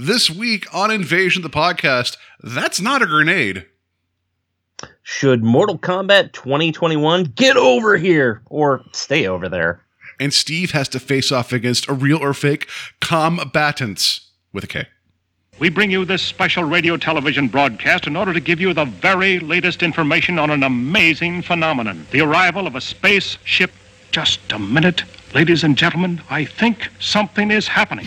This week on Invasion the podcast, that's not a grenade. Should Mortal Kombat 2021 get over here or stay over there? And Steve has to face off against a real or fake combatants with a K. We bring you this special radio television broadcast in order to give you the very latest information on an amazing phenomenon the arrival of a spaceship. Just a minute, ladies and gentlemen, I think something is happening.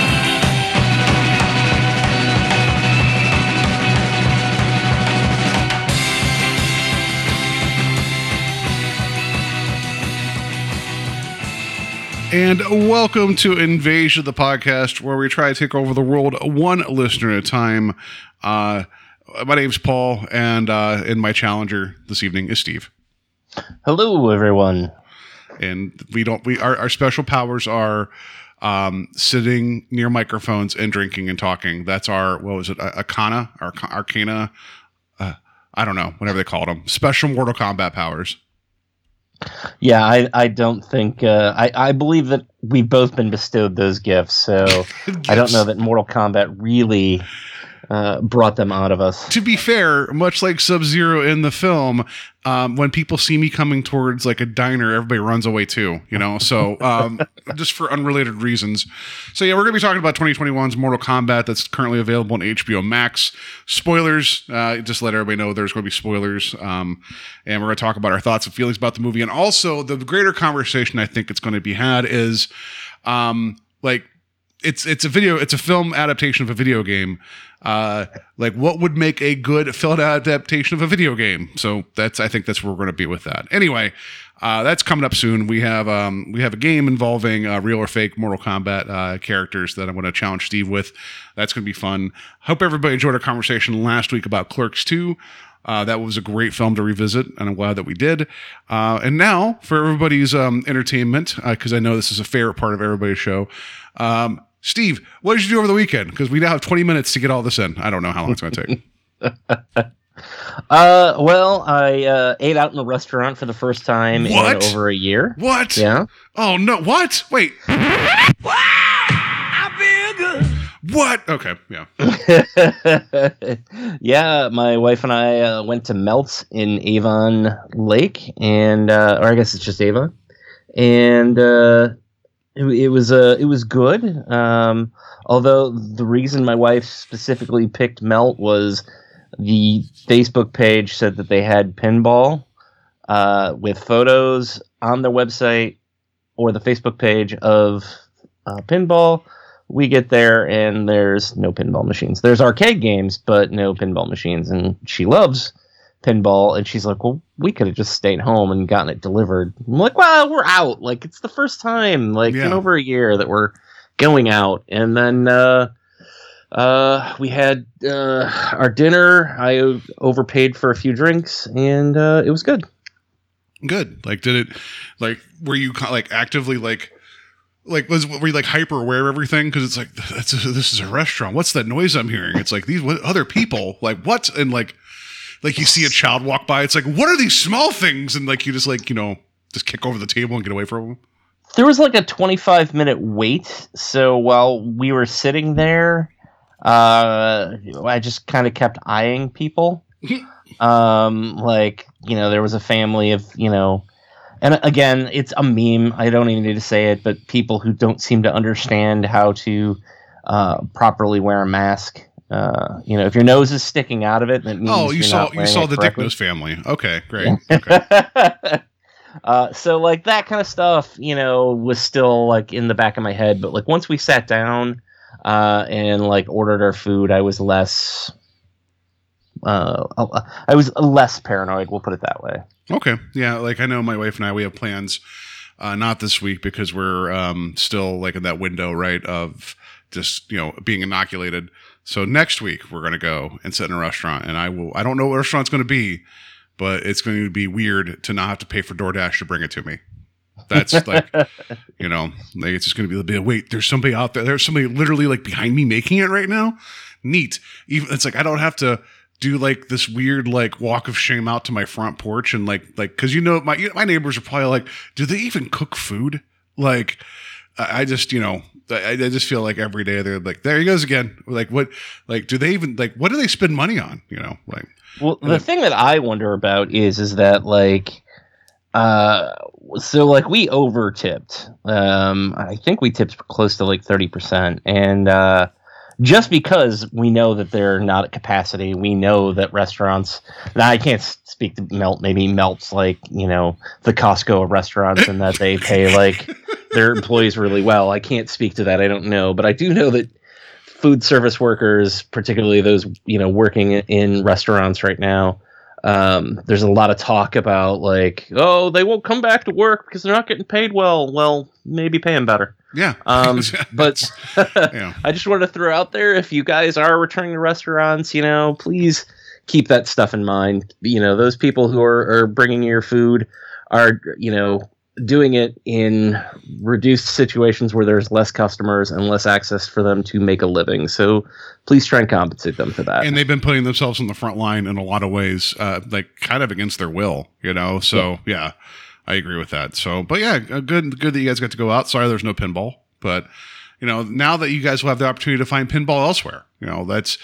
And welcome to Invasion the podcast, where we try to take over the world one listener at a time. Uh, my name's Paul, and uh, and my challenger this evening is Steve. Hello, everyone. And we don't we our, our special powers are um, sitting near microphones and drinking and talking. That's our what was it? Arcana, Arc- Arcana. Uh, I don't know, whatever they called them. Special Mortal Kombat powers. Yeah, I, I don't think uh, I I believe that we've both been bestowed those gifts, so I don't know that Mortal Kombat really uh, brought them out of us. To be fair, much like Sub Zero in the film, um, when people see me coming towards like a diner, everybody runs away too, you know? So, um, just for unrelated reasons. So, yeah, we're going to be talking about 2021's Mortal Kombat that's currently available on HBO Max. Spoilers, uh, just let everybody know there's going to be spoilers. Um, and we're going to talk about our thoughts and feelings about the movie. And also, the greater conversation I think it's going to be had is um, like, it's it's a video it's a film adaptation of a video game. Uh like what would make a good film adaptation of a video game? So that's i think that's where we're going to be with that. Anyway uh that's coming up soon. We have um we have a game involving uh, real or fake mortal kombat uh characters that i'm going to challenge steve with. That's going to be fun. Hope everybody enjoyed our conversation last week about clerks 2 uh, that was a great film to revisit, and I'm glad that we did. Uh, and now, for everybody's um, entertainment, because I know this is a favorite part of everybody's show, um, Steve, what did you do over the weekend? Because we now have 20 minutes to get all this in. I don't know how long it's going to take. Uh, well, I uh, ate out in a restaurant for the first time What? in over a year. what? Yeah. Oh, no. What? Wait. What? Okay. Yeah. yeah, my wife and I uh, went to Melt in Avon Lake, and uh, or I guess it's just Avon, and uh, it, it was uh, it was good. Um, although the reason my wife specifically picked Melt was the Facebook page said that they had pinball uh, with photos on their website or the Facebook page of uh, pinball. We get there and there's no pinball machines. There's arcade games, but no pinball machines. And she loves pinball, and she's like, "Well, we could have just stayed home and gotten it delivered." I'm like, "Well, we're out. Like it's the first time, like in over a year that we're going out." And then uh, uh, we had uh, our dinner. i overpaid for a few drinks, and uh, it was good. Good. Like, did it, like, were you like actively like, like was were you like hyper aware of everything? Because it's like that's a, this is a restaurant. What's that noise I'm hearing? It's like these what, other people. Like what? And like, like you see a child walk by. It's like what are these small things? And like you just like you know just kick over the table and get away from them. there was like a 25 minute wait so while we were sitting there uh i just kind of kept eyeing people um like you know there was a family of you know and again it's a meme i don't even need to say it but people who don't seem to understand how to uh properly wear a mask uh, you know, if your nose is sticking out of it, that means Oh, you saw you saw the correctly. Nose family. Okay, great. Okay. uh, so like that kind of stuff, you know, was still like in the back of my head. But like once we sat down uh, and like ordered our food, I was less. Uh, I was less paranoid. We'll put it that way. Okay. Yeah, like I know my wife and I we have plans uh not this week because we're um still like in that window, right, of just, you know, being inoculated. So next week we're going to go and sit in a restaurant and I will I don't know what restaurant's going to be, but it's going to be weird to not have to pay for DoorDash to bring it to me. That's like, you know, like it's just going to be a bit. Wait, there's somebody out there. There's somebody literally like behind me making it right now. Neat. Even it's like I don't have to do like this weird like walk of shame out to my front porch and like like because you know my my neighbors are probably like, do they even cook food? Like, I just you know I, I just feel like every day they're like, there he goes again. Like what? Like do they even like what do they spend money on? You know, like Well, the thing that I wonder about is is that like uh so like we over tipped. Um I think we tipped close to like 30% and uh just because we know that they're not at capacity, we know that restaurants. Now I can't speak to Melt. Maybe Melt's like you know the Costco of restaurants, and that they pay like their employees really well. I can't speak to that. I don't know, but I do know that food service workers, particularly those you know working in restaurants right now, um, there's a lot of talk about like, oh, they won't come back to work because they're not getting paid well. Well, maybe pay them better. yeah. Um, but yeah. I just want to throw out there if you guys are returning to restaurants, you know, please keep that stuff in mind. You know, those people who are, are bringing your food are, you know, doing it in reduced situations where there's less customers and less access for them to make a living. So please try and compensate them for that. and they've been putting themselves on the front line in a lot of ways, uh, like kind of against their will, you know. So yeah, I agree with that. So, but yeah, uh, good, good that you guys got to go out. Sorry, there's no pinball, but you know, now that you guys will have the opportunity to find pinball elsewhere, you know, that's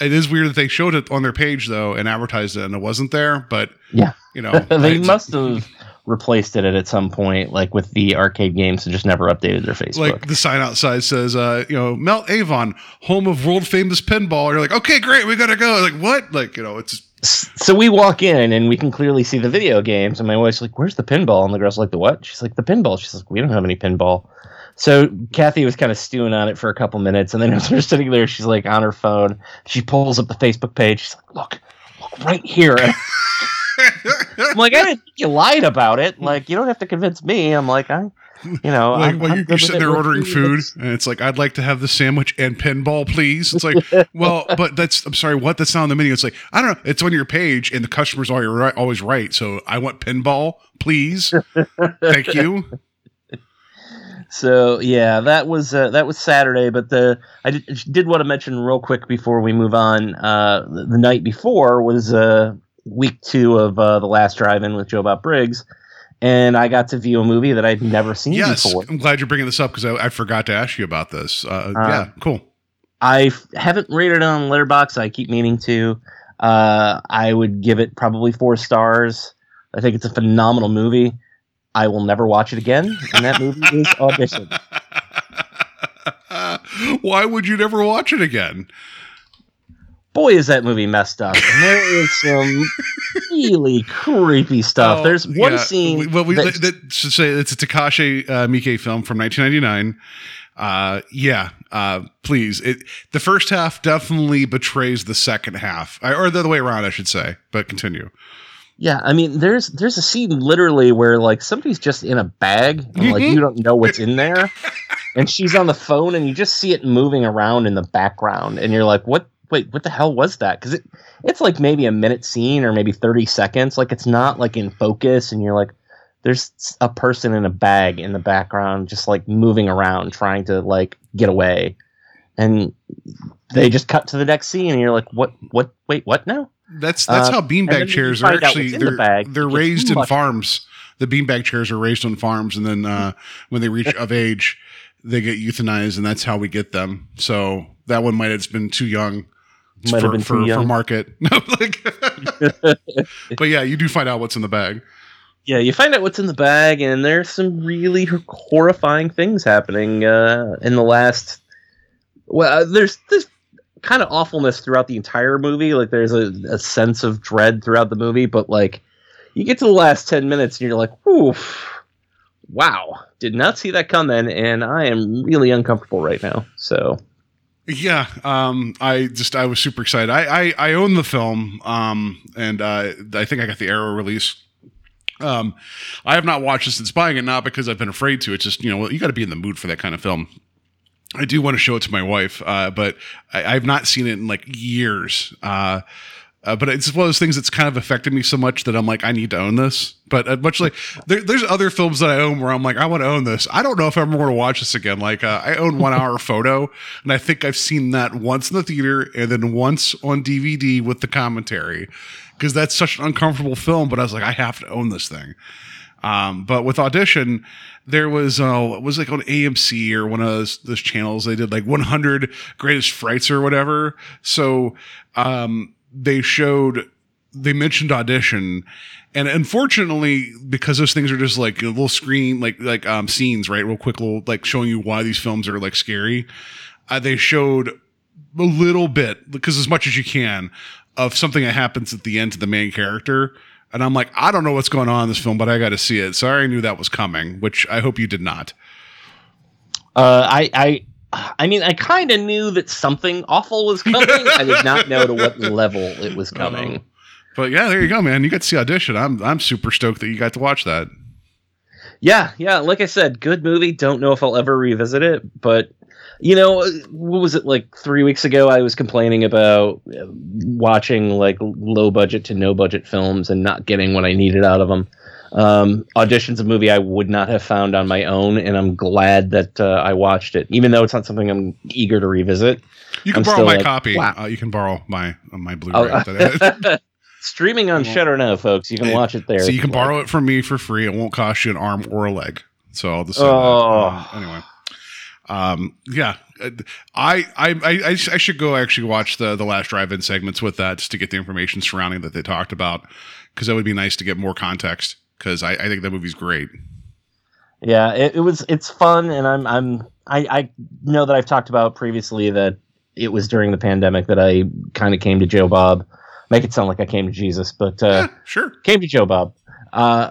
it is weird that they showed it on their page though and advertised it and it wasn't there, but yeah. you know, they must have replaced it at some point, like with the arcade games, and just never updated their Facebook. like the sign outside says, uh, you know, Melt Avon, home of world famous pinball. You're like, okay, great, we gotta go. Like, what? Like, you know, it's so we walk in and we can clearly see the video games and my wife's like where's the pinball and the girl's like the what she's like the pinball she's like we don't have any pinball so kathy was kind of stewing on it for a couple minutes and then as we're sitting there she's like on her phone she pulls up the facebook page she's like look look right here i'm like i didn't think you lied about it. Like you don't have to convince me. I'm like i you know like I'm- when I'm you're, good you're sitting there ordering free. food and it's like i'd like to have the sandwich and pinball please. It's like well but that's i'm sorry what? That's not on the menu. It's like i don't know. It's on your page and the customer's always right, always right. So i want pinball please. Thank you. So yeah, that was uh, that was Saturday. But the I did, did want to mention real quick before we move on. Uh, the, the night before was uh, week two of uh, the last drive-in with Joe Bob Briggs, and I got to view a movie that I'd never seen yes before. i'm glad you're bringing this up because I, I forgot to ask you about this uh, Uh, yeah cool I f- haven't rated it on Letterboxd. I keep meaning to. Uh, I would give it probably four stars. I think it's a phenomenal movie. I will never watch it again, and that movie is Audition. why would you never watch it again boy is that movie messed up and there is some really creepy stuff Oh, there's one yeah. scene Well, we, that- that, should say it's a Takashi uh, Miike film from 1999. Uh, yeah, uh, please. It the first half definitely betrays the second half, I- or the other way around, I should say. But continue. yeah i mean there's there's a scene literally where like somebody's just in a bag and like you don't know what's in there and she's on the phone and you just see it moving around in the background and you're like what wait what the hell was that because it it's like maybe a minute scene or maybe 30 seconds like it's not like in focus and you're like there's a person in a bag in the background just like moving around trying to like get away and they just cut to the next scene and you're like what what wait what now That's that's Uh, how beanbag chairs are actually the they're bag, they're raised in farms. The beanbag chairs are raised on farms, and then uh, when they reach of age, they get euthanized, and that's how we get them. So that one might have been too young. Might have for, been for, young. for market. No, like, but yeah, you do find out what's in the bag. yeah you find out what's in the bag and there's some really horrifying things happening uh in the last well uh, there's this kind of awfulness throughout the entire movie like there's a, a sense of dread throughout the movie but like you get to the last 10 minutes and you're like oof wow did not see that coming and i am really uncomfortable right now so Yeah, um, I just I was super excited. I I, I own the film, um, and uh, I think I got the Arrow release. Um, I have not watched it since buying it, not because I've been afraid to. It's just you know well, you got to be in the mood for that kind of film. I do want to show it to my wife, uh, but I, I've not seen it in like years. Uh, Uh, but it's one of those things that's kind of affected me so much that I'm like, I need to own this. But uh, much like there, there's other films that I own where I'm like, I want to own this. I don't know if I'm going to watch this again. Like uh, I own One Hour Photo, and I think I've seen that once in the theater and then once on DVD with the commentary because that's such an uncomfortable film. But I was like, I have to own this thing. Um, but with audition, there was uh, was like on AMC or one of those, those channels. They did like 100 greatest frights or whatever. So um, they showed they mentioned audition, and unfortunately, because those things are just like a little screen like like um, scenes, right? Real quick, little like showing you why these films are like scary. Uh, they showed a little bit because as much as you can of something that happens at the end to the main character. And I'm like, I don't know what's going on in this film, but I got to see it. So I already knew that was coming, which I hope you did not. Uh, I, I, I mean, I kind of knew that something awful was coming. I did not know to what level it was coming. But yeah, there you go, man. You got to see audition. I'm I'm super stoked that you got to watch that. Yeah, yeah. Like I said, good movie. Don't know if I'll ever revisit it, but you know, what was it like three weeks ago? I was complaining about uh, watching like low budget to no budget films and not getting what I needed out of them. Um, Audition's a movie I would not have found on my own, and I'm glad that uh, I watched it, even though it's not something I'm eager to revisit. You can I'm borrow my like, copy. wow. Uh, you can borrow my uh, my Blu-ray. Oh, Streaming on Shudder now, folks. You can watch it there. so you can borrow it from me for free. It won't cost you an arm or a leg. So I'll just say Oh. that. Um, anyway. Um, yeah, Uh, I, I, I, I should go actually watch the, the last drive-in segments with that just to get the information surrounding that they talked about. Cause that would be nice to get more context. Cause I, I think that movie's great. Yeah, it, it was. It's fun, and I'm. I'm. I, I know that I've talked about previously that it was during the pandemic that I kind of came to Joe Bob. Make it sound like I came to Jesus, but uh, Yeah, sure. came to Joe Bob. Uh,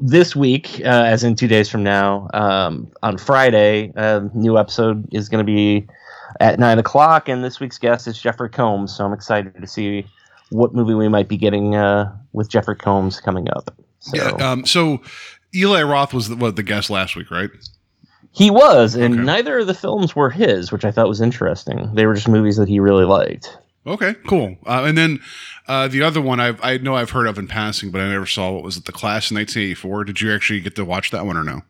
this week, uh, as in two days from now, um, on Friday, a new episode is going to be at nine o'clock, and this week's guest is Jeffrey Combs. So I'm excited to see what movie we might be getting uh, with Jeffrey Combs coming up. So. Yeah. Um, so Eli Roth was the, what, the guest last week, right? He was, and Okay. neither of the films were his, which I thought was interesting. They were just movies that he really liked. Okay, cool. Uh, and then uh, the other one I've, I know I've heard of in passing, but I never saw. What was it? The Class in 1984. Did you actually get to watch that one or no?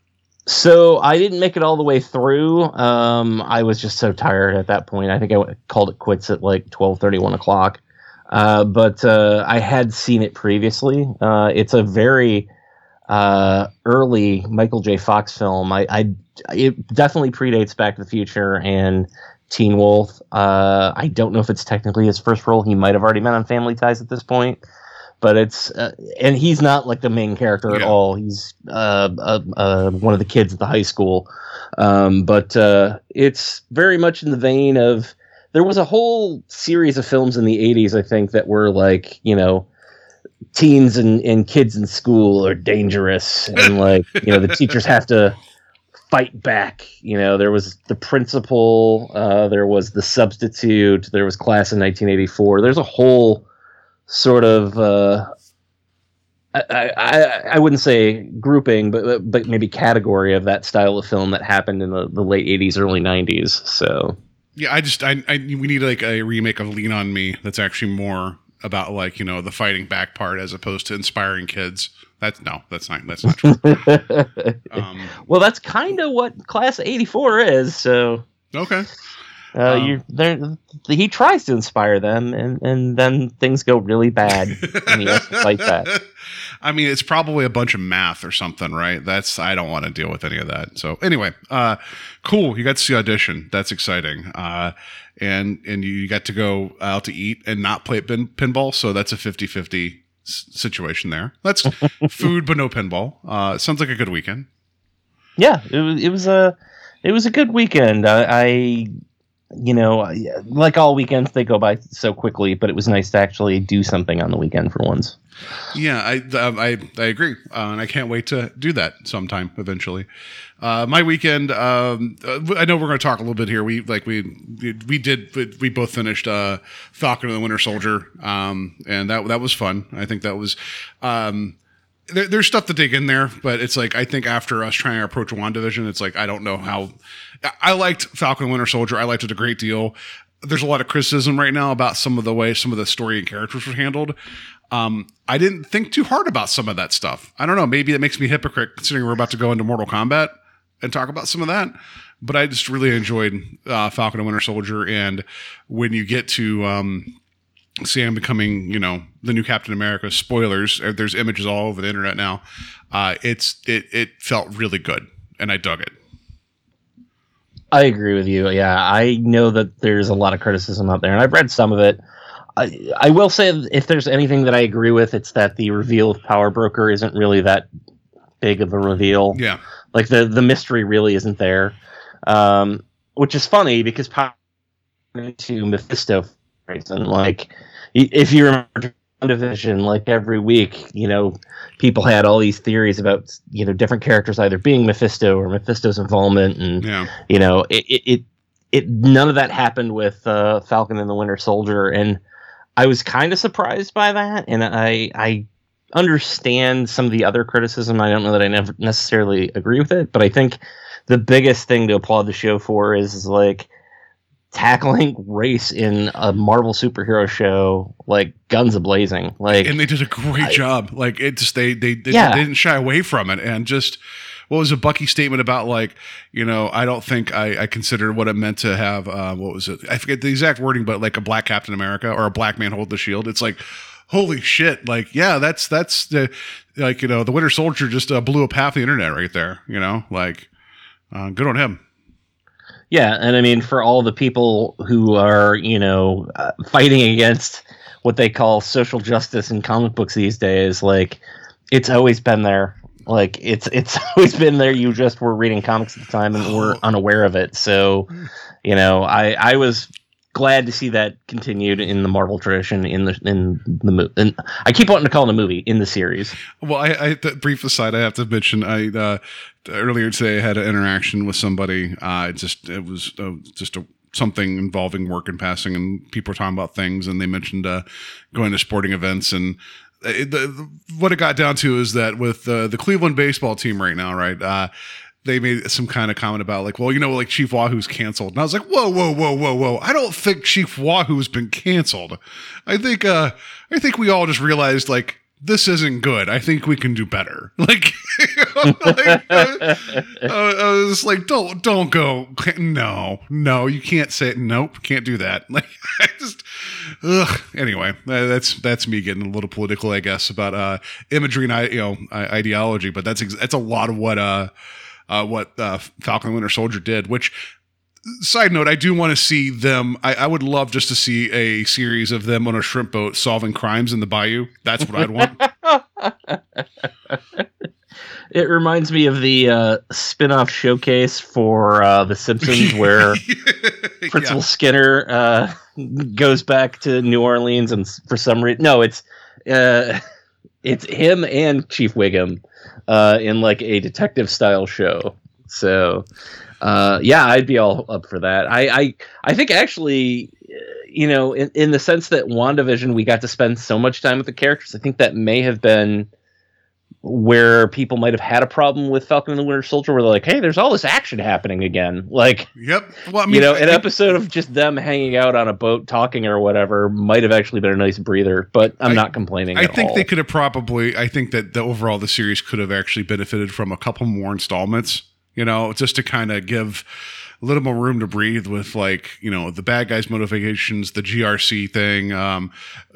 So I didn't make it all the way through. Um, I was just so tired at that point. I think I called it quits at like 12, 1 o'clock. Uh, but uh, I had seen it previously. Uh, it's a very uh, early Michael J. Fox film. I, I it definitely predates Back to the Future and Teen Wolf. Uh, I don't know if it's technically his first role. He might have already been on Family Ties at this point, but it's uh, and he's not like the main character at all. He's uh, uh, uh, one of the kids at the high school, um, but uh, it's very much in the vein of. There was a whole series of films in the '80s, I think, that were like you know teens and, and kids in school are dangerous and like you know the teachers have to fight back. You know there was the principal uh, there was the substitute there was class in 1984 there's a whole sort of uh, I, I, I wouldn't say grouping but but maybe category of that style of film that happened in the, the late 80s early 90s so Yeah, I just I, I we need like a remake of Lean on Me that's actually more about like you know the fighting back part as opposed to inspiring kids. That's no, that's not that's not true. um, well that's kind of what class 84 is so okay, Uh, Um, you there. He tries to inspire them, and and then things go really bad, and he has to fight that. I mean, it's probably a bunch of math or something, right? That's I don't want to deal with any of that. So anyway, uh, cool. You got to see audition. That's exciting. Uh, and and you got to go out to eat and not play pin, pinball. So that's a 50-50 s- situation there. That's food but no pinball. Uh, sounds like a good weekend. Yeah, it was it was a it was a good weekend. I, I you know, like all weekends, they go by so quickly, but it was nice to actually do something on the weekend for once. Yeah, I I I agree, uh, and I can't wait to do that sometime eventually. Uh, my weekend, um, uh, I know we're going to talk a little bit here. We like we we did we both finished uh, Falcon and the Winter Soldier, um, and that that was fun. I think that was. Um, there, there's stuff to dig in there, but it's like I think after us trying to approach WandaVision, it's like I don't know how. I- liked Falcon Winter Soldier. I liked it a great deal. there's a lot of criticism right now about some of the way some of the story and characters were handled. Um, I didn't think too hard about some of that stuff. I don't know. Maybe it makes me hypocrite considering we're about to go into Mortal Kombat and talk about some of that. But I just really enjoyed uh, Falcon and Winter Soldier, and when you get to um, Sam becoming, you know, the new Captain America. Spoilers. uh, There's images all over the internet now. Uh, it's it it felt really good, and I dug it. I agree with you. Yeah, I know that there's a lot of criticism out there, and I've read some of it. I, I will say, if there's anything that I agree with, it's that the reveal of Power Broker isn't really that big of a reveal. Yeah, Like the the mystery really isn't there, um, which is funny because Power into Mephisto reason. Like if you remember division like every week you know people had all these theories about you know different characters either being mephisto or mephisto's involvement and yeah. you know it it, it, it none of that happened with uh, falcon and the winter soldier and i was kind of surprised by that and i i understand some of the other criticism i don't know that i never necessarily agree with it but i think the biggest thing to applaud the show for is, is like tackling race in a marvel superhero show like guns a blazing like and they did a great job. Like it just they they, they, Yeah. they didn't shy away from it, and just what was a Bucky statement about like you know I don't think I, I considered what it meant to have uh, what was it I forget the exact wording, but like a black Captain America or a black man hold the shield. It's like holy shit, like yeah, that's that's the like you know the Winter Soldier just uh, blew up half the internet right there. You know, like uh, good on him. Yeah, and I mean, for all the people who are, you know, uh, fighting against what they call social justice in comic books these days, like it's always been there. Like it's it's always been there. You just were reading comics at the time and were unaware of it. So, you know, I I was glad to see that continued in the Marvel tradition in the in the movie. And I keep wanting to call it a movie in the series. Well, I, I brief aside, I have to mention, I uh, earlier today I had an interaction with somebody. Uh, it just it was uh, just a, something involving work and passing, and people were talking about things, and they mentioned uh, going to sporting events, and it, the, the- what it got down to is that with uh, the Cleveland baseball team right now, right. Uh, they made some kind of comment about like, well, you know, like Chief Wahoo's canceled, and I was like, whoa, whoa, whoa, whoa, whoa! I don't think Chief Wahoo's been canceled. I think, uh, I think we all just realized like this isn't good. I think we can do better. Like, you know, like uh, I was like, don't, don't go. No, no, you can't say it. Nope, can't do that. Like, I just, ugh. Anyway, uh, that's that's me getting a little political, I guess, about uh, imagery and you know, ideology. But that's that's a lot of what uh, uh, what uh, Falcon Winter Soldier did. Which, side note, I do want to see them. I, I would love just to see a series of them on a shrimp boat solving crimes in the bayou. That's what I'd want. It reminds me of the uh, spin-off showcase for uh, The Simpsons where Principal Yeah. Skinner uh, goes back to New Orleans, and for some reason, no, it's uh, it's him and Chief Wiggum uh, in like a detective style show. So, uh, yeah, I'd be all up for that. I I, I think actually, you know, in, in the sense that WandaVision, we got to spend so much time with the characters. I think that may have been where people might have had a problem with Falcon and the Winter Soldier, where they're like, "Hey, there's all this action happening again." Like, Yep. Well, I mean, you know, an episode of just them hanging out on a boat talking or whatever might have actually been a nice breather, but I'm I- not complaining. I think all. they could have probably. I think that the overall the series could have actually benefited from a couple more installments. You know, just to kind of give a little more room to breathe with like you know the bad guys' motivations, the GRC thing, um,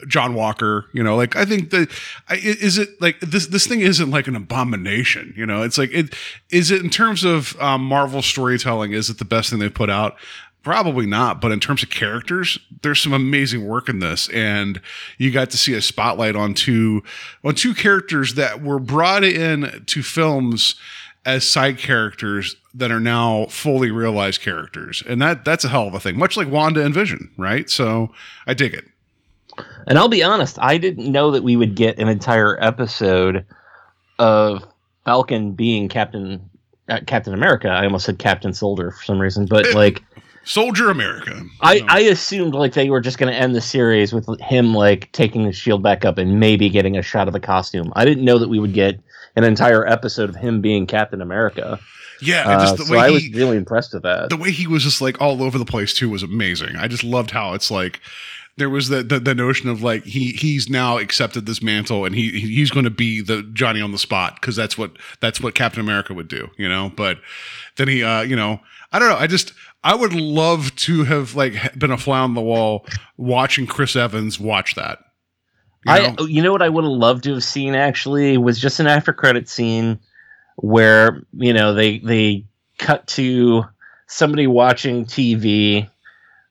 John Walker. You know, like I think that is it like this. This thing isn't like an abomination. You know, it's like it is it in terms of um, Marvel storytelling. Is it the best thing they've put out? Probably not, but in terms of characters, there's some amazing work in this, and you got to see a spotlight on two on two characters that were brought in to films as side characters that are now fully realized characters, and that that's a hell of a thing. Much like Wanda and Vision, right? So I dig it. And I'll be honest, I didn't know that we would get an entire episode of Falcon being Captain uh, Captain America. I almost said Captain Soldier for some reason, but like Soldier America. I, know. I assumed like they were just going to end the series with him like taking the shield back up and maybe getting a shot of the costume. I didn't know that we would get an entire episode of him being Captain America. Yeah, and Uh, just the so way I he, was really impressed with that. the way he was just like all over the place too was amazing. I just loved how it's like there was the the, the notion of like he he's now accepted this mantle and he he's going to be the Johnny on the spot because that's what that's what Captain America would do, you know. But then he, uh, you know, I don't know. I just I would love to have like been a fly on the wall watching Chris Evans watch that. You I, know? you know what I would have loved to have seen actually was just an after credit scene where you know they they cut to somebody watching TV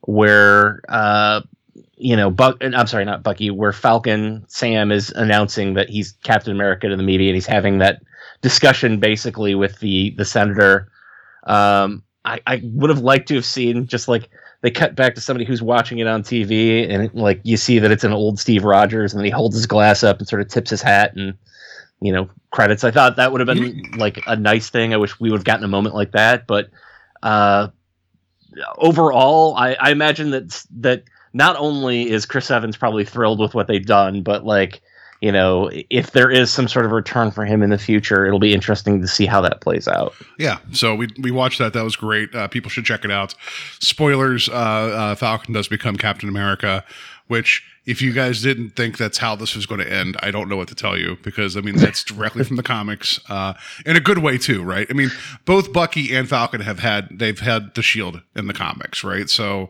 where uh you know Buck I'm sorry not Bucky where Falcon Sam is announcing that he's Captain America to the media and he's having that discussion basically with the the senator um I, I would have liked to have seen just like they cut back to somebody who's watching it on TV, and like you see that it's an old Steve Rogers, and then he holds his glass up and sort of tips his hat, and you know credits. I thought that would have been like a nice thing. I wish we would have gotten a moment like that, but uh, overall, I, I imagine that that not only is Chris Evans probably thrilled with what they've done, but like you know, if there is some sort of return for him in the future, it'll be interesting to see how that plays out. Yeah, so we we watched that. That was great. Uh, people should check it out. Spoilers: uh, uh, Falcon does become Captain America, which if you guys didn't think that's how this was going to end, I don't know what to tell you because I mean that's directly from the comics, uh, in a good way too, right? I mean, both Bucky and Falcon have had they've had the shield in the comics, right? So.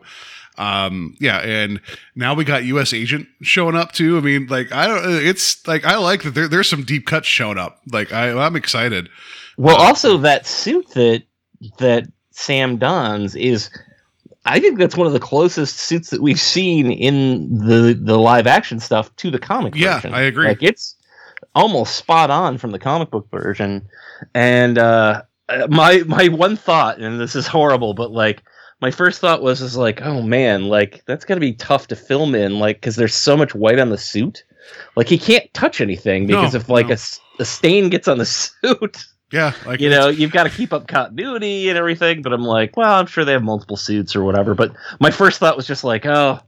Um, yeah, and now we got U.S. Agent showing up too. I mean, like I don't. It's like I like that there, there's some deep cuts showing up. Like I, I'm excited. Well, also that suit that that Sam dons is, I think that's one of the closest suits that we've seen in the the live action stuff to the comic. Yeah, version. I agree. Like it's almost spot on from the comic book version. And uh, my my one thought, and this is horrible, but like my first thought was is like, oh man, like that's gonna be tough to film in, like because there's so much white on the suit. Like he can't touch anything No, because if like no. a a stain gets on the suit, Yeah, like you know, you've got to keep up continuity and everything. But I'm like, well, I'm sure they have multiple suits or whatever. But my first thought was just like, oh,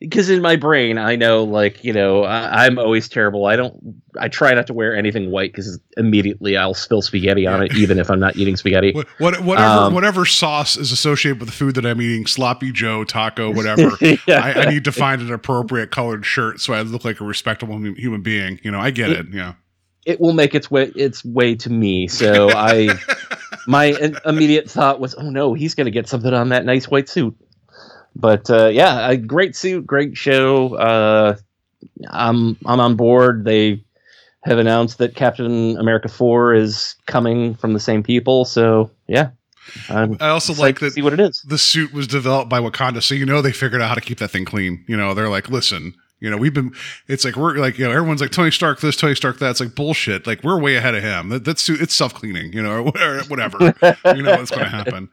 because in my brain, I know, like, you know, I, I'm always terrible. I don't, I try not to wear anything white because immediately I'll spill spaghetti on it, even if I'm not eating spaghetti. What, what, whatever, Um, whatever sauce is associated with the food that I'm eating, sloppy Joe, taco, whatever. Yeah. I, I need to find an appropriate colored shirt so I look like a respectable human being. You know, I get it. Yeah. it will make its way its way to me. So I, my immediate thought was, oh no, he's going to get something on that nice white suit. But uh, yeah, a great suit, great show. Uh, I'm I'm on board. They have announced that Captain America Four is coming from the same people. So yeah, I'm I also like that see what it is. the suit was developed by Wakanda, so you know they figured out how to keep that thing clean. You know, they're like, listen, you know, we've been. It's like we're like, you know, everyone's like Tony Stark this, Tony Stark that. It's like bullshit. Like we're way ahead of him. That, that suit, it's self cleaning. You know, or whatever. you know what's going to happen.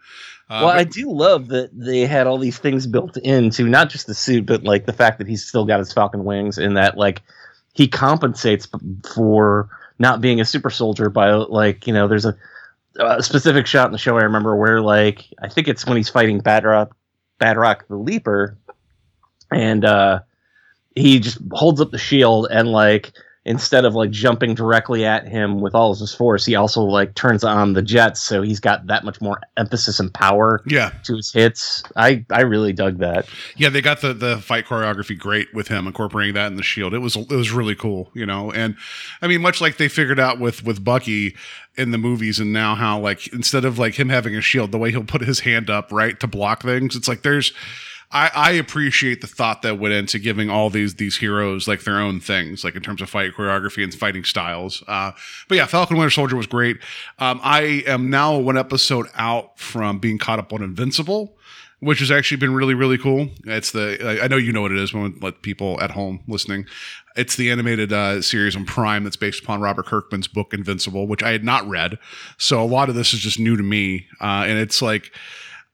Uh, well, I do love that they had all these things built into not just the suit, but like the fact that he's still got his falcon wings, and that like he compensates for not being a super soldier by like you know there's a, a specific shot in the show I remember where like I think it's when he's fighting Batroc, Batroc the Leaper, and uh, he just holds up the shield and like instead of like jumping directly at him with all of his force, he also like turns on the jets, so he's got that much more emphasis and power yeah, to his hits. I I really dug that. Yeah, they got the the fight choreography great with him incorporating that in the shield. It was it was really cool, you know. And I mean, much like they figured out with with Bucky in the movies, and now how like instead of like him having a shield, the way he'll put his hand up right to block things, it's like there's. I, I appreciate the thought that went into giving all these these heroes like their own things, like in terms of fight choreography and fighting styles. Uh, but yeah, Falcon Winter Soldier was great. Um, I am now one episode out from being caught up on Invincible which has actually been really really cool. It's the I- know you know what it is. When let people at home listening, it's the animated uh, series on Prime that's based upon Robert Kirkman's book Invincible, which I had not read. So a lot of this is just new to me, uh, and it's like.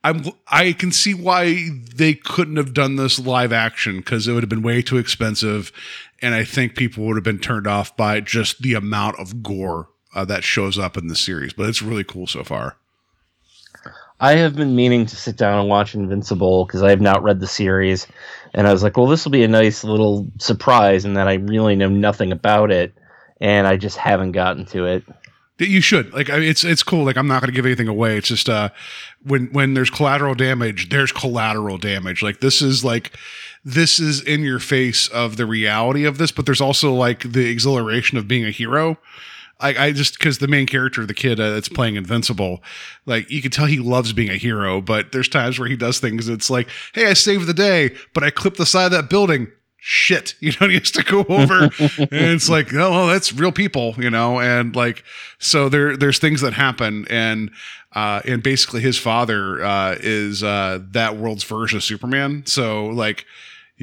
I'm, I can see why they couldn't have done this live action because it would have been way too expensive, and I think people would have been turned off by just the amount of gore uh, that shows up in the series. But it's really cool so far. I have been meaning to sit down and watch Invincible because I have not read the series, and I was like, well, this will be a nice little surprise in that I really know nothing about it, and I just haven't gotten to it. You should like I mean, it's it's cool like i'm not going to give anything away it's just uh when when there's collateral damage there's collateral damage like this is like this is in your face of the reality of this but there's also like the exhilaration of being a hero I, I just because the main character, the kid uh, that's playing Invincible, like you can tell he loves being a hero, but there's times where he does things. It's like, hey, I saved the day, but I clipped the side of that building. Shit, you know, he has to go over, and it's like, oh, that's real people, you know, and like, so there, there's things that happen, and uh, and basically his father uh, is uh, that world's version of Superman. So like,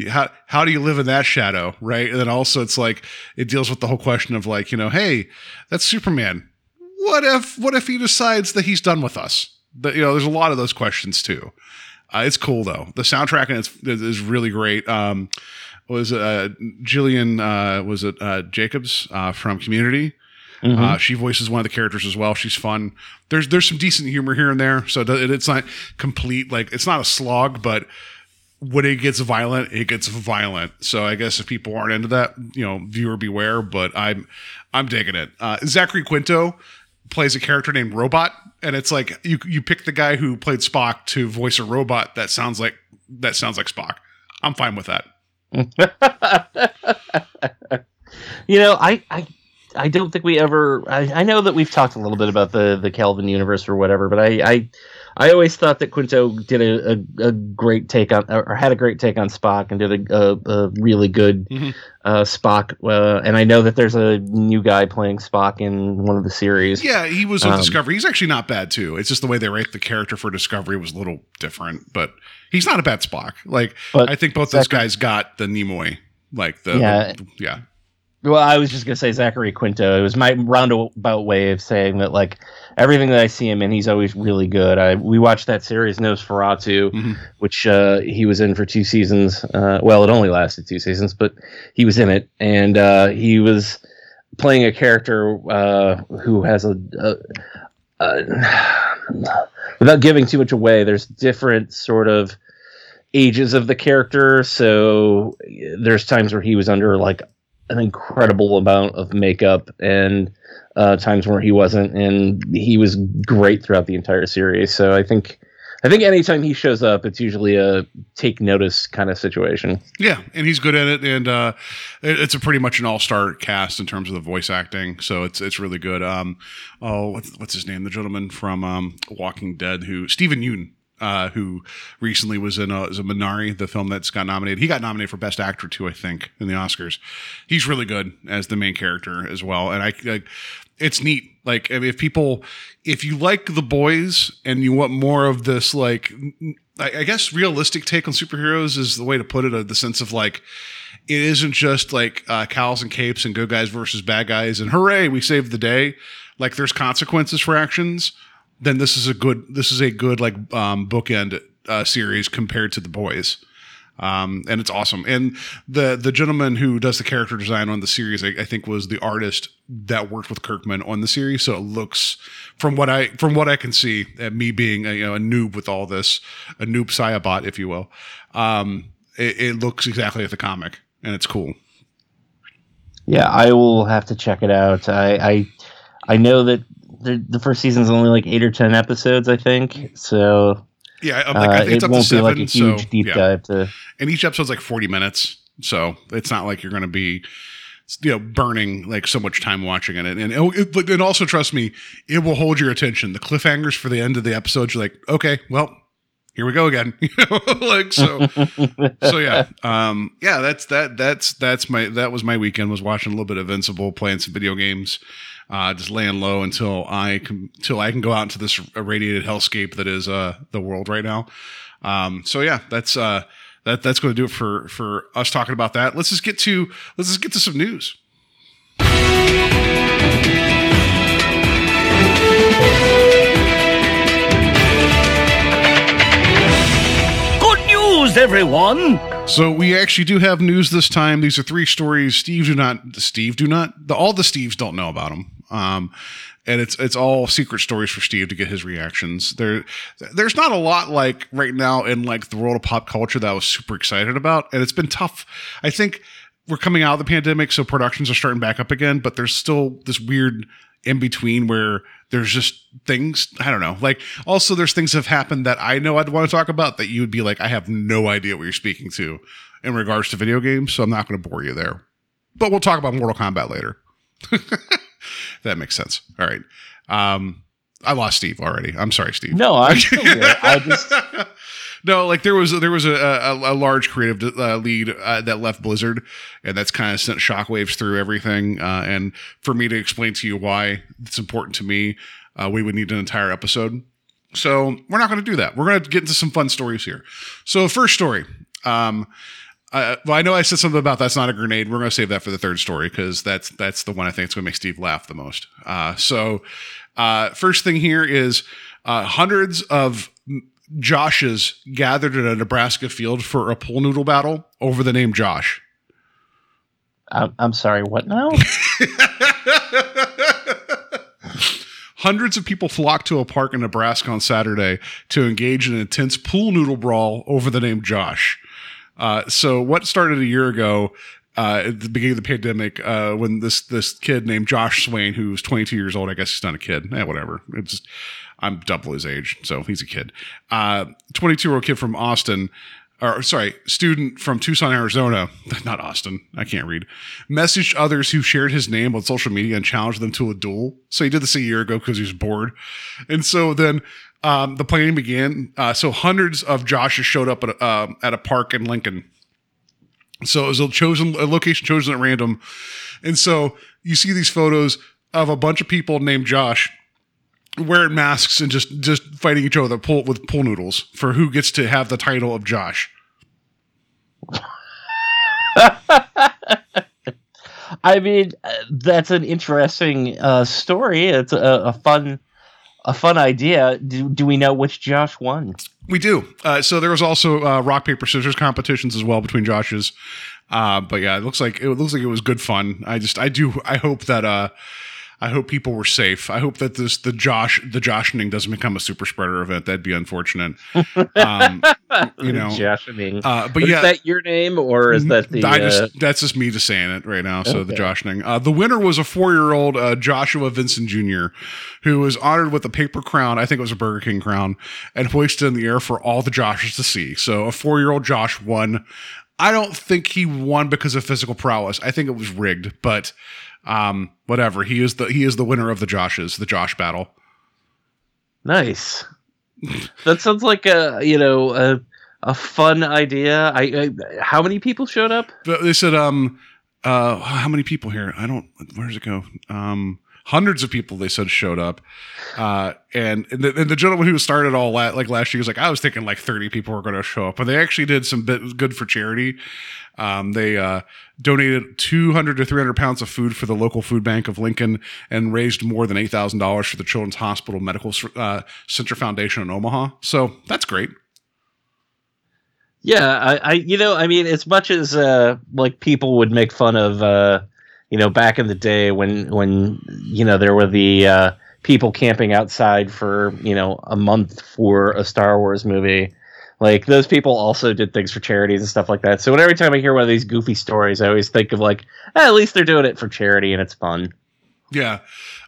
how how do you live in that shadow, right? And then also it's like it deals with the whole question of like, you know, hey, that's Superman. What if what if he decides that he's done with us? That you know, there's a lot of those questions too. Uh, it's cool though. The soundtrack and it's is really great. Um, was uh, Gillian uh, was it uh, Jacobs uh, from Community? Uh, she voices one of the characters as well. She's fun. There's there's some decent humor here and there, so it- it's not complete. Like it's not a slog, but when it gets violent, it gets violent. So I guess if people aren't into that, you know, viewer beware. But I'm I'm digging it. Uh, Zachary Quinto plays a character named Robot, and it's like you you pick the guy who played Spock to voice a robot that sounds like that sounds like Spock. I'm fine with that. You know, I, I, I don't think we ever. I, I know that we've talked a little bit about the the Kelvin universe or whatever, but I, I, I always thought that Quinto did a, a, a great take on or had a great take on Spock and did a, a, a really good Mhm. uh, Spock. Uh, and I know that there's a new guy playing Spock in one of the series. Yeah, he was on Um, Discovery. He's actually not bad too. It's just the way they write the character for Discovery was a little different, but he's not a bad Spock. Like But I think both those guys got the Nimoy. Like the Yeah. the- yeah. Well, I was just gonna say Zachary Quinto. It was my roundabout way of saying that, like everything that I see him in, he's always really good. I we watched that series NOS4A2, Mhm. which uh, he was in for two seasons. Uh, well, it only lasted two seasons, but he was in it, and uh, he was playing a character uh, who has a, a, a without giving too much away. There's different sort of ages of the character, so there's times where he was under like an incredible amount of makeup and uh, times where he wasn't, and he was great throughout the entire series. So I think, I think anytime he shows up, it's usually a take notice kind of situation. Yeah, and he's good at it, and uh, it- it's a pretty much an all-star cast in terms of the voice acting. So it's it's really good. Um, oh, what's, what's his name? The gentleman from um, Walking Dead, who Steven Yeun, uh, who recently was in a, is a Minari, the film that's got nominated. He got nominated for Best Actor too, I think, in the Oscars. He's really good as the main character as well, and I. I it's neat. Like, I mean, if people, if you like the boys and you want more of this, like, I, I guess realistic take on superheroes is the way to put it. uh, The sense of like, it isn't just like uh, cows and capes and good guys versus bad guys and hooray, we saved the day. Like, there's consequences for actions. Then this is a good, this is a good like um, bookend uh, series compared to the boys um, and it's awesome. And the the gentleman who does the character design on the series, I, I think, was the artist that worked with Kirkman on the series. So it looks, from what I from what I can see, at me being a, you know a noob with all this, a noob Saibot, if you will, um, it, it looks exactly like the comic, and it's cool. Yeah, I will have to check it out. I I, I know that the, the first season's only like eight or ten episodes, I think. So Yeah, I, uh, like, I think it it's up to seven. like huge so deep yeah. dive to. and each episode's like 40 minutes so it's not like you're going to be you know burning like so much time watching it and and, it, but- and also trust me it will hold your attention the cliffhangers for the end of the episode you're like okay well here we go again you know like so so yeah um yeah that's that that's that's my that was my weekend was watching a little bit of invincible playing some video games uh just laying low until i can until i can go out into this irradiated hellscape that is uh the world right now um so yeah that's uh that that's going to do it for for us talking about that let's just get to let's just get to some news Good news, everyone! So we actually do have news this time. These are three stories. Steve do not. Steve do not. The, all the Steves don't know about them. Um, and it's it's all secret stories for Steve to get his reactions. There, there's not a lot like right now in like the world of pop culture that I was super excited about, and it's been tough. I think we're coming out of the pandemic, so productions are starting back up again, but there's still this weird in between where there's just things I don't know. Like also there's things have happened that I know I'd want to talk about that you would be like, I have no idea what you're speaking to in regards to video games, so I'm not going to bore you there. But we'll talk about Mortal Kombat later. that makes sense. All right. Um, I lost Steve already. I'm sorry, Steve. No, I'm still here. I just no, like there was there was a a, a large creative uh, lead uh, that left Blizzard, and that's kind of sent shockwaves through everything. Uh, and for me to explain to you why it's important to me, uh, we would need an entire episode. So we're not going to do that. We're going to get into some fun stories here. So first story. Um, uh, well, I know I said something about that's not a grenade. We're going to save that for the third story because that's that's the one I think is going to make Steve laugh the most. Uh, so, uh, first thing here is uh, hundreds of Joshes gathered at a Nebraska field for a pool noodle battle over the name Josh. I'm, I'm sorry. What now? Hundreds of people flocked to a park in Nebraska on Saturday to engage in an intense pool noodle brawl over the name Josh. Uh, so, what started a year ago uh, at the beginning of the pandemic, uh, when this this kid named Josh Swain, who's 22 years old, I guess he's not a kid, eh, whatever. It's I'm double his age, so he's a kid. 22 year old kid from Austin or sorry, student from Tucson, Arizona, not Austin, I can't read, messaged others who shared his name on social media and challenged them to a duel. So he did this a year ago because he was bored. And so then um, the planning began. Uh, so hundreds of Joshes showed up at a, uh, at a park in Lincoln. So it was a chosen a location chosen at random. And so you see these photos of a bunch of people named Josh wearing masks and just just fighting each other pull, with pool noodles for who gets to have the title of Josh. I mean, uh, that's an interesting uh, story. It's a, a fun, a fun idea. Do, do we know which Josh won? We do. Uh, so there was also uh, rock paper scissors competitions as well between Joshes. Uh, but yeah, it looks like it looks like it was good fun. I just I do I hope that uh I hope people were safe. I hope that this the Josh the Joshening doesn't become a super spreader event. That'd be unfortunate. Um, you know, Joshening. uh, but Is yeah, that your name or is that the? I uh, just that's just me just saying it right now. So the Okay. Joshening. Uh, the winner was a four-year-old uh, Joshua Vincent Jr., who was honored with a paper crown. I think it was a Burger King crown, and hoisted in the air for all the Joshes to see. So a four-year-old Josh won. I don't think he won because of physical prowess. I think it was rigged, but um, whatever. He is the he is the winner of the Joshes, the Josh battle. Nice. that sounds like a you know a a fun idea. I, I how many people showed up? They said, um, uh, how many people here? I don't. Where does it go? Um, hundreds of people. They said showed up, uh, and and the, and the gentleman who started all that like last year was like, I was thinking like thirty people were going to show up, but they actually did some bit good for charity. Um, they uh, donated 200 to 300 pounds of food for the local food bank of Lincoln and raised more than $8,000 for the Children's Hospital Medical uh, Center Foundation in Omaha. So that's great. Yeah, I, I you know I mean as much as uh like people would make fun of uh you know back in the day when when you know there were the uh people camping outside for you know a month for a Star Wars movie. Like those people also did things for charities and stuff like that. So when every time I hear one of these goofy stories, I always think of like, eh, at least they're doing it for charity and it's fun. Yeah,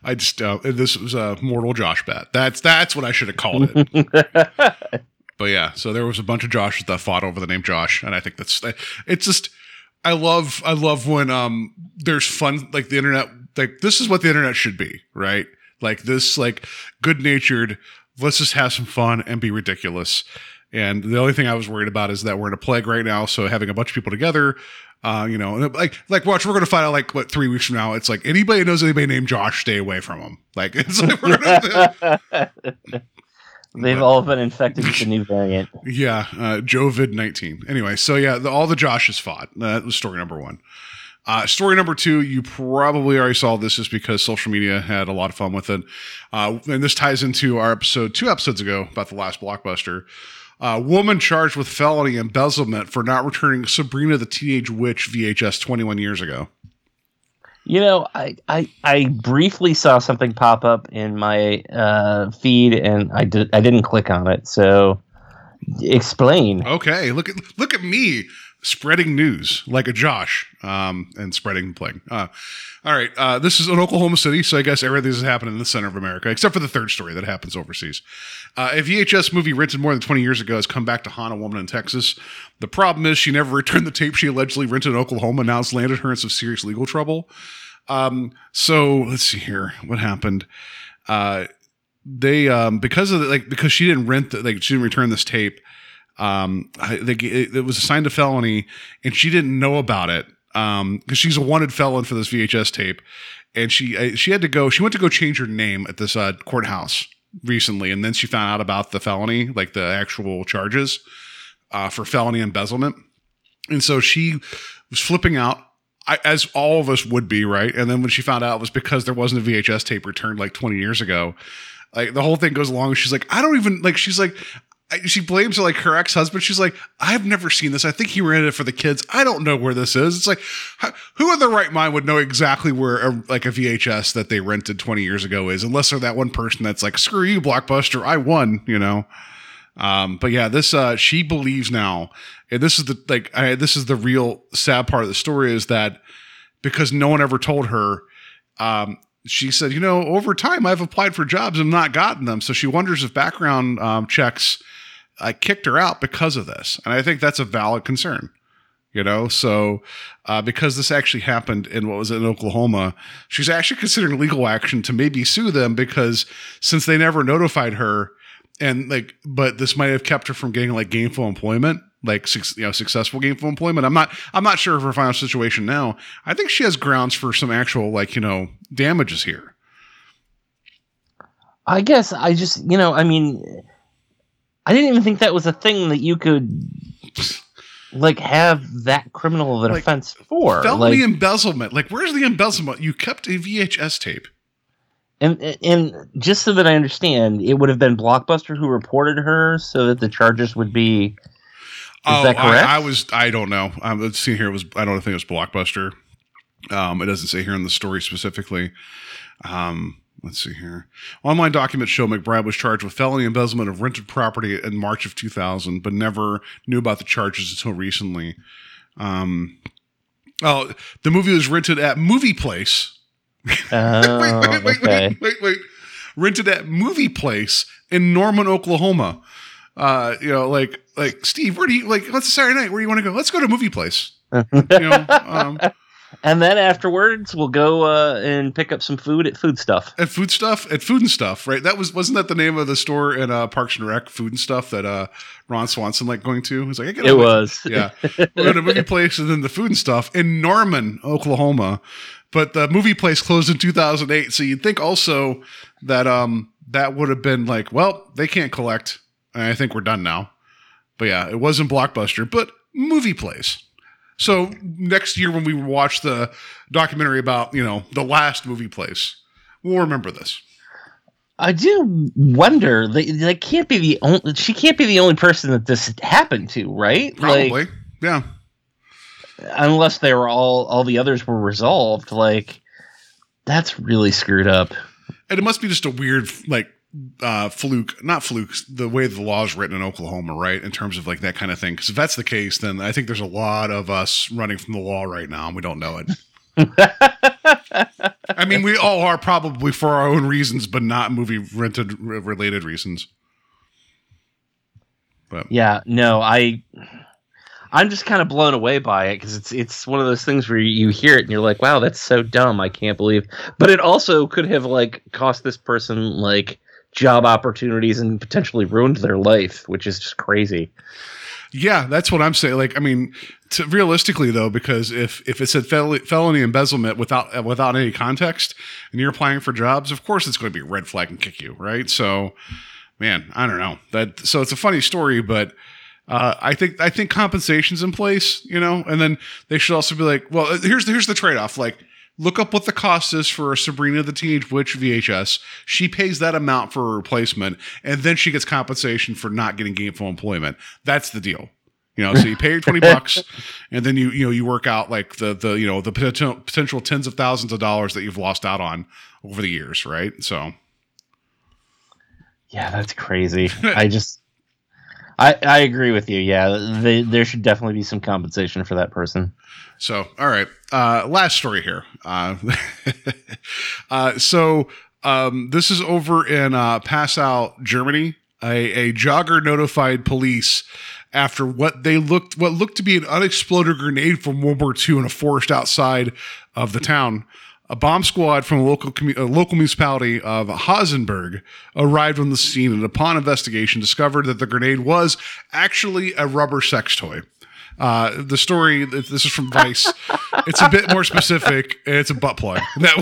I just uh, this was a mortal Josh bet. That's that's what I should have called it. but yeah, so there was a bunch of Joshes that fought over the name Josh, and I think that's it's just I love I love when um there's fun like the internet like this is what the internet should be right like this like good natured let's just have some fun and be ridiculous. And the only thing I was worried about is that we're in a plague right now, so having a bunch of people together uh, you know, like like watch, we're gonna find out like what three weeks from now. It's like anybody who knows anybody named Josh, stay away from them. Like it's like we're gonna, They've all been infected with the new variant. yeah, uh, Jovid nineteen. Anyway, so yeah, the, all the Joshes fought. That was story number one. Uh, story number two, you probably already saw this just because social media had a lot of fun with it. Uh, and this ties into our episode two episodes ago about the last blockbuster. Uh, woman charged with felony embezzlement for not returning Sabrina the Teenage Witch VHS 21 years ago. You know, I, I I briefly saw something pop up in my uh, feed, and I did I didn't click on it. So, explain. Okay, look at look at me spreading news like a Josh um, and spreading the plague. Uh, all right, uh, this is in Oklahoma City, so I guess everything's happening in the center of America, except for the third story that happens overseas. Uh, a VHS movie rented more than 20 years ago has come back to haunt a woman in Texas. The problem is she never returned the tape she allegedly rented in Oklahoma. Now it's landed her in some serious legal trouble. Um, so let's see here. What happened? Uh, they um, because of the, like because she didn't rent the, like she didn't return this tape. Um, they, it, was assigned a felony, and she didn't know about it um because she's a wanted felon for this VHS tape. And she she had to go she went to go change her name at this uh, courthouse recently and then she found out about the felony like the actual charges uh, for felony embezzlement. And so she was flipping out I, as all of us would be right? And then when she found out it was because there wasn't a VHS tape returned like 20 years ago like the whole thing goes along she's like I don't even like she's like she blames like her ex-husband. She's like i've never seen this. I think he rented it for the kids. I don't know where this is. It's like who in their right mind would know exactly where a, like a vhs that they rented 20 years ago is unless they're that one person that's like screw you blockbuster. I won you know? Um but yeah this uh she believes now and this is the like I, this is the real sad part of the story is that because no one ever told her um she said, you know, over time I've applied for jobs and not gotten them. So she wonders if background um, checks I kicked her out because of this. And I think that's a valid concern. You know, so uh, because this actually happened in what was in Oklahoma, she's actually considering legal action to maybe sue them because since they never notified her, and like, but this might have kept her from getting like gainful employment, like you know, successful gainful employment. I'm not, I'm not sure of her final situation now. I think she has grounds for some actual like you know damages here. I guess I just, you know, I mean, I didn't even think that was a thing that you could like have that criminal of an Like, offense for. Felony Like, embezzlement. Like, where's the embezzlement? You kept a VHS tape. and and just so that I understand, it would have been Blockbuster who reported her, so that the charges would be. Is that correct? Oh, I, I was. I don't know. Um, let's see here. It was. I don't think it was Blockbuster. Um, it doesn't say here in the story specifically. Um, let's see here. Online documents show McBride was charged with felony embezzlement of rented property in March of 2000, but never knew about the charges until recently. Um, oh, the movie was rented at Movie Place. Oh, wait, wait, wait, okay. wait, wait, wait. Rented at Movie Place in Norman, Oklahoma. Uh, you know, like, like Steve, where do you like? Let's Saturday night. Where do you want to go? Let's go to Movie Place. You know, um, And then afterwards, we'll go uh, and pick up some food at Food Stuff. at Food Stuff, at Food and Stuff, right? That was wasn't that the name of the store in uh, Parks and Rec? Food and Stuff that uh, Ron Swanson like going to. He's like, I get It was. yeah. We're going to movie place and then the food and stuff in Norman, Oklahoma. But the movie place closed in 2008. So you'd think also that um that would have been like, well, they can't collect. I think we're done now. But yeah, it wasn't Blockbuster, but movie place. So next year when we watch the documentary about, you know, the last movie place, we'll remember this. I do wonder. They, they can't be the only. She can't be the only person that this happened to, right? Probably. Like, yeah. unless they were all all the others were resolved. Like, that's really screwed up. And it must be just a weird like uh fluke, not fluke, the way the law is written in Oklahoma, right? In terms of like that kind of thing. Because if that's the case, then I think there's a lot of us running from the law right now and we don't know it. I mean, we all are probably for our own reasons, but not movie rented related reasons. But Yeah, no, I I'm just kind of blown away by it because it's it's one of those things where you hear it and you're like, wow, that's so dumb. I can't believe. But it also could have like cost this person like job opportunities and potentially ruined their life, which is just crazy. Yeah, that's what I'm saying. Like, I mean, to, realistically though, because if if it said fel- felony embezzlement without uh, without any context, and you're applying for jobs, of course it's going to be a red flag and kick you, right? So, man, I don't know that. So it's a funny story, but uh, I think I think compensation's in place, you know, and then they should also be like, well, here's here's the trade off, like. Look up what the cost is for a Sabrina the Teenage Witch VHS. She pays that amount for a replacement, and then she gets compensation for not getting gainful employment. That's the deal. You know, so you pay your twenty bucks, and then you you know you work out like the the you know the potential potential tens of thousands of dollars that you've lost out on over the years, right? So Yeah, that's crazy. I just I, I agree with you. Yeah, they, there should definitely be some compensation for that person. So, all right. Uh, last story here. Uh, uh, so, um, this is over in uh, Passau, Germany. A, a jogger notified police after what they looked what looked to be an unexploded grenade from World War II in a forest outside of the town. A bomb squad from a local commu- a local municipality of Hasenberg arrived on the scene and, upon investigation, discovered that the grenade was actually a rubber sex toy. Uh, the story this is from Vice. it's a bit more specific. and It's a butt plug. That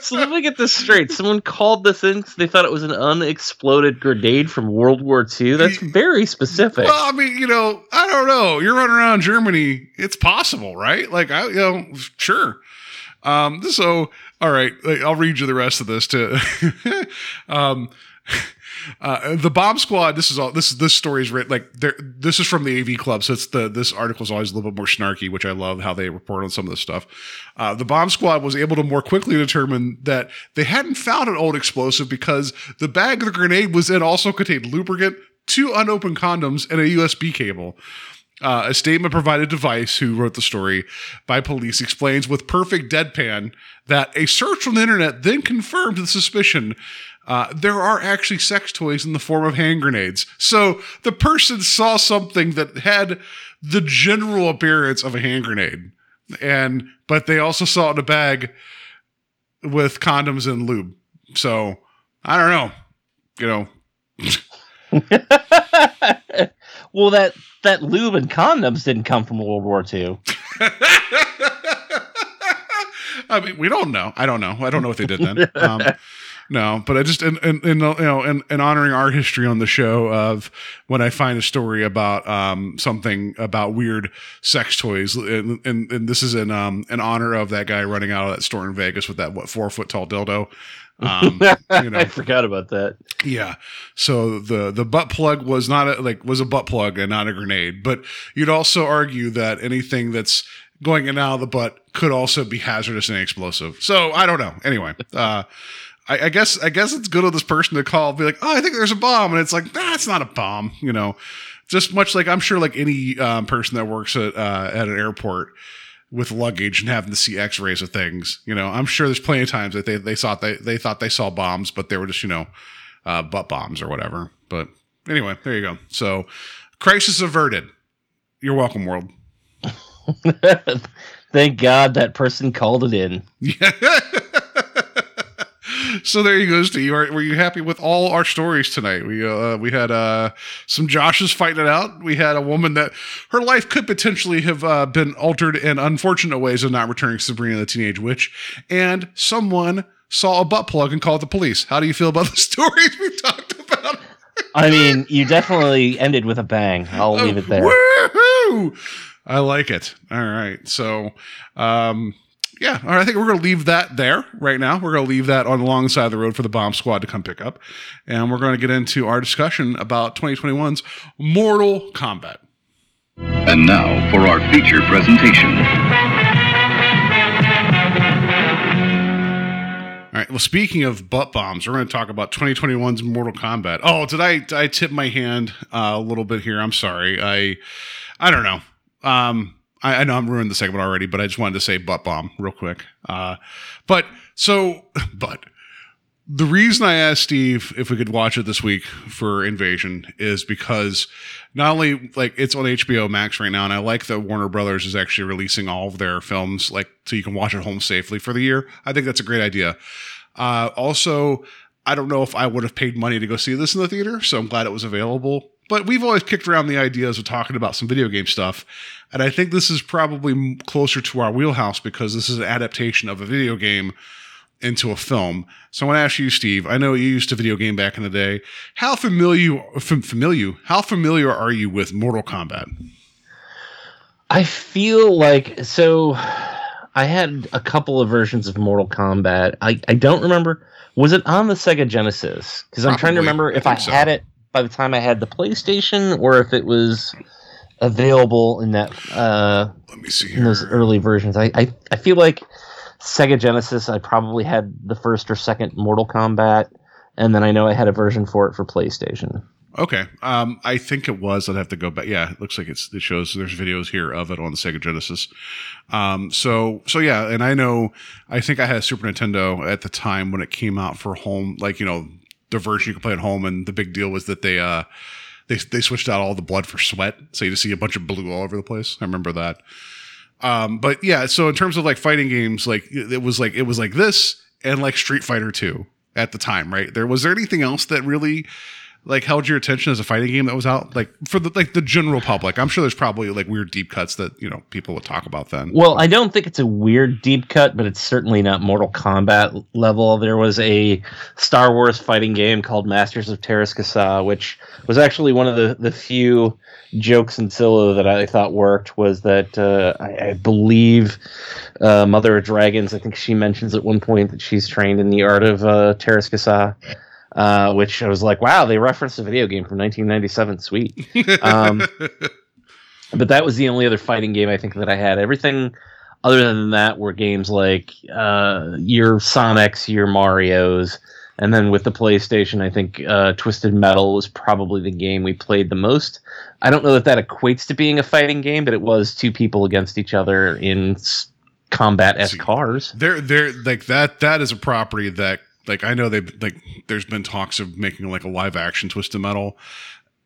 So let me get this straight. Someone called this in because they thought it was an unexploded grenade from World War II. That's very specific. well, I mean, you know, I don't know. You're running around Germany. It's possible, right? Like, I, you know, sure. Um, so, all right, I'll read you the rest of this too. um, uh, the bomb squad. This is all. This this story is written like. This is from the AV Club, so it's the this article is always a little bit more snarky, which I love how they report on some of this stuff. Uh, the bomb squad was able to more quickly determine that they hadn't found an old explosive because the bag of the grenade was in also contained lubricant, two unopened condoms, and a USB cable. Uh, a statement provided to Vice, who wrote the story, by police explains with perfect deadpan that a search on the internet then confirmed the suspicion. Uh, there are actually sex toys in the form of hand grenades. So the person saw something that had the general appearance of a hand grenade, and but they also saw it in a bag with condoms and lube. So I don't know, you know, well, that that lube and condoms didn't come from World War II. I mean, we don't know. I don't know. I don't know what they did then. Um, no, but I just in, in, in you know in, in honoring our history on the show of when I find a story about um, something about weird sex toys, and, and, and this is in um, in honor of that guy running out of that store in Vegas with that what four foot tall dildo. Um, you know, I forgot about that. yeah. So the the butt plug was not a, like was a butt plug and not a grenade. But you'd also argue that anything that's going in and out of the butt could also be hazardous and explosive. So I don't know. Anyway, uh, I, I guess I guess it's good of this person to call, be like, oh, I think there's a bomb, and it's like, that's not a bomb. You know, just much like I'm sure like any um, person that works at uh, at an airport with luggage and having to see x-rays of things you know? I'm sure there's plenty of times that they, they thought they, they thought they saw bombs but they were just you know uh, butt bombs or whatever. But anyway there you go. So crisis averted. You're welcome world. Thank God that person called it in. yeah so there you go steve Are, were you happy with all our stories tonight we uh we had uh some joshes fighting it out we had a woman that her life could potentially have uh, been altered in unfortunate ways of not returning sabrina the teenage witch and someone saw a butt plug and called the police how do you feel about the stories we've talked about I mean, you definitely ended with a bang. I'll leave it there. Woohoo! I like it. All right. So, um, yeah, all right, I think we're going to leave that there right now. We're going to leave that on the long side of the road for the bomb squad to come pick up. And we're going to get into our discussion about 2021's Mortal Kombat. And now for our feature presentation. All right. Well, speaking of butt bombs, we're going to talk about 2021's Mortal Kombat. Oh, did I did I tip my hand uh, a little bit here? I'm sorry. I I don't know. Um, I, I know I'm ruined the segment already, but I just wanted to say butt bomb real quick. Uh, but so, but the reason I asked Steve if we could watch it this week for Invasion is because not only like it's on HBO Max right now, and I like that Warner Brothers is actually releasing all of their films like so you can watch at home safely for the year. I think that's a great idea. Uh, also, I don't know if I would have paid money to go see this in the theater, so I'm glad it was available. But we've always kicked around the ideas of talking about some video game stuff, and I think this is probably closer to our wheelhouse because this is an adaptation of a video game into a film. So I want to ask you, Steve. I know you used to video game back in the day. How familiar, fam- familiar, how familiar are you with Mortal Kombat? I feel like so. I had a couple of versions of Mortal Kombat. I, I don't remember. Was it on the Sega Genesis? Because I'm trying to remember if I so. had it by the time I had the PlayStation or if it was available in that uh, Let me see in those early versions. I, I I feel like Sega Genesis. I probably had the first or second Mortal Kombat, and then I know I had a version for it for PlayStation. Okay. Um, I think it was. I'd have to go back. Yeah, it looks like it's it shows there's videos here of it on the Sega Genesis. Um, so so yeah, and I know I think I had a Super Nintendo at the time when it came out for home, like you know the version you could play at home, and the big deal was that they uh they they switched out all the blood for sweat, so you just see a bunch of blue all over the place. I remember that. Um, but yeah, so in terms of like fighting games, like it was like it was like this and like Street Fighter Two at the time, right? There was there anything else that really like held your attention as a fighting game that was out like for the like the general public i'm sure there's probably like weird deep cuts that you know people would talk about then Well, I don't think it's a weird deep cut, but it's certainly not Mortal Kombat level. There was a Star Wars fighting game called Masters of Teräs Käsi, which was actually one of the, the few jokes in Solo that I thought worked. Was that uh, I, I believe uh, Mother of Dragons? I think she mentions at one point that she's trained in the art of uh, Teräs Käsi. Uh, which I was like, wow, they referenced a video game from 1997. Sweet. Um, but that was the only other fighting game I think that I had. Everything other than that were games like uh, your Sonics, your Mario's, and then with the PlayStation, I think uh, Twisted Metal was probably the game we played the most. I don't know that that equates to being a fighting game, but it was two people against each other in s- combat as cars. they're they're like that that is a property that like i know they like there's been talks of making like a live action twisted metal.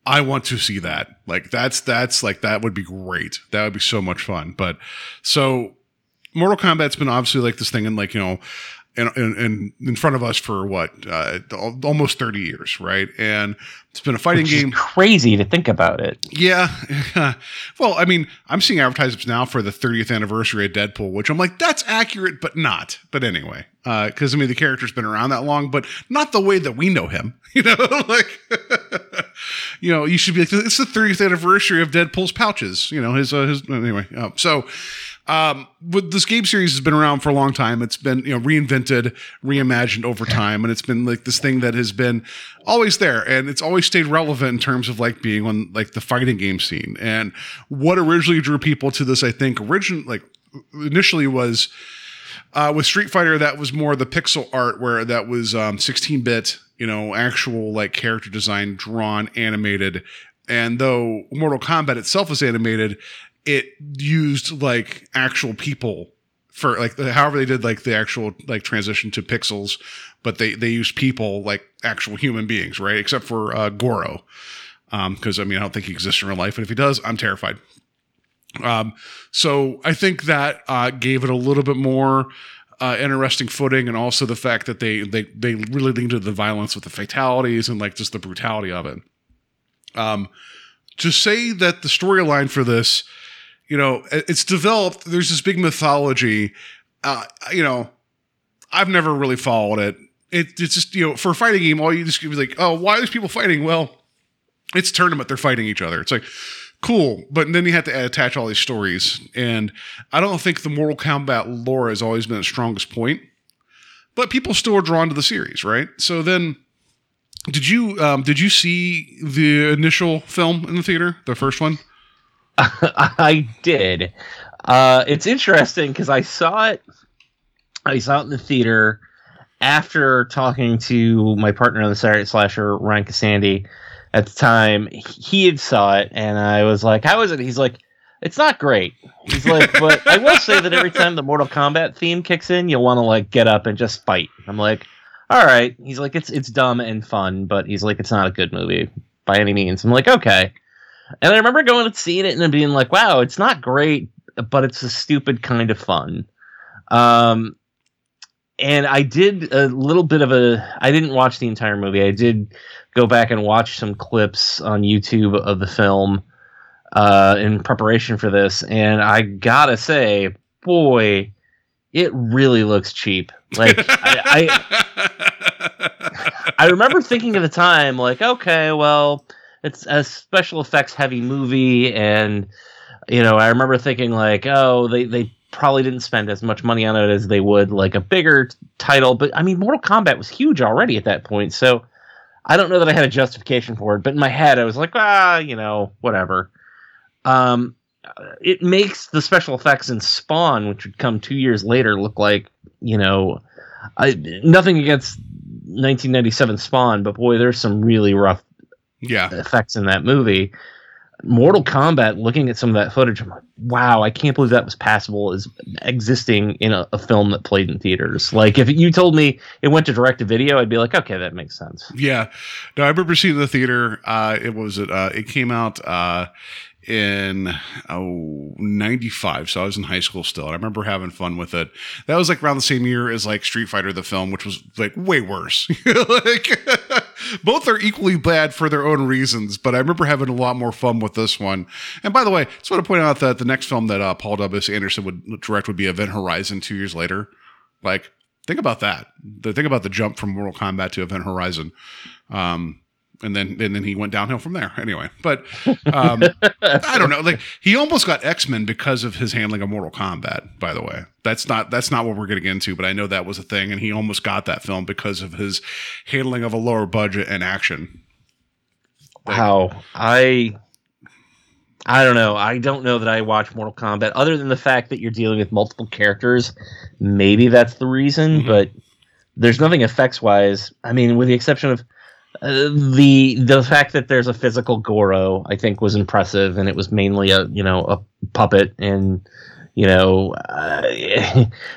I want to see that. Like that's that's like that would be great. That would be so much fun. But so mortal kombat's been obviously like this thing and like you know in, in, in front of us for what uh, almost 30 years right and it's been a fighting Which game crazy to think about it. yeah. well, I mean, I'm seeing advertisements now for the 30th anniversary of Deadpool, which I'm like, that's accurate, but not. But anyway, because I mean, the character's been around that long, but not the way that we know him. You know, like, you know, you should be like, it's the 30th anniversary of Deadpool's pouches. You know, his uh, his anyway. Uh, so. Um, with this game series has been around for a long time. It's been you know reinvented, reimagined over time, and it's been like this thing that has been always there, and it's always stayed relevant in terms of like being on like the fighting game scene. And what originally drew people to this, I think, origin like initially was uh, with Street Fighter. That was more the pixel art, where that was um, 16-bit, you know, actual like character design, drawn, animated. And though Mortal Kombat itself is animated, it used like actual people for like however they did like the actual like transition to pixels, but they they used people like actual human beings, right? Except for uh, Goro, because I mean I don't think he exists in real life, and if he does, I'm terrified. Um, so I think that uh, gave it a little bit more uh, interesting footing, and also the fact that they they they really leaned into the violence with the fatalities and like just the brutality of it. Um, to say that the storyline for this, you know, it's developed. There's this big mythology. Uh, you know, I've never really followed it. It, it's just you know, for a fighting game, all you just be like, oh, why are these people fighting? Well, it's tournament. They're fighting each other. It's like cool, but then you have to attach all these stories, and I don't think the Mortal Kombat lore has always been its strongest point. But people still are drawn to the series, right? So then, did you um, did you see the initial film in the theater, the first one? I did. Uh, it's interesting because I saw it. I saw it in the theater after talking to my partner on the Saturday Slasher, Ryan Cassandi. At the time, he had saw it, and I was like, "How is it?" He's like, "It's not great." He's like, "But I will say that every time the Mortal Kombat theme kicks in, you'll want to like get up and just fight." I'm like, "All right." He's like, "It's it's dumb and fun, but he's like, it's not a good movie by any means." I'm like, "Okay." And I remember going and seeing it and being like, wow, it's not great, but it's a stupid kind of fun. Um, and I did a little bit of a, I didn't watch the entire movie. I did go back and watch some clips on YouTube of the film uh, in preparation for this. And I gotta say, boy, it really looks cheap. Like, I, I, I remember thinking at the time, like, okay, well, it's a special effects heavy movie, and you know, I remember thinking like, oh, they they probably didn't spend as much money on it as they would like a bigger t- title. But I mean, Mortal Kombat was huge already at that point, so I don't know that I had a justification for it. But in my head, I was like, ah, you know, whatever. Um, it makes the special effects in Spawn, which would come two years later, look like you know, I, nothing against 1997 Spawn, but boy, there's some really rough Yeah. effects in that movie. Mortal Kombat, looking at some of that footage, I'm like, wow, I can't believe that was passable as existing in a, a film that played in theaters. Like, if you told me it went to direct to video, I'd be like, okay, that makes sense. Yeah. No, I remember seeing the theater. Uh, it was it. Uh, it came out uh, in oh 95 so i was in high school still and i remember having fun with it that was like around the same year as like street fighter the film which was like way worse like both are equally bad for their own reasons but i remember having a lot more fun with this one. And by the way i just want to point out that the next film that uh, paul w anderson would direct would be event horizon two years later. Like think about that. The think about the jump from mortal kombat to event horizon. Um and then and then he went downhill from there anyway but um i don't know like he almost got x-men because of his handling of mortal kombat by the way that's not that's not what we're getting into but i know that was a thing and he almost got that film because of his handling of a lower budget and action Wow, I I don't know. I don't know that I watch Mortal Kombat other than the fact that you're dealing with multiple characters. Maybe that's the reason, Mhm. but there's nothing effects wise. I mean, with the exception of uh, the the fact that there's a physical Goro, I think was impressive, and it was mainly a you know a puppet and. You know, uh,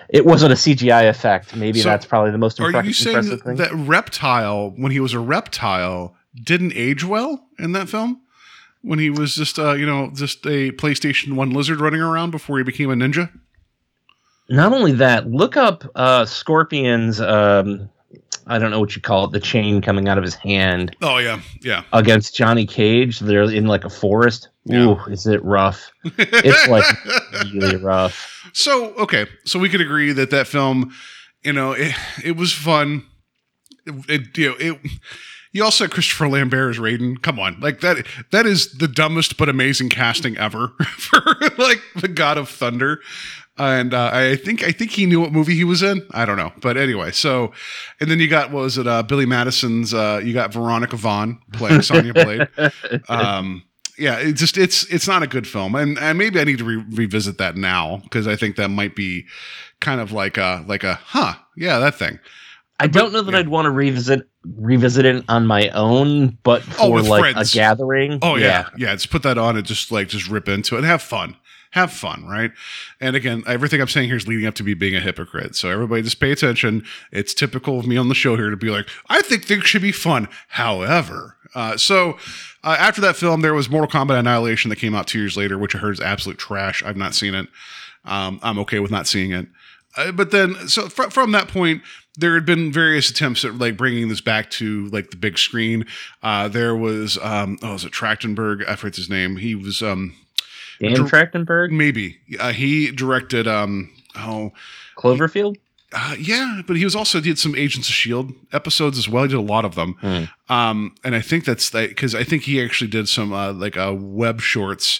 it wasn't a CGI effect. Maybe So, that's probably the most are impre- you saying impressive thing. that reptile when he was a reptile didn't age well in that film when he was just uh you know just a playstation 1 lizard running around before he became a ninja not only that, look up uh, Scorpion's. Um, I don't know what you call it. The chain coming out of his hand oh yeah yeah against Johnny Cage. They're in like a forest. Ooh, is it rough? It's like really rough. So okay, so we could agree that that film, you know, it, it was fun. It, it you know it. You also had Christopher Lambert as Raiden. Come on, like that. That is the dumbest but amazing casting ever for like the God of Thunder. And uh, I think I think he knew what movie he was in. I don't know, but anyway. So, and then you got what was it? Uh, Billy Madison's. Uh, you got Veronica Vaughn playing Sonya Blade. um, yeah, it's just it's it's not a good film, and and maybe I need to re- revisit that now because I think that might be kind of like a like a huh, yeah, that thing. I don't know that yeah. I'd want to revisit revisit it on my own, but Oh, for with like friends. a gathering. Oh yeah. yeah, Just put that on and just like just rip into it and have fun. Have fun, right? And again, everything I'm saying here is leading up to me being a hypocrite. So everybody just pay attention. It's typical of me on the show here to be like, I think things should be fun. However, uh, so uh, after that film, there was Mortal Kombat Annihilation that came out two years later, which I heard is absolute trash. I've not seen it. Um, I'm okay with not seeing it. Uh, but then, so fr- from that point, there had been various attempts at like bringing this back to like the big screen. Uh, there was, um, oh, was it Trachtenberg? I forget his name. He was, um, Dan Dir- Trachtenberg, maybe uh, he directed, um, oh, Cloverfield. uh, yeah, but he was also did some Agents of Shield episodes as well. He did a lot of them, Hmm. um, and I think that's because I think he actually did some uh, like uh, web shorts,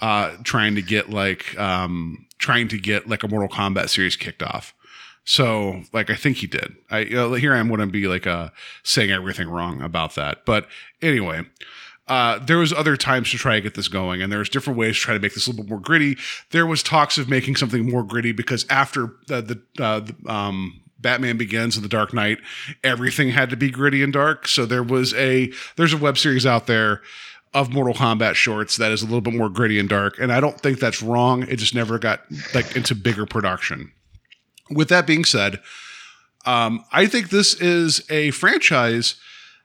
uh, trying to get like um, trying to get like a Mortal Kombat series kicked off. So like I think he did. I you know, here I am wouldn't be like uh, saying everything wrong about that, but anyway. Uh, there was other times to try to get this going, and there's different ways to try to make this a little bit more gritty. There was talks of making something more gritty because after the, the, uh, the um, Batman Begins and The Dark Knight, everything had to be gritty and dark. So there was a there's a web series out there of Mortal Kombat shorts that is a little bit more gritty and dark, and I don't think that's wrong. It just never got like into bigger production. With that being said, um, I think this is a franchise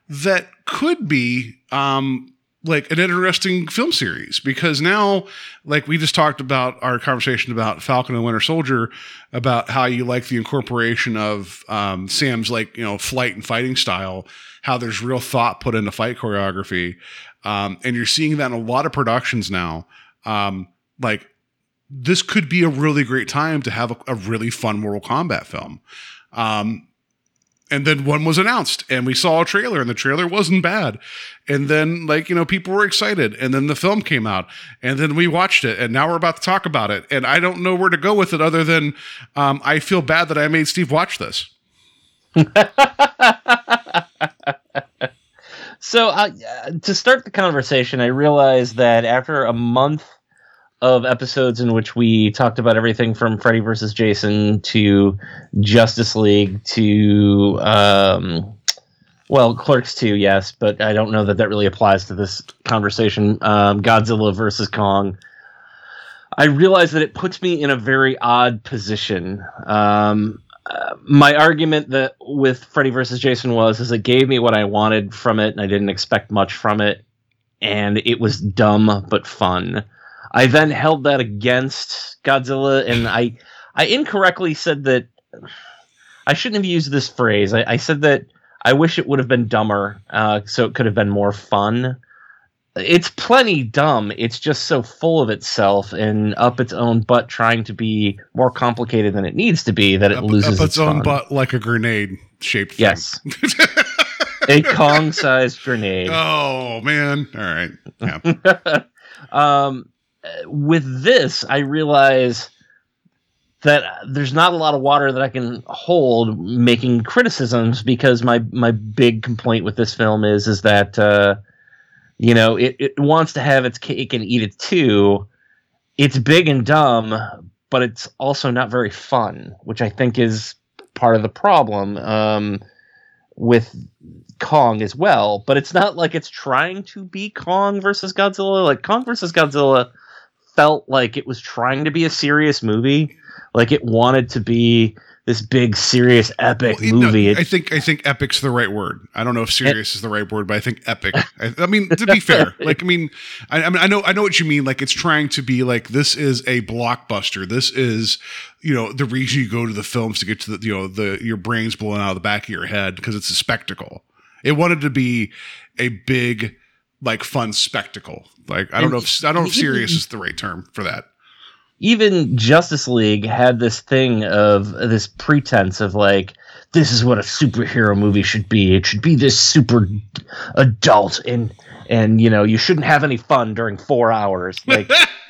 that could be um, like an interesting film series because now, like we just talked about our conversation about Falcon and Winter Soldier, about how you like the incorporation of um, Sam's like you know flight and fighting style, how there's real thought put into fight choreography, um, and you're seeing that in a lot of productions now. Um, like this could be a really great time to have a, a really fun Mortal Kombat film. And then one was announced and we saw a trailer and the trailer wasn't bad. And then like you know people were excited and then the film came out and then we watched it and now we're about to talk about it. And i don't know where to go with it other than um, i feel bad that i made steve watch this. So uh, to start the conversation, I realized that after a month of episodes in which we talked about everything from Freddy versus Jason to Justice League to um, Well, Clerks 2, yes, but I don't know that that really applies to this conversation. Um, Godzilla versus Kong. I realize that it puts me in a very odd position. Um, uh, my argument that with Freddy versus Jason was is it gave me what I wanted from it, and I didn't expect much from it, and it was dumb but fun. I then held that against Godzilla, and I I incorrectly said that I shouldn't have used this phrase. I, I said that I wish it would have been dumber, uh, so it could have been more fun. It's plenty dumb. It's just so full of itself and up its own butt, trying to be more complicated than it needs to be that it Up, loses up its, own fun. butt like a grenade shaped. Yes, a Kong-sized grenade. oh man! All right. Yeah. um, with this, I realize that there's not a lot of water that I can hold making criticisms because my my big complaint with this film is is that uh, you know it, it wants to have its cake and eat it too. It's big and dumb, but it's also not very fun, which I think is part of the problem um, with Kong as well. But it's not like it's trying to be Kong versus Godzilla. Like Kong versus Godzilla felt like it was trying to be a serious movie. Like it wanted to be this big, serious, epic Well, movie. It- I think I think epic's the right word. I don't know if serious is the right word, but I think epic. I, I mean, to be fair, like I mean, I, I mean, I know I know what you mean. Like it's trying to be like this is a blockbuster. This is you know the reason you go to the films to get to the you know the your brains blowing out of the back of your head because it's a spectacle. It wanted to be a big like fun spectacle. Like I don't And know if I don't know if serious is the right term for that. even Justice League had this thing of this pretense of like, this is what a superhero movie should be. It should be this super adult and and you know you shouldn't have any fun during four hours. Like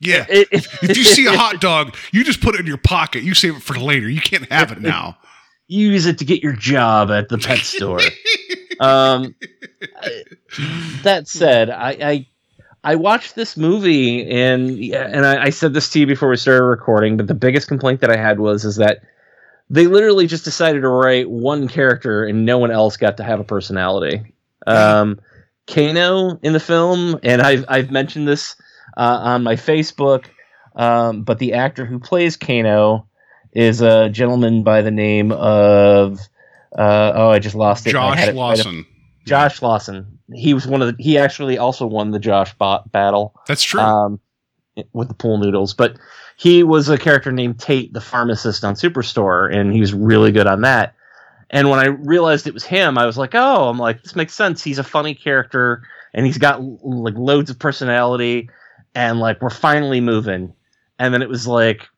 yeah. it, it- if you see a hot dog, you just put it in your pocket. You save it for later. You can't have it now. use it to get your job at the pet store. Um, that said, I, I I watched this movie and and I, I said this to you before we started recording, but the biggest complaint that I had was is that they literally just decided to write one character and no one else got to have a personality. Um, Kano in the film, and I've I've mentioned this uh, on my Facebook, um, but the actor who plays Kano is a gentleman by the name of uh, oh I just lost it. Josh it right Lawson. Josh Lawson. He was one of the. He actually also won the Josh bot battle That's true. um, with the pool noodles. But he was a character named Tate, the pharmacist on Superstore, and he was really good on that. And when I realized it was him, I was like, oh, I'm like, this makes sense. He's a funny character, and he's got like loads of personality, and like we're finally moving. And then it was like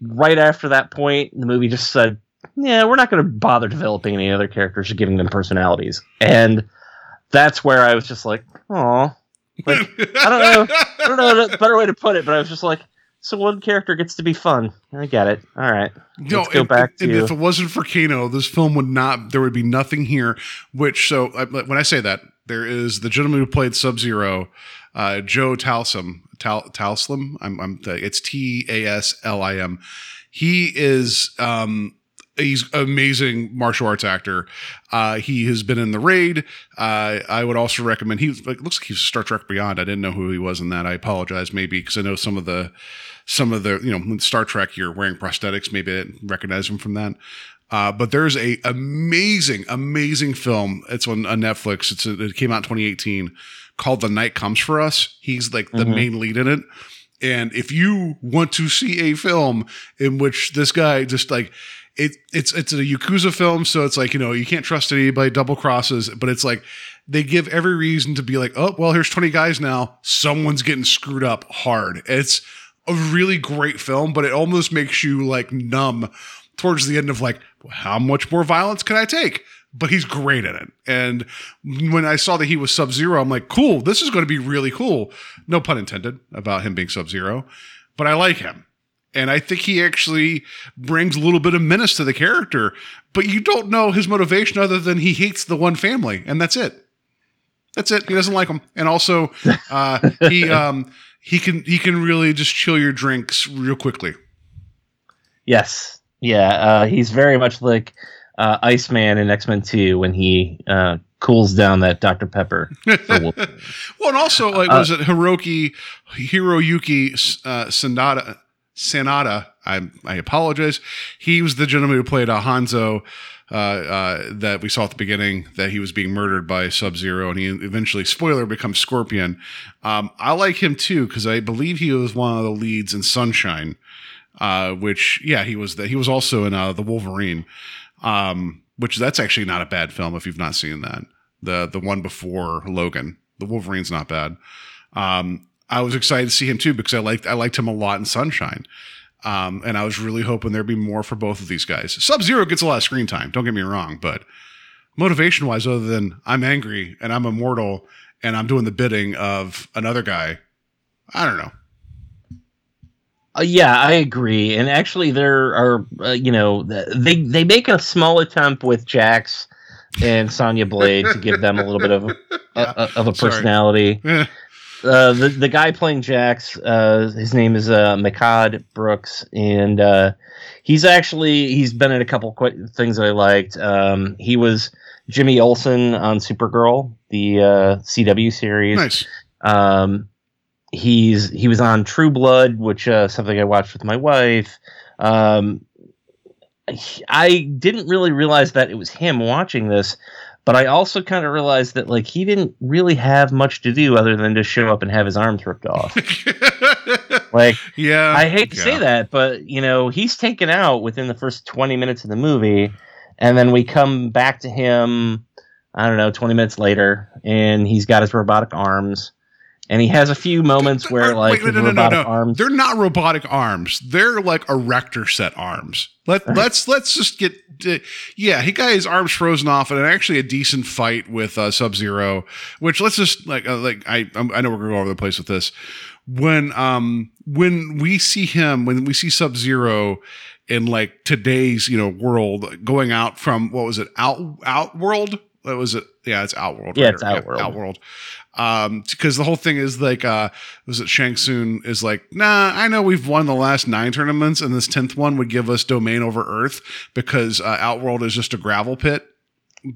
right after that point, the movie just said, yeah, we're not going to bother developing any other characters or giving them personalities. And that's where I was just like, oh, like, I don't know. I don't know a better way to put it, but I was just like, so one character gets to be fun. I get it. All right. No, Let's go and, back to- if it wasn't for Kano, this film would not. There would be nothing here. Which, so I, when I say that, there is the gentleman who played Sub Zero, uh, Joe Talsum. Tal, Talslim. I'm. I'm. It's T A S L I M. He is. Um, he's amazing martial arts actor. Uh, he has been in the raid. Uh, I would also recommend. He like looks like he's Star Trek Beyond. I didn't know who he was in that. I apologize, maybe because I know some of the some of the you know Star Trek. You're wearing prosthetics. Maybe I didn't recognize him from that. Uh, but there's a amazing, amazing film. It's on, on Netflix. It's a, it came out in 2018 called The Night Comes for Us. He's like the Mhm. main lead in it. And if you want to see a film in which this guy just like it, it's it's a yakuza film, so it's like you know you can't trust anybody, double crosses, but it's like they give every reason to be like, oh well, here's 20 guys now, someone's getting screwed up hard. It's a really great film, but it almost makes you like numb towards the end of like, how much more violence can I take? But he's great at it. And when I saw that he was Sub Zero, I'm like, cool, this is going to be really cool. No pun intended about him being Sub Zero, but I like him. And I think he actually brings a little bit of menace to the character, but you don't know his motivation other than he hates the one family, and that's it. That's it. He doesn't like them, and also uh, he um, he can he can really just chill your drinks real quickly. Yes. Yeah. Uh, he's very much like uh, Iceman in X Men Two when he uh, cools down that Dr Pepper. Well, and also like Uh, was it Hiroki Hiroyuki uh, Sanada Sanada? I I apologize. He was the gentleman who played uh, Hanzo. Uh, uh, that we saw at the beginning that he was being murdered by Sub Zero, and he eventually, spoiler, becomes Scorpion. Um, I like him too because I believe he was one of the leads in Sunshine, uh, which yeah, he was. The, he was also in uh, the Wolverine, um, which that's actually not a bad film if you've not seen that. The the one before Logan, the Wolverine's not bad. Um, I was excited to see him too because I liked I liked him a lot in Sunshine. Um, and I was really hoping there'd be more for both of these guys. Sub Zero gets a lot of screen time, don't get me wrong, but motivation wise, other than I'm angry and I'm immortal and I'm doing the bidding of another guy, I don't know. Uh, yeah, I agree. And actually, there are uh, you know they they make a small attempt with Jax and Sonya Blade to give them a little bit of a, a- of a personality. Eh, uh, the the guy playing Jax, uh, his name is uh, Mehcad Brooks, and uh, he's actually he's been in a couple things that I liked. Um, he was Jimmy Olsen on Supergirl, the uh, CW series. nice. Um, he's he was on True Blood, which uh, something I watched with my wife. Um, I didn't really realize that it was him watching this, but I also kind of realized that like he didn't really have much to do other than just show up and have his arms ripped off. like yeah. I hate to yeah. say that, but you know he's taken out within the first twenty minutes of the movie, and then we come back to him. I don't know, twenty minutes later, and he's got his robotic arms, and he has a few moments where Wait, like no, his no, no, no, no. arms. They're not robotic arms. They're like erector set arms. Let let's let's just get uh, yeah. He got his arms frozen off, and actually a decent fight with uh, Sub Zero. Which let's just like uh, like I I'm- I know we're going to go all over the place with this. When um when we see him when we see Sub Zero in like today's you know world going out from what was it out outworld what was it yeah it's outworld Yeah, right? it's Outworld. outworld um because the whole thing is like uh was it Shang Tsung is like nah I know we've won the last nine tournaments and this 10th one would give us domain over earth because uh, outworld is just a gravel pit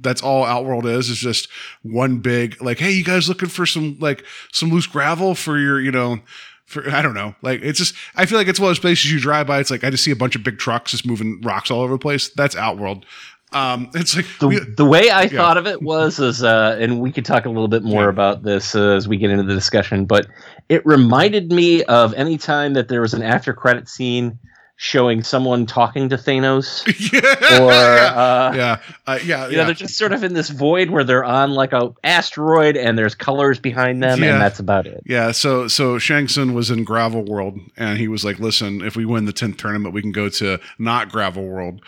that's all outworld is is just one big like hey you guys looking for some like some loose gravel for your you know for I don't know. Like it's just I feel like it's one of those places you drive by. It's like I just see a bunch of big trucks just moving rocks all over the place. That's Outworld. Um, it's like the, we- the way I thought of it was is uh and we could talk a little bit more Yeah. about this uh, as we get into the discussion but it reminded me of any time that there was an after credit scene showing someone talking to Thanos yeah, or yeah, uh yeah, uh, yeah, you know they're just sort of in this void where they're on like a asteroid and there's colors behind them Yeah. and that's about it Yeah, so so Shang Tsung was in Gravel World, and he was like, "Listen, if we win the tenth tournament, we can go to not Gravel World."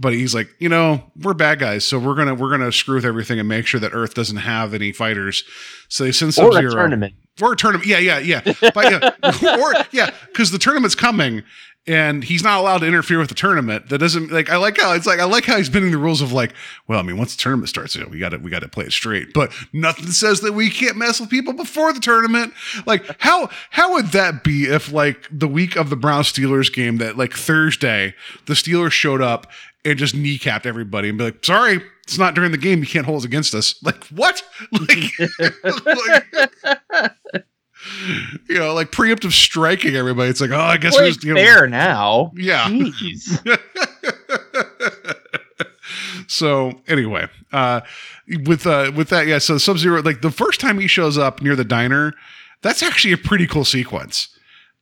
But he's like, you know, we're bad guys, so we're gonna we're gonna screw with everything and make sure that Earth doesn't have any fighters. So they send Sub a Zero tournament or a tournament. Yeah, yeah, yeah. But yeah, or yeah, because the tournament's coming, and he's not allowed to interfere with the tournament. That doesn't like. I like how it's like. I like how he's bending the rules of like. Well, I mean, once the tournament starts, you know, we got to we got to play it straight. But nothing says that we can't mess with people before the tournament. Like how how would that be if like the week of the Brown Steelers game that like Thursday the Steelers showed up and just kneecapped everybody and be like, sorry. It's not during the game. You can't hold us against us. Like what? Like, like you know, like preemptive striking everybody. It's like, oh, I guess Play we just, you know, fair now yeah. So anyway, uh, with uh, with that, yeah. So Sub Zero, like the first time he shows up near the diner, that's actually a pretty cool sequence.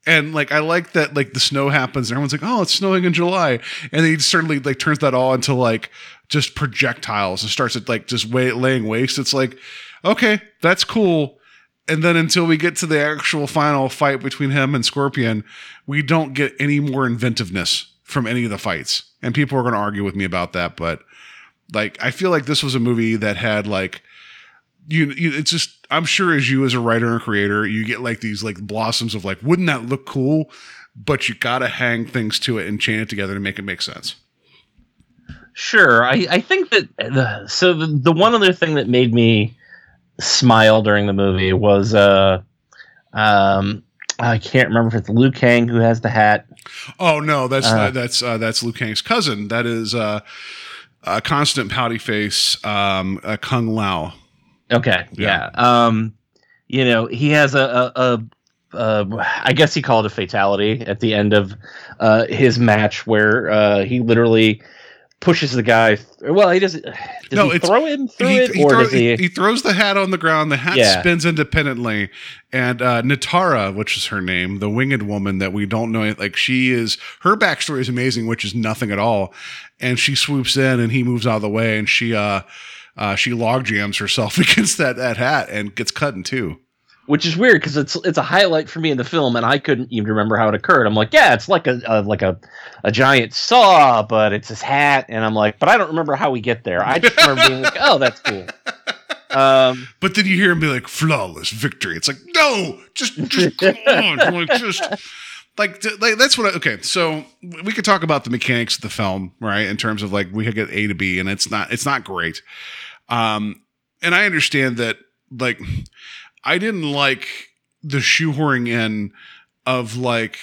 And like I like that, like the snow happens, and everyone's like, "Oh, it's snowing in July," and he certainly like turns that all into like just projectiles and starts it like just way, laying waste. It's like, okay, that's cool. And then until we get to the actual final fight between him and Scorpion, we don't get any more inventiveness from any of the fights. And people are going to argue with me about that, but like I feel like this was a movie that had like you, you it's just I'm sure as you as a writer and creator, you get like these like blossoms of like wouldn't that look cool? But you got to hang things to it and chain it together to make it make sense. Sure, I, I think that the, so. The, the one other thing that made me smile during the movie was uh, um, I can't remember if it's Liu Kang who has the hat. Oh no, that's Uh. that's uh, that's Liu Kang's cousin. That is uh a constant pouty face, um, uh, Kung Lao. Okay, yeah. Um, you know, he has a, a, a uh, I guess he called it a fatality at the end of uh, his match, where uh, he literally pushes the guy. Well, he doesn't. Does No, he throw him through He, it, he or throw- does he? he- he throws the hat on the ground. The hat Yeah. spins independently, and uh, Nitara, which is her name, the winged woman that we don't know, like she is. Her backstory is amazing, which is nothing at all. And she swoops in, and he moves out of the way, and she uh, uh, she log jams herself against that that hat and gets cut in two. which is weird because it's it's a highlight for me in the film, and I couldn't even remember how it occurred. I'm like, yeah, it's like a, a like a a giant saw, but it's his hat, and I'm like, but I don't remember how we get there. I just remember being like, oh, that's cool. Um, But then you hear him be like, "Flawless victory." It's like, no, just just come on, like just like, like that's what. I, okay, so we could talk about the mechanics of the film, right? In terms of like we could get A to B, and it's not it's not great. Um, and I understand that like I didn't like the shoehorning in of like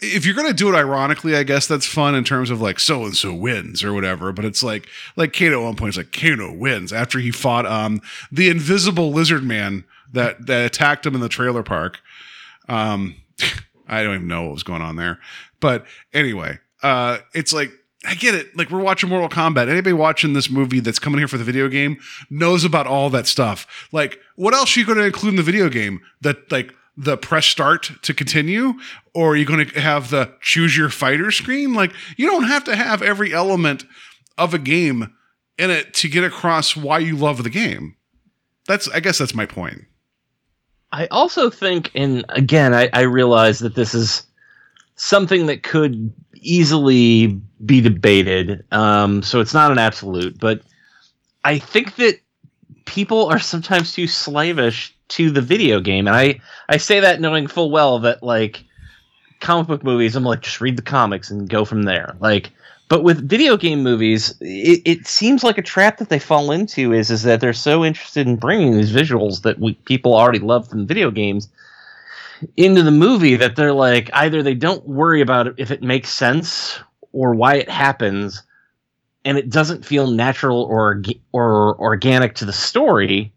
if you're gonna do it ironically, I guess that's fun in terms of like so and so wins or whatever. But it's like like Kano at one point is like Kano wins after he fought um the invisible lizard man that that attacked him in the trailer park. Um I don't even know what was going on there. But anyway, uh it's like I get it. Like we're watching Mortal Kombat. Anybody watching this movie that's coming here for the video game knows about all that stuff. Like, what else are you going to include in the video game? That like the press start to continue, or are you going to have the choose your fighter screen? Like, you don't have to have every element of a game in it to get across why you love the game. That's I guess that's my point. I also think, and again, I, I realize that this is something that could easily be debated. Um, so it's not an absolute, but I think that people are sometimes too slavish to the video game, and I I say that knowing full well that like comic book movies, I'm like just read the comics and go from there. Like, but with video game movies, it, it seems like a trap that they fall into is is that they're so interested in bringing these visuals that we, people already love from video games into the movie that they're like either they don't worry about it if it makes sense or why it happens and it doesn't feel natural or or organic to the story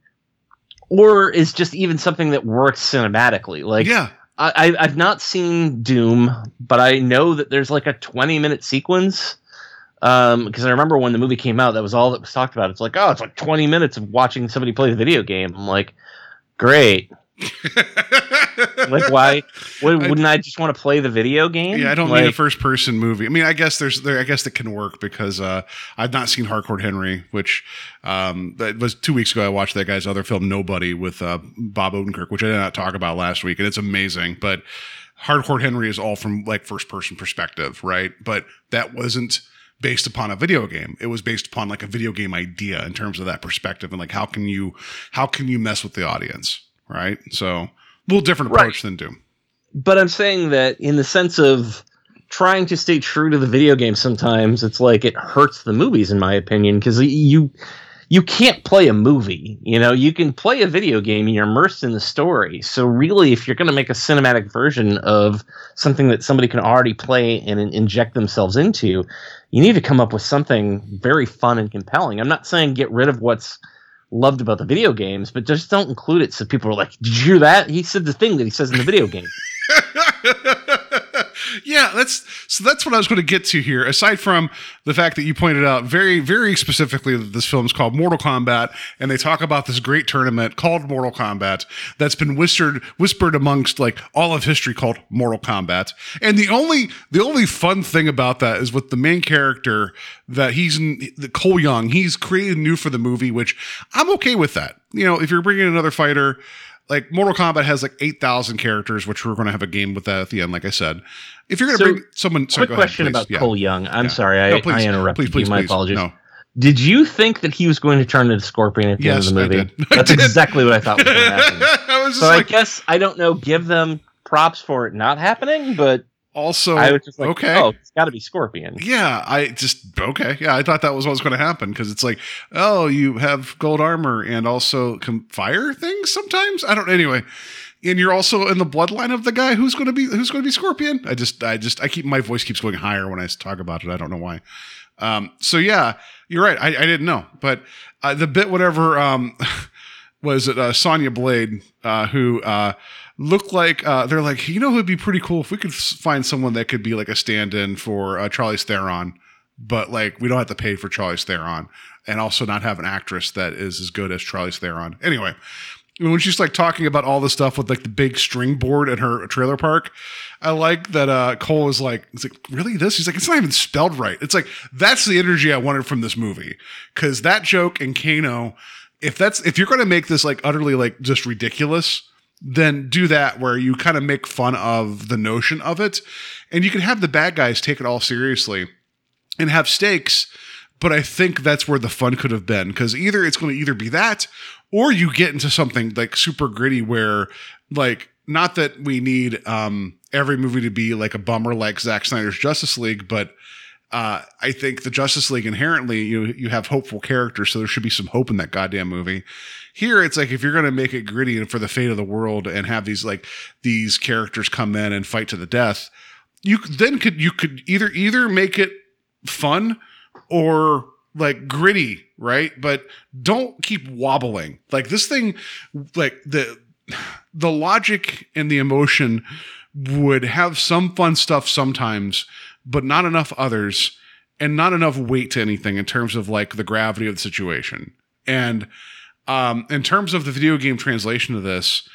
or is just even something that works cinematically like yeah, I, I've not seen Doom, but I know that there's like a 20 minute sequence. Um, because I remember when the movie came out, that was all that was talked about. It's like, oh, it's like 20 minutes of watching somebody play the video game. I'm like, great. Like, why? would, wouldn't I just want to play the video game? Yeah, I don't like, need a first person movie. I mean, I guess there's there. I guess that can work because uh, I've not seen Hardcore Henry, which um, that was two weeks ago. I watched that guy's other film, Nobody, with uh, Bob Odenkirk, which I did not talk about last week, and it's amazing. But Hardcore Henry is all from like first person perspective, right? But that wasn't based upon a video game. It was based upon like a video game idea in terms of that perspective and like how can you how can you mess with the audience, right? So a little different Right. approach than Doom. but I'm saying that in the sense of trying to stay true to the video game sometimes it's like it hurts the movies in my opinion because you you can't play a movie you know you can play a video game and you're immersed in the story so really if you're going to make a cinematic version of something that somebody can already play and inject themselves into you need to come up with something very fun and compelling i'm not saying get rid of what's loved about the video games but just don't include it. So people are like did you hear that? He said the thing that he says in the video game yeah, that's so that's what I was going to get to here. Aside from the fact that you pointed out very, very specifically that this film is called Mortal Kombat, and they talk about this great tournament called Mortal Kombat that's been whispered whispered amongst like all of history called Mortal Kombat. And the only the only fun thing about that is with the main character that he's in, the Cole Young. He's created new for the movie, which I'm okay with that. You know, if you're bringing another fighter like Mortal Kombat has like 8,000 characters, which we're going to have a game with that at the end, like I said. If you're going to So, bring someone, sorry, Quick go ahead, question please. about Yeah. Cole Young. I'm Yeah. sorry, I, No, please. I interrupted Please, please, you. My apologies. No. Did you think that he was going to turn into Scorpion at the Yes, end of the movie? That's exactly what I thought was going to happen. I so like, I guess I don't know. Give them props for it not happening, but also, I was just like, okay. oh, it's got to be Scorpion. Yeah, I just okay. Yeah, I thought that was what was going to happen because it's like, oh, you have gold armor and also can fire things sometimes. I don't. Anyway, and you're also in the bloodline of the guy who's going to be who's going to be Scorpion. I just, I just, I keep my voice keeps going higher when I talk about it. I don't know why. Um, so yeah, you're right. I, I didn't know, but uh, the bit whatever um, was it uh, Sonya Blade uh, who uh, looked like uh, they're like you know it'd be pretty cool if we could find someone that could be like a stand-in for uh, Charlie Theron, but like we don't have to pay for Charlie Theron and also not have an actress that is as good as Charlie Theron. Anyway, when she's like talking about all the stuff with like the big string board at her trailer park, I like that uh Cole is like, it's like, really this? He's like, it's not even spelled right. It's like that's the energy I wanted from this movie. Cause that joke and Kano, if that's if you're gonna make this like utterly like just ridiculous, then do that where you kind of make fun of the notion of it. And you can have the bad guys take it all seriously and have stakes. But I think that's where the fun could have been because either it's going to either be that or you get into something like super gritty where like not that we need um every movie to be like a bummer like Zack Snyder's Justice League, but uh, I think the Justice League inherently you you have hopeful characters, so there should be some hope in that goddamn movie. Here, it's like if you're going to make it gritty and for the fate of the world and have these like these characters come in and fight to the death, you then could you could either either make it fun or like gritty, right? But don't keep wobbling. Like this thing, like the the logic and the emotion would have some fun stuff sometimes, but not enough others, and not enough weight to anything in terms of like the gravity of the situation. And um, in terms of the video game translation of this,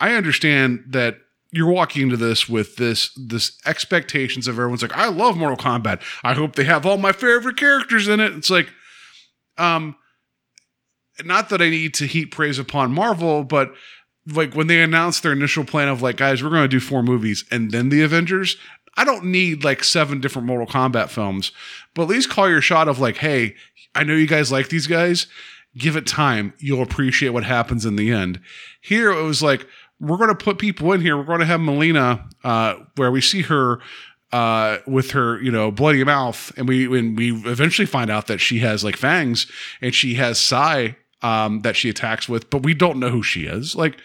I understand that you're walking into this with this this expectations of everyone's like, I love Mortal Kombat. I hope they have all my favorite characters in it. It's like, um, not that I need to heap praise upon Marvel, but like when they announced their initial plan of like, guys, we're going to do four movies and then the Avengers. I don't need like seven different Mortal Kombat films, but at least call your shot of like, hey, I know you guys like these guys. Give it time. You'll appreciate what happens in the end. Here it was like, we're going to put people in here. We're going to have Melina, uh, where we see her uh, with her, you know, bloody mouth, and we when we eventually find out that she has like fangs, and she has Sai um, that she attacks with, but we don't know who she is. Like,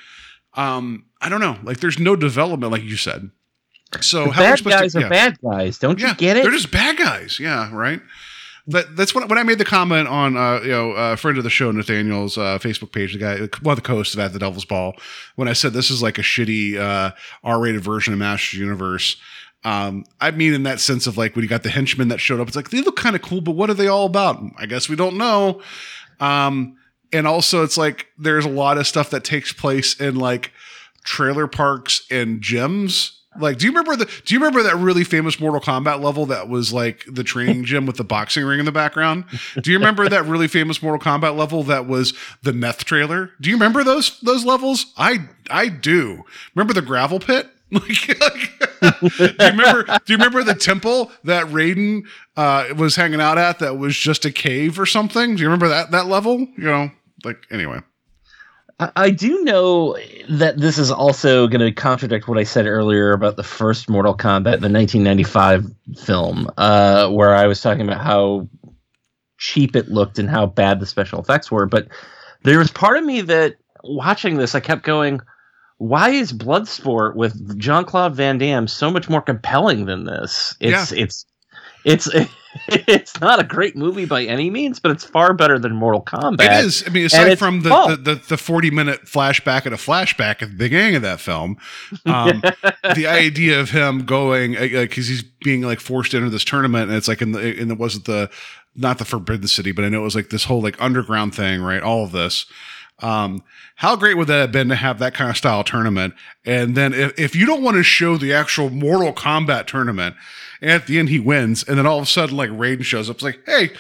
um, I don't know. Like, there's no development, like you said. So The how bad guys to? are yeah. bad guys. Don't Yeah, you get it? They're just bad guys. Yeah, right. That, that's when, when I made the comment on uh, you know a friend of the show Nathaniel's uh, Facebook page, the guy one of the co-hosts of At the Devil's Ball, when I said this is like a shitty uh, R-rated version of Masters Universe. Um, I mean in that sense of like when you got the henchmen that showed up, it's like they look kind of cool, but what are they all about? I guess we don't know. Um, and also it's like there's a lot of stuff that takes place in like trailer parks and gyms. Like, do you remember the? Do you remember that really famous Mortal Kombat level that was like the training gym with the boxing ring in the background? Do you remember that really famous Mortal Kombat level that was the meth trailer? Do you remember those those levels? I I do. Remember the gravel pit? Like, like- do you remember? Do you remember the temple that Raiden uh, was hanging out at? That was just a cave or something. Do you remember that that level? You know, like anyway. I, I do know that this is also going to contradict what I said earlier about the first Mortal Kombat, the 1995 film, uh, where I was talking about how cheap it looked and how bad the special effects were. But there was part of me that watching this, I kept going, why is Bloodsport with Jean Claude Van Damme so much more compelling than this? It's it's it's it's not a great movie by any means, but it's far better than Mortal Kombat. It is. I mean, aside from the, the, the, the 40 minute flashback and a flashback at the beginning of that film, um, the idea of him going, uh, like, cause he's being like forced into this tournament and it's like in the, and it wasn't the, not the Forbidden City, but I know it was like this whole like underground thing, right? All of this. Um, how great would that have been to have that kind of style tournament? And then if, if you don't want to show the actual Mortal Kombat tournament, and at the end he wins, and then all of a sudden like Raiden shows up, it's like, hey,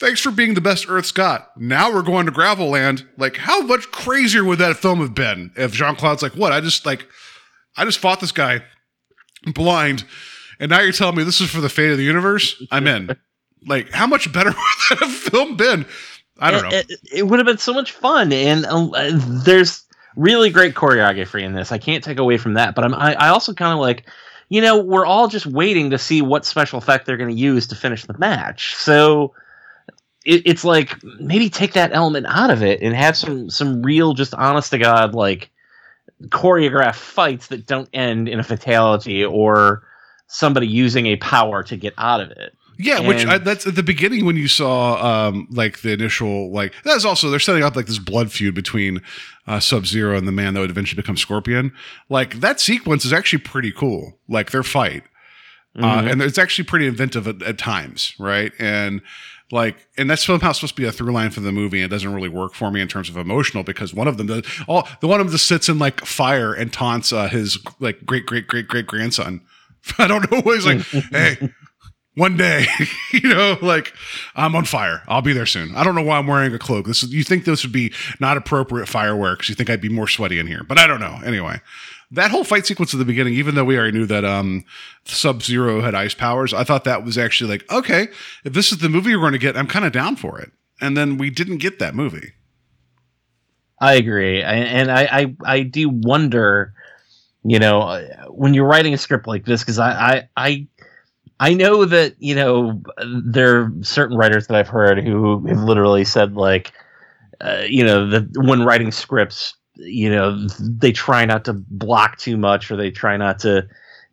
thanks for being the best Earth's got. Now we're going to Gravel Land. Like, how much crazier would that film have been if Jean Claude's like, what? I just like, I just fought this guy blind, and now you're telling me this is for the fate of the universe? I'm in. Like, how much better would that have film been? I don't know. It, it- it would have been so much fun, and uh, there's really great choreography in this. I can't take away from that, but I'm, I, I also kind of like, you know, we're all just waiting to see what special effect they're going to use to finish the match. So it, it's like maybe take that element out of it and have some some real, just honest to god, like choreographed fights that don't end in a fatality or somebody using a power to get out of it. Yeah, which I, that's at the beginning when you saw um like the initial like that's also they're setting up like this blood feud between uh, Sub Zero and the man that would eventually become Scorpion. Like that sequence is actually pretty cool. Like their fight, uh, Mhm. and it's actually pretty inventive at, at times, right? And like, and that's somehow supposed to be a through line for the movie. And it doesn't really work for me in terms of emotional because one of them, does, all the one of them just sits in like fire and taunts uh, his like great great great great grandson. I don't know. What he's like, hey, one day, you know, like I'm on fire. I'll be there soon. I don't know why I'm wearing a cloak. This is, you think this would be not appropriate fireworks. You think I'd be more sweaty in here, but I don't know. Anyway, that whole fight sequence at the beginning, even though we already knew that um Sub Zero had ice powers, I thought that was actually like, okay, if this is the movie we're going to get, I'm kind of down for it. And then we didn't get that movie. I agree, I, and I, I I do wonder, you know, uh, when you're writing a script like this, because I, I I I know that you know there are certain writers that I've heard who have literally said like, uh, you know, that when writing scripts, you know, they try not to block too much or they try not to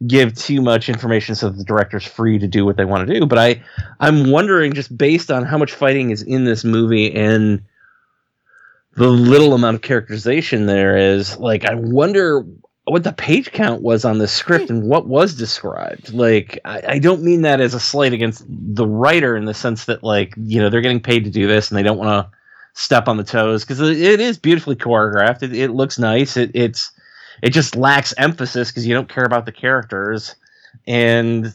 give too much information so the director's free to do what they want to do. But I I'm wondering just based on how much fighting is in this movie and the little amount of characterization there is like i wonder what the page count was on the script and what was described. Like I, I don't mean that as a slight against the writer in the sense that like you know they're getting paid to do this and they don't want to step on the toes because it, is beautifully choreographed. It, it looks nice. It, it's it just lacks emphasis because you don't care about the characters and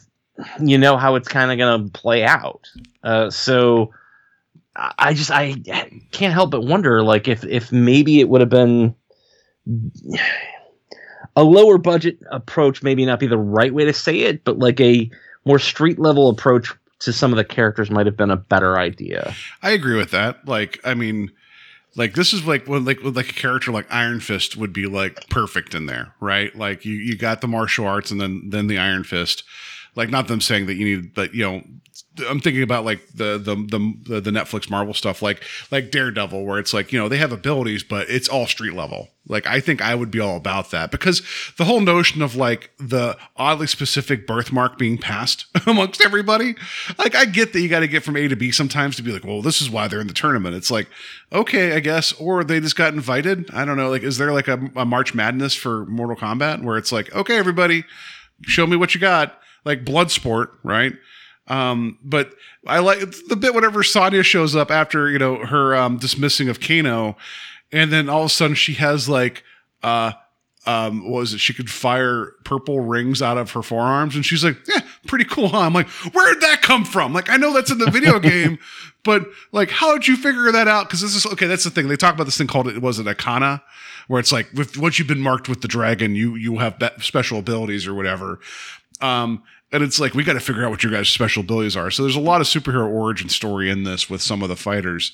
you know how it's kind of going to play out. Uh, so I I just I can't help but wonder like if if maybe it would have been a lower budget approach maybe not be the right way to say it but like a more street level approach to some of the characters might have been a better idea. I agree with that. Like, I mean, like this is like when like like a character like Iron Fist would be like perfect in there, right? Like you you got the martial arts and then then the Iron Fist. Like not them saying that you need, but you know, I'm thinking about like the the the the Netflix Marvel stuff, like like Daredevil, where it's like you know they have abilities, but it's all street level. Like I think I would be all about that because the whole notion of like the oddly specific birthmark being passed amongst everybody, like I get that you got to get from A to B sometimes to be like, well, this is why they're in the tournament. It's like okay, I guess, or they just got invited. I don't know. Like, is there like a, a March Madness for Mortal Kombat where it's like, okay, everybody, show me what you got, like Bloodsport, right? Um, but I like the bit whenever Sonya shows up after you know her um, dismissing of Kano, and then all of a sudden she has like uh um what was it? She could fire purple rings out of her forearms and she's like yeah pretty cool huh? I'm like where'd that come from? Like i know that's in the video game but like how did you figure that out? Because this is okay that's the thing they talk about this thing called it was it arcana? Where it's like with once you've been marked with the dragon you you have that special abilities or whatever. Um and it's like we got to figure out what your guys' special abilities are. So there's a lot of superhero origin story in this with some of the fighters.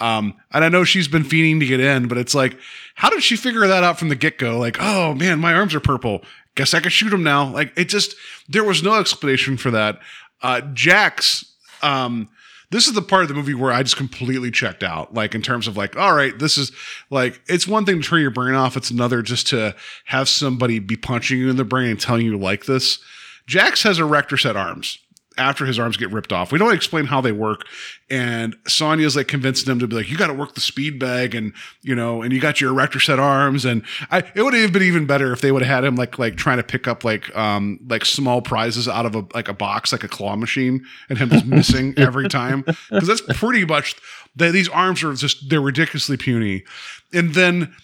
Um, and I know she's been fiending to get in, but it's like, how did she figure that out from the get go? Like, oh man, my arms are purple. Guess I can shoot them now. Like, it just there was no explanation for that. Uh, Jax, um, this is the part of the movie where I just completely checked out. Like in terms of like, all right, this is like it's one thing to turn your brain off. It's another just to have somebody be punching you in the brain and telling you like this. Jax has erector set arms after his arms get ripped off. We don't explain how they work. And Sonya's like convincing him to be like, you got to work the speed bag and, you know, and you got your erector set arms. And I, it would have been even better if they would have had him like, like trying to pick up like, um, like small prizes out of a, like a box, like a claw machine and him just missing every time. Cause that's pretty much, they, these arms are just, they're ridiculously puny. And then,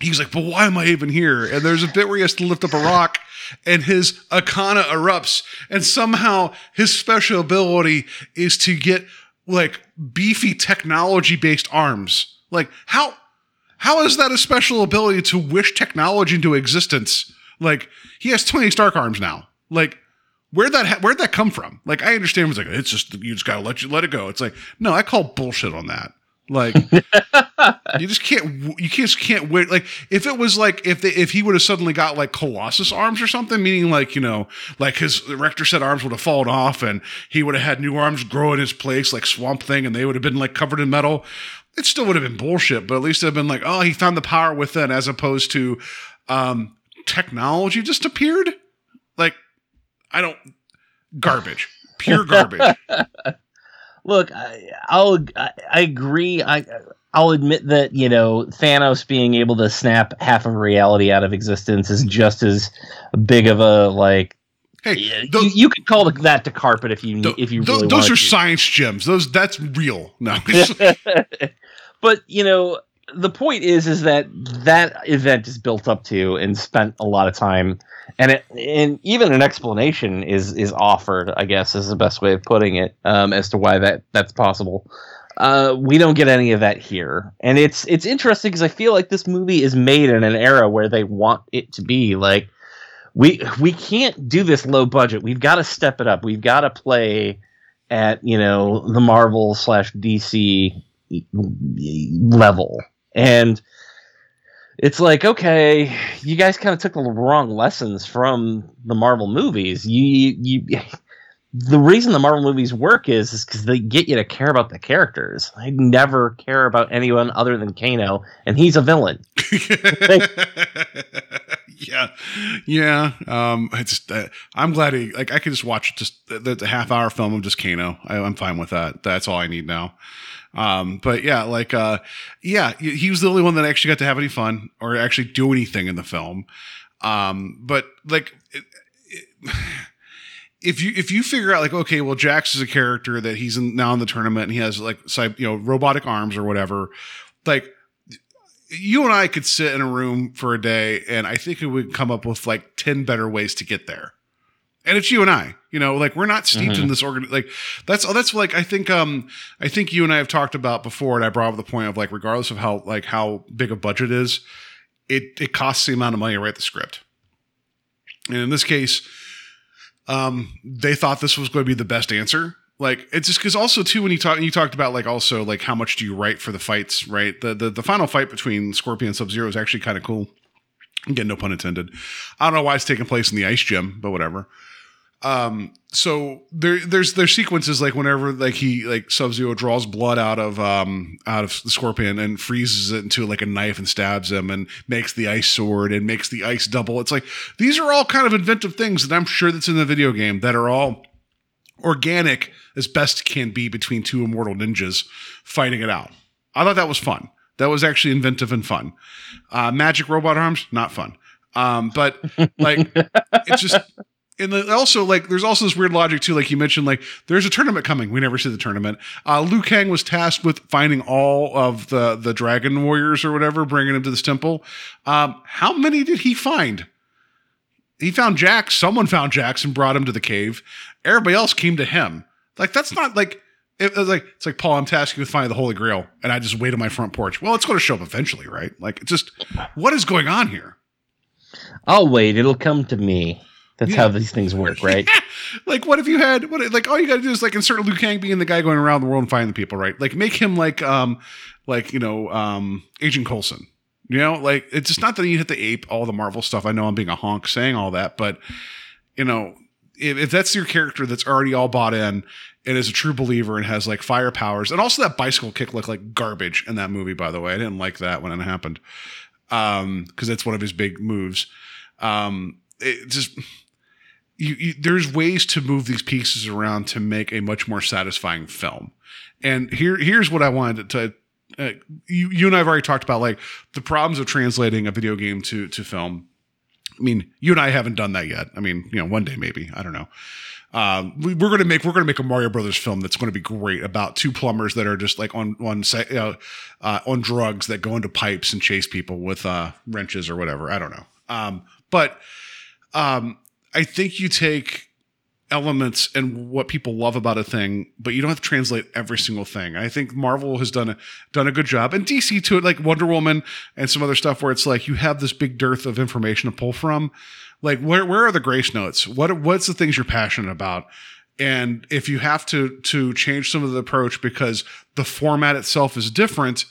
he's like, but why am I even here? And there's a bit where he has to lift up a rock and his Arcana erupts. And somehow his special ability is to get like beefy technology based arms. Like, how, how is that a special ability to wish technology into existence? Like, he has Tony Stark arms now. Like, Where'd that ha- where'd that come from? Like I understand it's like it's just you just gotta let you let it go. It's like no, I call bullshit on that. Like you just can't you just can't wait like if it was like if they if he would have suddenly got like colossus arms or something meaning like you know like his erector set arms would have fallen off and he would have had new arms grow in his place like swamp thing and they would have been like covered in metal it still would have been bullshit but at least it'd been like oh he found the power within as opposed to um technology just appeared like i don't garbage pure garbage. Look, I, I'll I, I agree. I I'll admit that you know Thanos being able to snap half of reality out of existence is just as big of a like. Hey, Yeah, tho- you, you could call that to carpet if you tho- if you really those are to. science gems. Those that's real. No, but you know the point is is that that event is built up to and spent a lot of time and it and even an explanation is is offered i guess is the best way of putting it um, as to why that that's possible. Uh, we don't get any of that here. And it's it's interesting because i feel like this movie is made in an era where they want it to be like we we can't do this low budget. We've got to step it up. We've got to play at you know the marvel slash dc level. And it's like okay you guys kind of took the wrong lessons from the marvel movies you you the reason the marvel movies work is is because they get you to care about the characters i never care about anyone other than kano and he's a villain yeah, yeah. Um, it's uh, I'm glad he like I could just watch just the, the half hour film of just Kano. I, I'm fine with that. That's all I need now. Um, but yeah, like uh, yeah, he was the only one that actually got to have any fun or actually do anything in the film. Um, but like. It, it, if you if you figure out like okay well Jax is a character that he's in, now in the tournament and he has like you know robotic arms or whatever like you and I could sit in a room for a day and I think we would come up with like 10 better ways to get there. And it's you and I, you know, like we're not steeped in this organ. Like that's, that's like, I think, um, I think you and I have talked about before. And I brought up the point of like, regardless of how, like how big a budget is, it, it costs the amount of money to write the script. And in this case, um, they thought this was going to be the best answer. Like it's just because also too when you talk you talked about like also like how much do you write for the fights right the the, the final fight between Scorpion and Sub Zero is actually kind of cool. Again, no pun intended. I don't know why it's taking place in the ice gym, but whatever. Um, so there there's there's sequences like whenever like he like Sub Zero draws blood out of um out of the Scorpion and freezes it into like a knife and stabs him and makes the ice sword and makes the ice double. It's like these are all kind of inventive things that I'm sure that's in the video game that are all organic as best can be between two immortal ninjas fighting it out. I thought that was fun. That was actually inventive and fun. Uh, magic robot arms, not fun. Um, but like, it's just. And also, like, there's also this weird logic too. Like you mentioned, like there's a tournament coming. We never see the tournament. Uh, Liu Kang was tasked with finding all of the the dragon warriors or whatever, bringing them to this temple. Um, how many did he find? He found Jax. Someone found Jax and brought him to the cave. Everybody else came to him. Like that's not like it, it's like it's like Paul. I'm you with finding the Holy Grail, and I just wait on my front porch. Well, it's going to show up eventually, right? Like it's just what is going on here? i'll wait it'll come to me that's Yeah. how these things work right like what if you had what like all you got to do is like insert Liu Kang being the guy going around the world and finding the people, right? Like make him like um like you know um Agent Coulson. You know, like it's just not that you hit the ape all the Marvel stuff. I know I'm being a honk saying all that, but you know, if, if that's your character that's already all bought in and is a true believer and has like fire powers, and also that bicycle kick looked like garbage in that movie. By the way, I didn't like that when it happened um because it's one of his big moves. Um, it just you, you, there's ways to move these pieces around to make a much more satisfying film. And here, here's what I wanted to. Uh, you, you and I have already talked about like the problems of translating a video game to to film. I mean, you and I haven't done that yet. I mean, you know, one day maybe. I don't know. Um, we, we're gonna make we're gonna make a Mario Brothers film that's going to be great about two plumbers that are just like on on uh, uh, on drugs that go into pipes and chase people with uh, wrenches or whatever. I don't know. Um, but um, I think you take elements and what people love about a thing, but you don't have to translate every single thing. I think Marvel has done a done a good job, and DC to it, like Wonder Woman and some other stuff, where it's like you have this big dearth of information to pull from. Like, where where are the grace notes? What what's the things you're passionate about? And if you have to to change some of the approach because the format itself is different,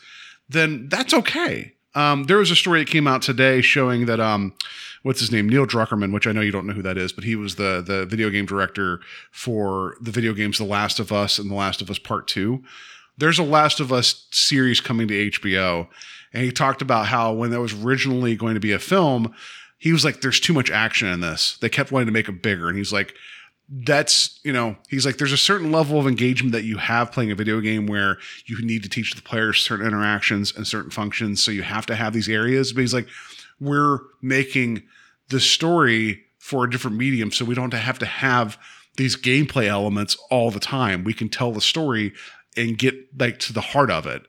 then that's okay. Um, there was a story that came out today showing that um, what's his name, Neil Druckmann, which I know you don't know who that is, but he was the the video game director for the video games The Last of Us and The Last of Us Part Two. There's a Last of Us series coming to HBO, and he talked about how when that was originally going to be a film, he was like, "There's too much action in this." They kept wanting to make it bigger, and he's like, that's you know he's like there's a certain level of engagement that you have playing a video game where you need to teach the players certain interactions and certain functions so you have to have these areas but he's like we're making the story for a different medium so we don't have to have these gameplay elements all the time we can tell the story and get like to the heart of it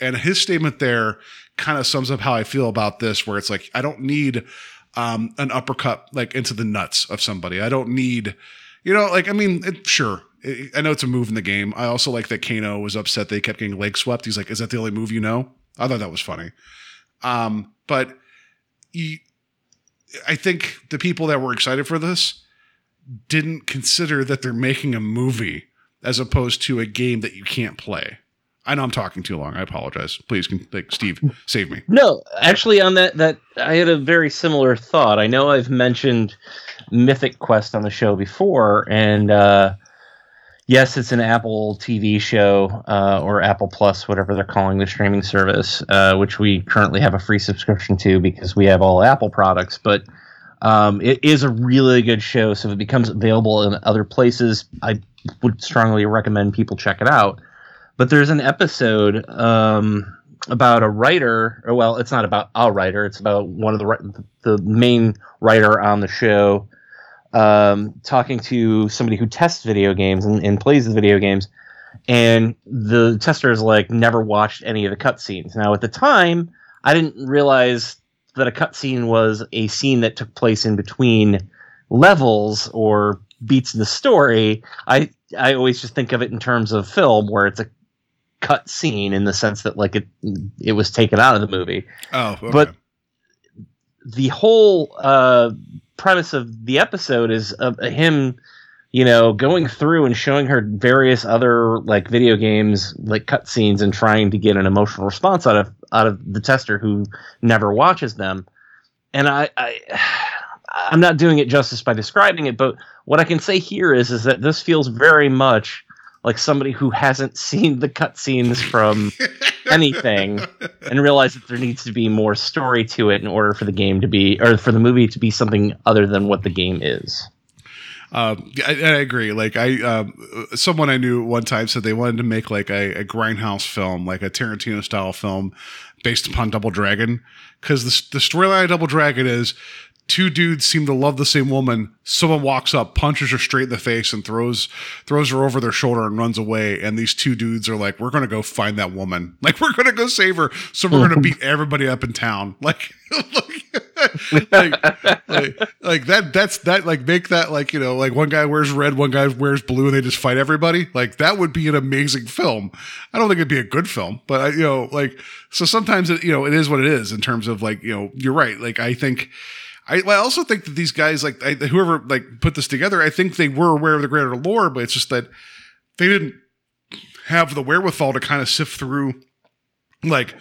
and his statement there kind of sums up how i feel about this where it's like i don't need um, an uppercut like into the nuts of somebody i don't need you know, like I mean, it, sure. I know it's a move in the game. I also like that Kano was upset they kept getting leg swept. He's like, "Is that the only move you know?" I thought that was funny. Um, but I think the people that were excited for this didn't consider that they're making a movie as opposed to a game that you can't play. I know I'm talking too long. I apologize. Please, like, Steve, save me. No, actually, on that, that I had a very similar thought. I know I've mentioned Mythic Quest on the show before, and uh, yes, it's an Apple TV show uh, or Apple Plus, whatever they're calling the streaming service, uh, which we currently have a free subscription to because we have all Apple products. But um, it is a really good show, so if it becomes available in other places, I would strongly recommend people check it out. But there's an episode um, about a writer, or well, it's not about a writer. It's about one of the the main writer on the show um, talking to somebody who tests video games and, and plays the video games, and the tester is like never watched any of the cutscenes. Now, at the time, I didn't realize that a cutscene was a scene that took place in between levels or beats in the story. I I always just think of it in terms of film, where it's a cut scene in the sense that like it it was taken out of the movie. Oh, okay. But the whole uh, premise of the episode is of him, you know, going through and showing her various other like video games, like cutscenes, and trying to get an emotional response out of out of the tester who never watches them. And I, I I'm not doing it justice by describing it, but what I can say here is is that this feels very much like somebody who hasn't seen the cutscenes from anything and realize that there needs to be more story to it in order for the game to be or for the movie to be something other than what the game is. Um, I, I agree. Like I, um, someone I knew one time said they wanted to make like a, a grindhouse film, like a Tarantino style film, based upon Double Dragon, because the the storyline of Double Dragon is two dudes seem to love the same woman. Someone walks up, punches her straight in the face, and throws throws her over their shoulder and runs away. And these two dudes are like, "We're gonna go find that woman. Like, we're gonna go save her. So we're gonna beat everybody up in town. Like, like, like, like that. That's that. Like, make that like you know, like one guy wears red, one guy wears blue, and they just fight everybody. Like, that would be an amazing film. I don't think it'd be a good film, but I, you know, like, so sometimes it, you know, it is what it is in terms of like, you know, you're right. Like, I think. I, I also think that these guys, like I, whoever like put this together, I think they were aware of the greater lore, but it's just that they didn't have the wherewithal to kind of sift through. Like,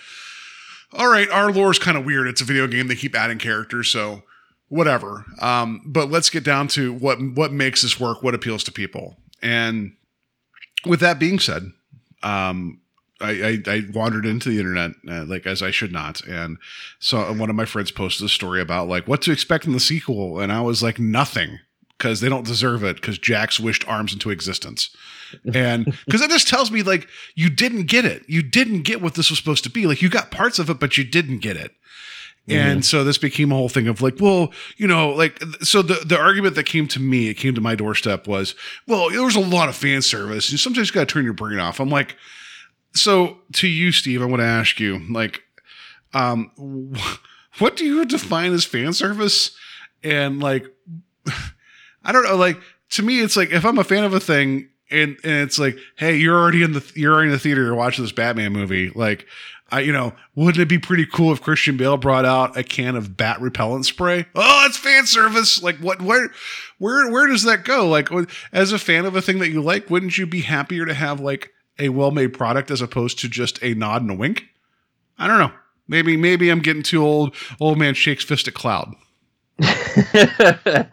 all right, our lore is kind of weird. It's a video game; they keep adding characters, so whatever. Um, but let's get down to what what makes this work, what appeals to people, and with that being said, um, I, I, I wandered into the internet uh, like as I should not, and so one of my friends posted a story about like what to expect in the sequel, and I was like nothing because they don't deserve it because Jax wished arms into existence, and because that just tells me like you didn't get it, you didn't get what this was supposed to be. Like you got parts of it, but you didn't get it. And so this became a whole thing of like, well, you know, like so the the argument that came to me, it came to my doorstep was, well, there was a lot of fan service. And sometimes you gotta turn your brain off. I'm like, so to you, Steve, I want to ask you, like, um, wh- what do you define as fan service? And like, I don't know, like to me, it's like if I'm a fan of a thing and and it's like, hey, you're already in the you're already in the theater, you're watching this Batman movie, like. I, you know, wouldn't it be pretty cool if Christian Bale brought out a can of bat repellent spray? Oh, it's fan service. Like, what, where, where, where does that go? Like, as a fan of a thing that you like, wouldn't you be happier to have like a well-made product as opposed to just a nod and a wink? I don't know. Maybe, maybe I'm getting too old. Old man shakes fist at cloud.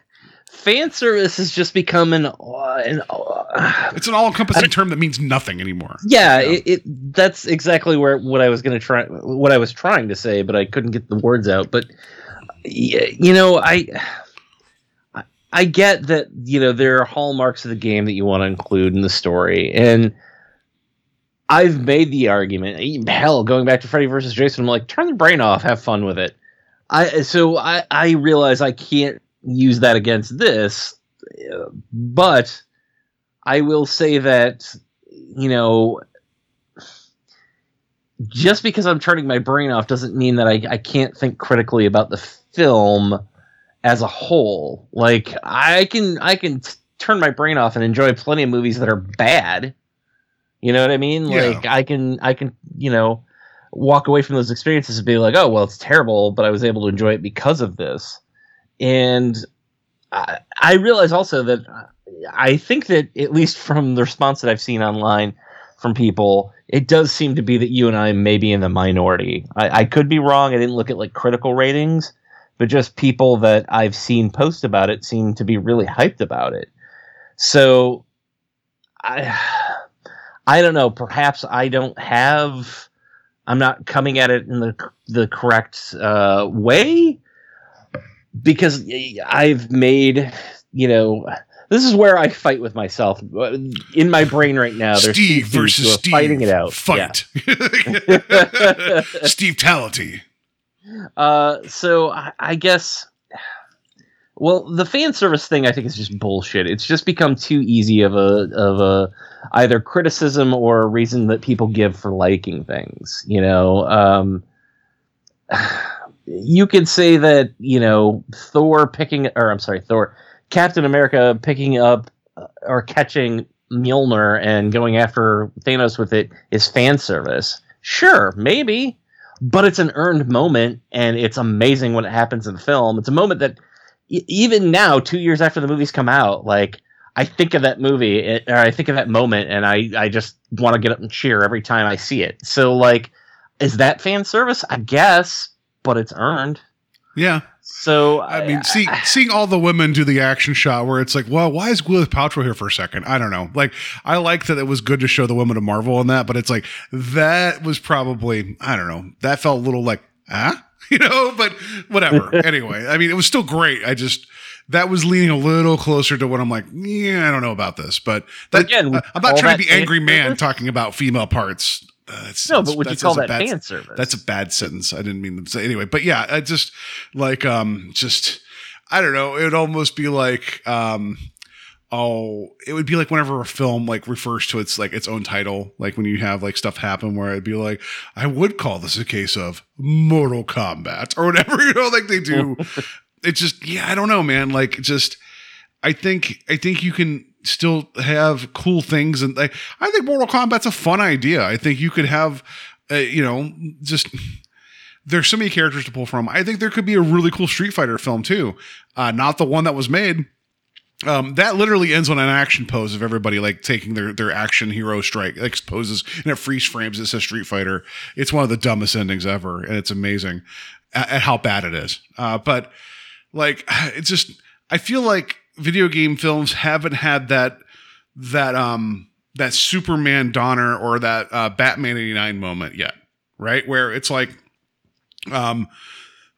Fan service has just become an, uh, an uh, It's an all-encompassing term that means nothing anymore. yeah, It, it that's exactly where what I was going to try what I was trying to say, but I couldn't get the words out. But you know, I I get that you know there are hallmarks of the game that you want to include in the story, and I've made the argument. Hell, going back to Freddy versus Jason, I'm like, turn the brain off, have fun with it. I so I I realize I can't use that against this, but I will say that you know just because I'm turning my brain off doesn't mean that I, I can't think critically about the film as a whole. Like I can I can t- turn my brain off and enjoy plenty of movies that are bad. You know what I mean? Yeah. Like I can I can you know walk away from those experiences and be like, oh well, it's terrible, but I was able to enjoy it because of this. And I, I realize also that I think that at least from the response that I've seen online from people, it does seem to be that you and I may be in the minority. I, I could be wrong. I didn't look at like critical ratings, but just people that I've seen post about it seem to be really hyped about it. So I I don't know. Perhaps I don't have. I'm not coming at it in the the correct uh, way because I've made you know. This is where I fight with myself in my brain right now. There's Steve two versus Steve. fighting it out. Fight. Steve Tality. Uh, so I, I guess. Well, the fan service thing I think is just bullshit. It's just become too easy of a of a either criticism or a reason that people give for liking things. You know, um, you could say that you know Thor picking or I'm sorry, Thor, Captain America picking up uh, or catching Mjolnir and going after Thanos with it is fan service. Sure, maybe, but it's an earned moment and it's amazing when it happens in the film. It's a moment that even now, two years after the movies come out, like I think of that movie it, or I think of that moment and I, I just want to get up and cheer every time I see it. So like, is that fan service? I guess, but it's earned. Yeah. So I mean, see, seeing all the women do the action shot where it's like, well, why is Gwyneth Paltrow here for a second? I don't know. Like, I like that it was good to show the women of Marvel in that, but it's like that was probably, I don't know, that felt a little like, ah, you know, but whatever. anyway, I mean, it was still great. I just that was leaning a little closer to what I'm like, yeah, I don't know about this, but that, Again, uh, I'm not trying to be angry man service? talking about female parts. Uh, that's, no, but would you call that a bad- fan service? that's a bad sentence. I didn't mean to say anyway, but yeah, I just like um just I don't know. It would almost be like um oh it would be like whenever a film like refers to its like its own title, like when you have like stuff happen where it'd be like, I would call this a case of Mortal Kombat or whatever, you know, like they do. It's just yeah, I don't know, man. Like just I think I think you can still have cool things and like I think Mortal Kombat's a fun idea. I think you could have uh, you know just there's so many characters to pull from. I think there could be a really cool Street Fighter film too. Uh, not the one that was made. Um, that literally ends on an action pose of everybody like taking their their action hero strike, like poses, and it freeze frames. It says Street Fighter. It's one of the dumbest endings ever, and it's amazing at, at how bad it is. Uh, but like, it's just I feel like video game films haven't had that that um that Superman Donner or that uh, Batman eighty nine moment yet, right? Where it's like, um,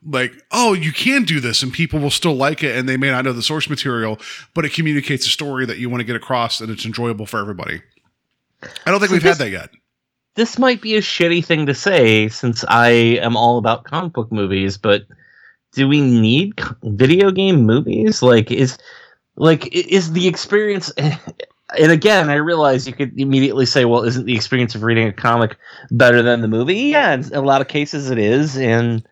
like oh you can do this and people will still like it and they may not know the source material, but it communicates a story that you want to get across and it's enjoyable for everybody. I don't think So we've this- had that yet. this might be a shitty thing to say since I am all about comic book movies, but do we need video game movies? Like, is like is the experience? And again, I realize you could immediately say, "Well, isn't the experience of reading a comic better than the movie?" Yeah, in a lot of cases it is, and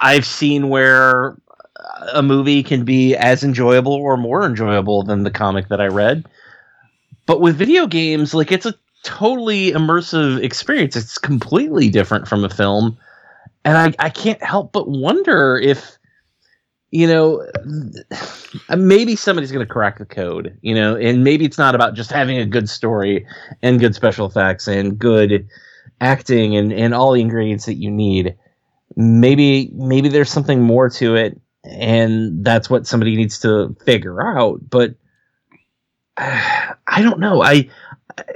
I've seen where uh, a movie can be as enjoyable or more enjoyable than the comic that I read. But with video games, like it's a totally immersive experience. It's completely different from a film. And I, I can't help but wonder if, you know, maybe somebody's going to crack the code, you know, and maybe it's not about just having a good story and good special effects and good acting and, and all the ingredients that you need. Maybe, maybe there's something more to it and that's what somebody needs to figure out. But I don't know. I,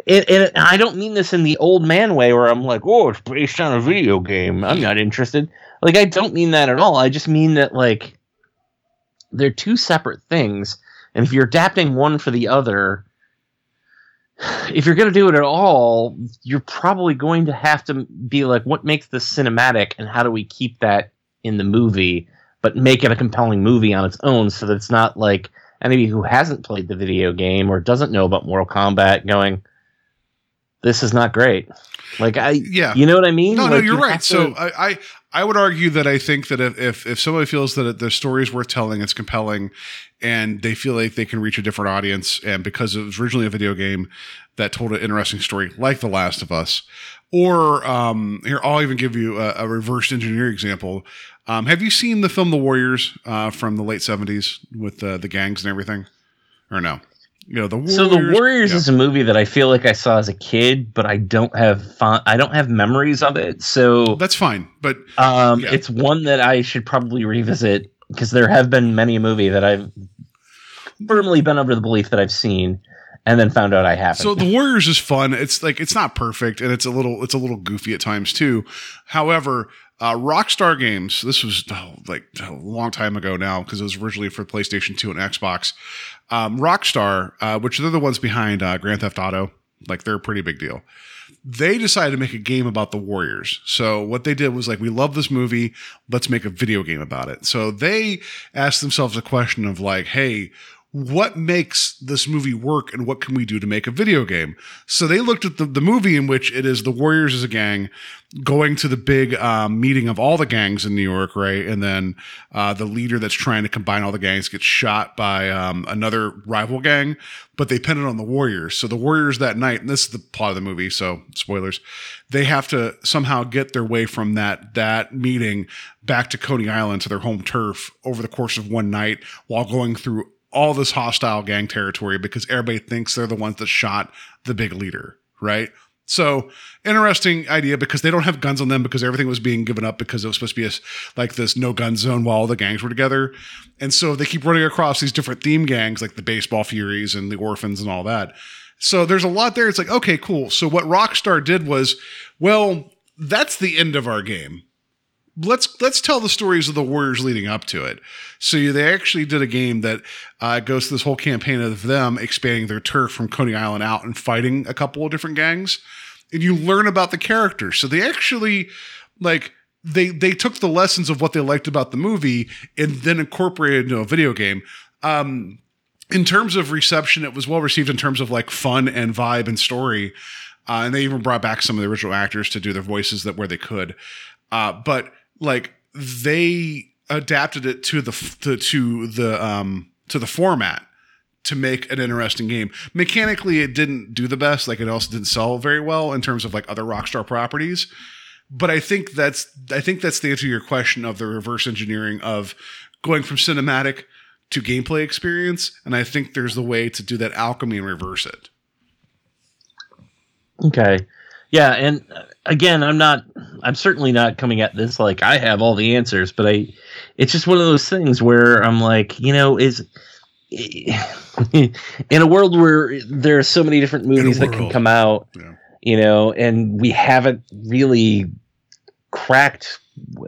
and, and I don't mean this in the old man way where I'm like, oh, it's based on a video game. I'm not interested. Like, I don't mean that at all. I just mean that, like, they're two separate things, and if you're adapting one for the other, if you're going to do it at all, you're probably going to have to be like, what makes this cinematic, and how do we keep that in the movie, but make it a compelling movie on its own, so that it's not like anybody who hasn't played the video game or doesn't know about Mortal Kombat going, this is not great. Like I, Yeah. you know what I mean? No, no, you're you right. have So I, I I would argue that I think that if if, if somebody feels that the story is worth telling, it's compelling, and they feel like they can reach a different audience, and because it was originally a video game that told an interesting story, like The Last of Us, or um, here I'll even give you a, a reverse engineer example. Um, have you seen the film The Warriors uh, from the late '70s with uh, the gangs and everything, or no? You know the Warriors. so the Warriors yeah. is a movie that I feel like I saw as a kid, but I don't have fun, I don't have memories of it. So that's fine, but um, yeah. it's one that I should probably revisit because there have been many a movie that I've firmly been under the belief that I've seen, and then found out I haven't. So the Warriors is fun. It's like it's not perfect, and it's a little it's a little goofy at times too. However, uh, Rockstar Games. This was oh, like a long time ago now because it was originally for PlayStation Two and Xbox. Um, Rockstar, uh, which they're the ones behind uh, Grand Theft Auto, like they're a pretty big deal. They decided to make a game about the Warriors. So what they did was like, we love this movie. Let's make a video game about it. So they asked themselves a question of like, hey, what makes this movie work and what can we do to make a video game? So they looked at the, the movie in which it is the Warriors as a gang going to the big um, meeting of all the gangs in New York, right? And then uh, the leader that's trying to combine all the gangs gets shot by um, another rival gang, but they pin it on the Warriors. So the Warriors that night, and this is the plot of the movie, so spoilers, they have to somehow get their way from that that meeting back to Coney Island to their home turf over the course of one night while going through all this hostile gang territory because everybody thinks they're the ones that shot the big leader, right? So interesting idea because they don't have guns on them because everything was being given up because it was supposed to be a, like this no gun zone while all the gangs were together, and so they keep running across these different theme gangs like the Baseball Furies and the Orphans and all that. So there's a lot there. It's like okay, cool. So what Rockstar did was, well, that's the end of our game let's let's tell the stories of the warriors leading up to it. So they actually did a game that uh, goes through this whole campaign of them expanding their turf from Coney Island out and fighting a couple of different gangs, and you learn about the characters. So they actually like they they took the lessons of what they liked about the movie and then incorporated into a video game. Um, in terms of reception, it was well received in terms of like fun and vibe and story. Uh, and they even brought back some of the original actors to do their voices that where they could. Uh, but like they adapted it to the to, to the um to the format to make an interesting game. Mechanically, it didn't do the best. Like it also didn't sell very well in terms of like other Rockstar properties. But I think that's I think that's the answer to your question of the reverse engineering of going from cinematic to gameplay experience. And I think there's the way to do that alchemy and reverse it. Okay. Yeah, and uh, again, I'm not I'm certainly not coming at this like I have all the answers, but I it's just one of those things where I'm like, you know, is in a world where there are so many different movies that can come out, Yeah. you know, and we haven't really cracked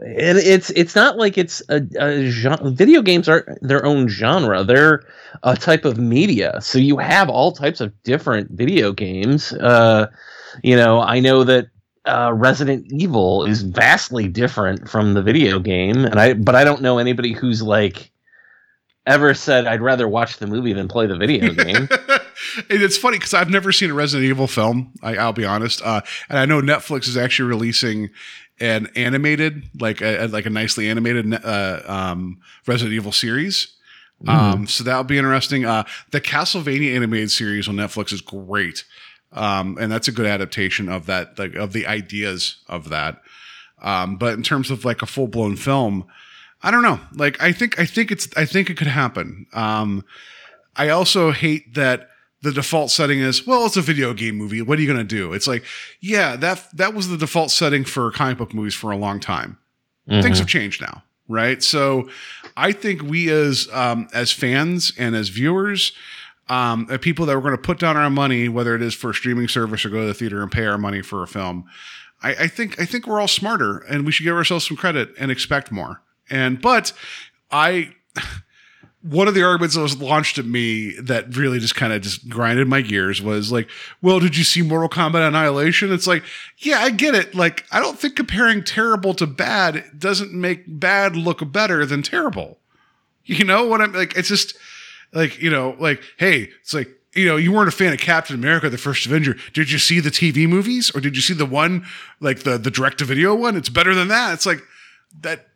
and it's it's not like it's a, a genre. Video games are their own genre. They're a type of media. So you have all types of different video games. Uh, you know, I know that uh, Resident Evil is vastly different from the video game, and I but I don't know anybody who's like ever said I'd rather watch the movie than play the video game. and it's funny because I've never seen a Resident Evil film. I, I'll be honest, uh, and I know Netflix is actually releasing an animated, like a, like a nicely animated uh, um, Resident Evil series. Um, so that'll be interesting. Uh, the Castlevania animated series on Netflix is great, um, and that's a good adaptation of that, like of the ideas of that. Um, but in terms of like a full blown film, I don't know. Like I think I think it's I think it could happen. Um, I also hate that the default setting is well, it's a video game movie. What are you going to do? It's like, yeah, that that was the default setting for comic book movies for a long time. Things have changed now, right? So, I think we as um, as fans and as viewers, um, people that we're going to put down our money, whether it is for a streaming service or go to the theater and pay our money for a film, I, I think I think we're all smarter and we should give ourselves some credit and expect more. And but I one of the arguments that was launched at me that really just kind of just grinded my gears was like, well, did you see Mortal Kombat Annihilation? It's like, yeah, I get it. Like, I don't think comparing terrible to bad doesn't make bad look better than terrible. You know what I'm like? It's just like, you know, like, hey, it's like, you know, you weren't a fan of Captain America, the first Avenger. Did you see the TV movies or did you see the one, like the, the direct to video one? It's better than that. It's like, that,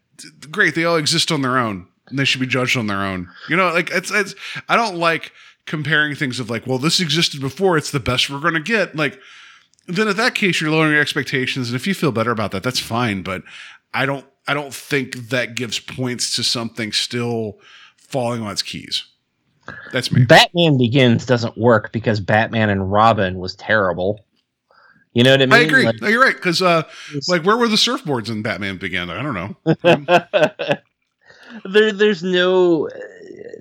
great. They all exist on their own and they should be judged on their own. You know, like it's it's I don't like comparing things of like, well, this existed before, it's the best we're gonna get. Like then in that case you're lowering your expectations. And if you feel better about that, that's fine. But I don't I don't think that gives points to something still falling on its keys. That's me. Batman Begins doesn't work because Batman and Robin was terrible. You know what I mean? I agree. Like- no, you're right. Because uh, like, where were the surfboards in Batman Began? I don't know. there there's no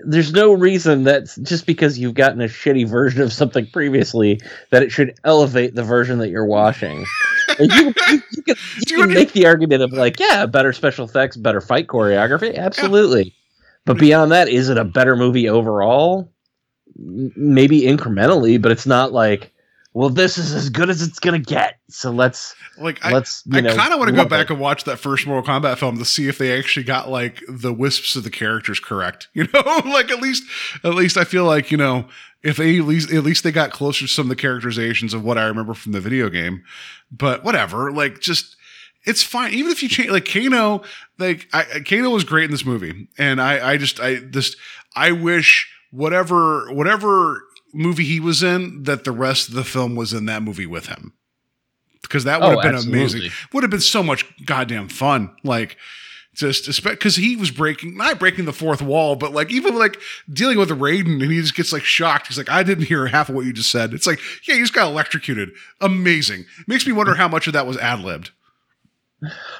there's no reason that just because you've gotten a shitty version of something previously that it should elevate the version that you're watching. You, you, you can, you can make the argument of like, yeah, better special effects, better fight choreography, absolutely. But beyond that, is it a better movie overall? Maybe incrementally, but it's not like, well, this is as good as it's gonna get. So let's Like let's you I kind of want to go back it. and watch that first Mortal Kombat film to see if they actually got like the wisps of the characters correct. You know, like at least at least I feel like you know if they at least at least they got closer to some of the characterizations of what I remember from the video game. But whatever, like just it's fine. Even if you change like Kano, like I, Kano was great in this movie, and I I just I just I wish whatever whatever movie he was in that the rest of the film was in that movie with him because that would Oh, have been absolutely. amazing. Would have been so much goddamn fun. Like just because he was breaking not breaking the fourth wall, but like even like dealing with Raiden and he just gets like shocked. He's like, I didn't hear half of what you just said. It's like, yeah, he just got electrocuted. Amazing. Makes me wonder how much of that was ad libbed.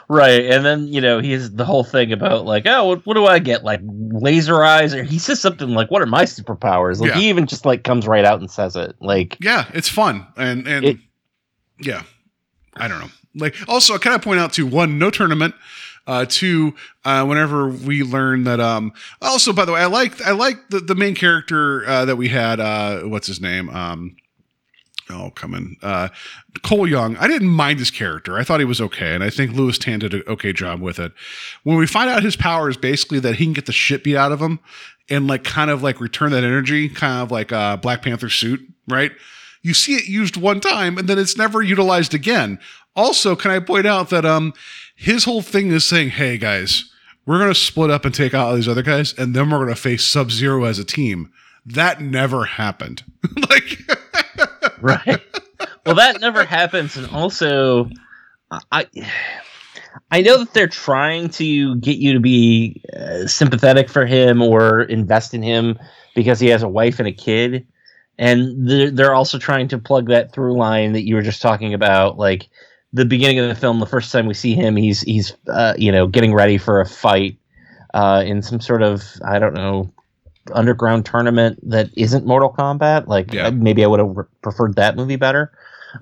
Right, and then you know he's the whole thing about like, oh, what, what do I get? Like laser eyes, or he says something like, "What are my superpowers?" Like Yeah. he even just like comes right out and says it. Like, Yeah, it's fun and and It- yeah, I don't know. Like also, can I point out to One, no tournament. Uh, two, uh, whenever we learn that, um, also by the way, I like I like the the main character uh, that we had. Uh, what's his name? Um, oh, coming. Uh, Cole Young. I didn't mind his character. I thought he was okay, and I think Lewis Tan did an okay job with it. When we find out his power is basically that he can get the shit beat out of him and like kind of like return that energy, kind of like a Black Panther suit, right? You see it used one time and then it's never utilized again. Also, can I point out that um his whole thing is saying, "Hey guys, we're going to split up and take out all these other guys and then we're going to face Sub-Zero as a team." That never happened. like right? well, that never happens, and also, I. I know that they're trying to get you to be uh, sympathetic for him or invest in him because he has a wife and a kid, and they're, they're also trying to plug that through line that you were just talking about, like the beginning of the film. The first time we see him, he's he's uh, you know getting ready for a fight uh, in some sort of I don't know underground tournament that isn't Mortal Kombat. Like Yeah. maybe I would have preferred that movie better.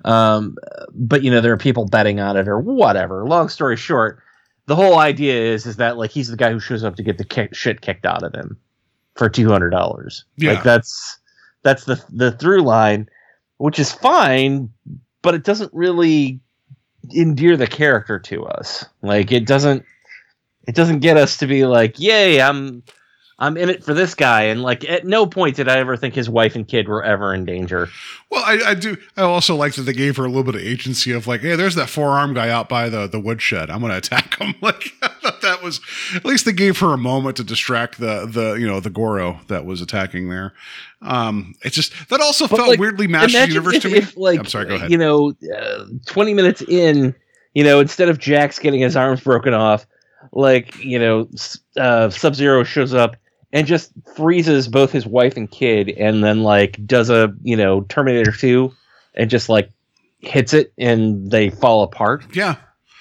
Um, but you know there are people betting on it or whatever. Long story short, the whole idea is is that like he's the guy who shows up to get the kick, shit kicked out of him for two hundred dollars. Yeah. Like that's that's the the through line, which is fine, but it doesn't really endear the character to us. Like it doesn't it doesn't get us to be like, yay, I'm I'm in it for this guy. And like at no point did I ever think his wife and kid were ever in danger. Well, I, I do. I also like that they gave her a little bit of agency of like, hey, there's that forearm guy out by the the woodshed. I'm going to attack him. Like I thought that was at least they gave her a moment to distract the the you know the Goro that was attacking there. Um, it's just that also But, felt like, weirdly Imagine Universe if, to me. if, like, I'm sorry. Go ahead. You know, uh, 20 minutes in, you know, instead of Jax getting his arms broken off, like, you know, uh, Sub Zero shows up and just freezes both his wife and kid and then, like, does a, you know, Terminator 2 and just, like, hits it and they fall apart. yeah,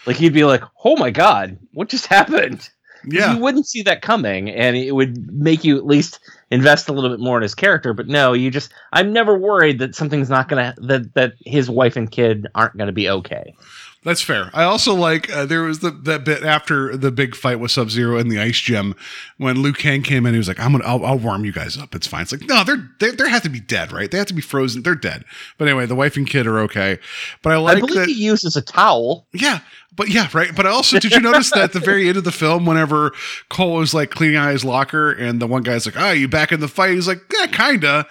Like, you'd be like, oh my God, what just happened? yeah. You wouldn't see that coming, and it would make you at least invest a little bit more in his character. But no, you just I'm never worried that something's not gonna that that his wife and kid aren't gonna be okay. That's fair. I also like uh, there was the that bit after the big fight with Sub Zero in the ice gym when Liu Kang came in. He was like, "I'm gonna, I'll, I'll warm you guys up. It's fine." It's like, no, they're they they have to be dead, right? They have to be frozen. They're dead. But anyway, the wife and kid are okay. But I like I believe that. he uses a towel. Yeah, but yeah, right. But I also did you notice that at the very end of the film, whenever Cole was like cleaning out his locker, and the one guy's like, "Ah, you back in the fight?" He's like, "Yeah, kinda."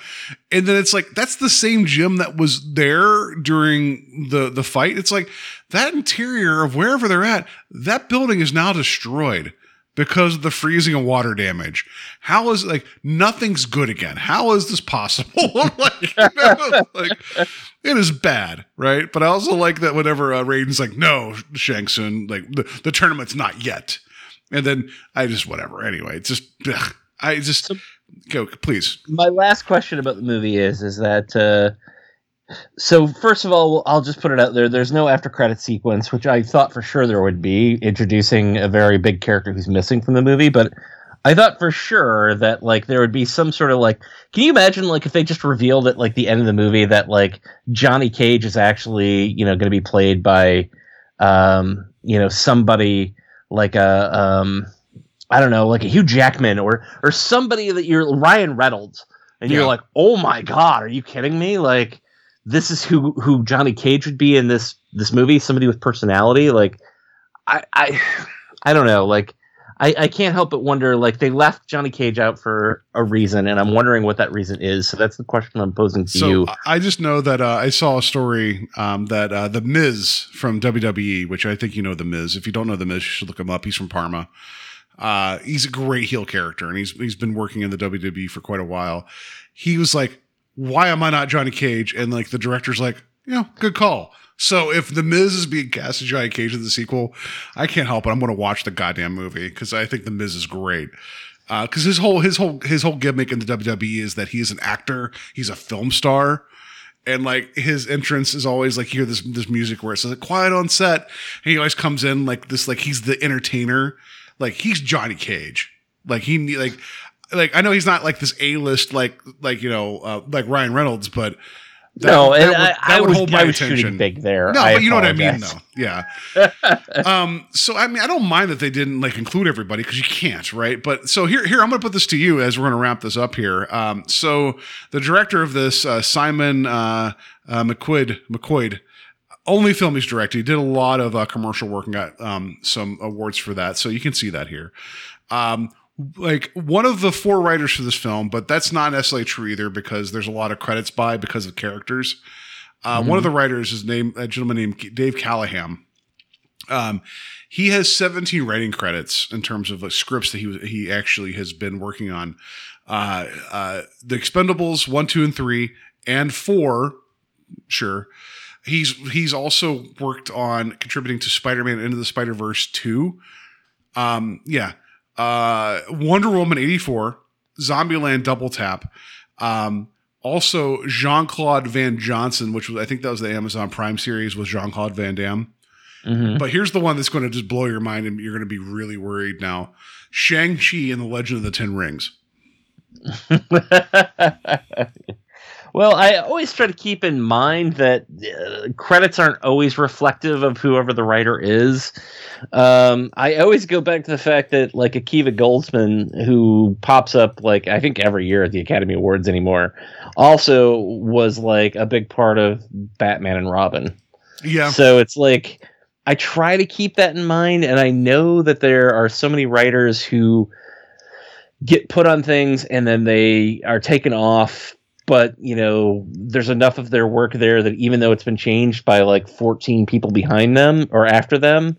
And then it's like that's the same gym that was there during the the fight. It's like that interior of wherever they're at, that building is now destroyed because of the freezing and water damage. How is like nothing's good again? How is this possible? like, you know, like it is bad, right? But I also like that whenever uh, Raiden's like, "No, Shang Tsung, like the, the tournament's not yet," and then I just whatever. Anyway, it's just ugh, I just go please. my last question about the movie is is that uh so first of all i'll just put it out there there's no after credit sequence which i thought for sure there would be introducing a very big character who's missing from the movie but i thought for sure that like there would be some sort of like can you imagine like if they just revealed at like the end of the movie that like johnny cage is actually you know going to be played by um you know somebody like a um I don't know, like a Hugh Jackman or or somebody that you're Ryan Reynolds, and you're like, oh my god, are you kidding me? Like this is who who Johnny Cage would be in this this movie, somebody with personality. Like I I I don't know, like I, I can't help but wonder, like they left Johnny Cage out for a reason, and I'm wondering what that reason is. So that's the question I'm posing to So you. I- just know that uh, I saw a story um, that uh, the Miz from WWE, which I think you know the Miz. If you don't know the Miz, you should look him up. He's from Parma. Uh, he's a great heel character, and he's he's been working in the WWE for quite a while. He was like, "Why am I not Johnny Cage?" And like the director's like, "You know, good call." So if the Miz is being cast as Johnny Cage in the sequel, I can't help it. I'm going to watch the goddamn movie because I think the Miz is great. Uh because his whole his whole his whole gimmick in the WWE is that he's an actor, he's a film star, and like his entrance is always like you hear this this music where it says like, quiet on set and he always comes in like this like he's the entertainer like he's johnny cage like he like like i know he's not like this a-list like like you know uh, like ryan reynolds but that, no, that and would- I, that I would was, hold my I was attention. big there. no, I but you know what I mean, though. Yeah. um. So I mean, I don't mind that they didn't like include everybody because you can't, right? But so here, here I'm going to put this to you as we're going to wrap this up here. Um. So the director of this, uh, Simon uh, uh, McQuid, McQuaid, only film he's directed. He did a lot of uh, commercial work and got um some awards for that. So you can see that here. Um. Like one of the four writers for this film, but that's not necessarily true either because there's a lot of credits by because of characters. Uh, One of the writers is named a gentleman named Dave Callaham. Um, he has 17 writing credits in terms of like, scripts that he was, he actually has been working on. Uh, uh, the Expendables one, two, and three, and four. Sure, he's he's also worked on contributing to Spider-Man Into the Spider-Verse two. Um, yeah, uh, Wonder Woman eighty four, Zombieland Double Tap. Um, also, Jean Claude Van Johnson, which was I think that was the Amazon Prime series, was Jean Claude Van Damme. Mhm. But here's the one that's going to just blow your mind, and you're going to be really worried now. Shang Chi and the Legend of the Ten Rings. well, I always try to keep in mind that uh, credits aren't always reflective of whoever the writer is. Um, I always go back to the fact that, like, Akiva Goldsman, who pops up, like, I think every year at the Academy Awards anymore, also was, like, a big part of Batman and Robin. Yeah, So it's like I try to keep that in mind, and I know that there are so many writers who get put on things and then they are taken off. But you know, there's enough of their work there that even though it's been changed by like 14 people behind them or after them,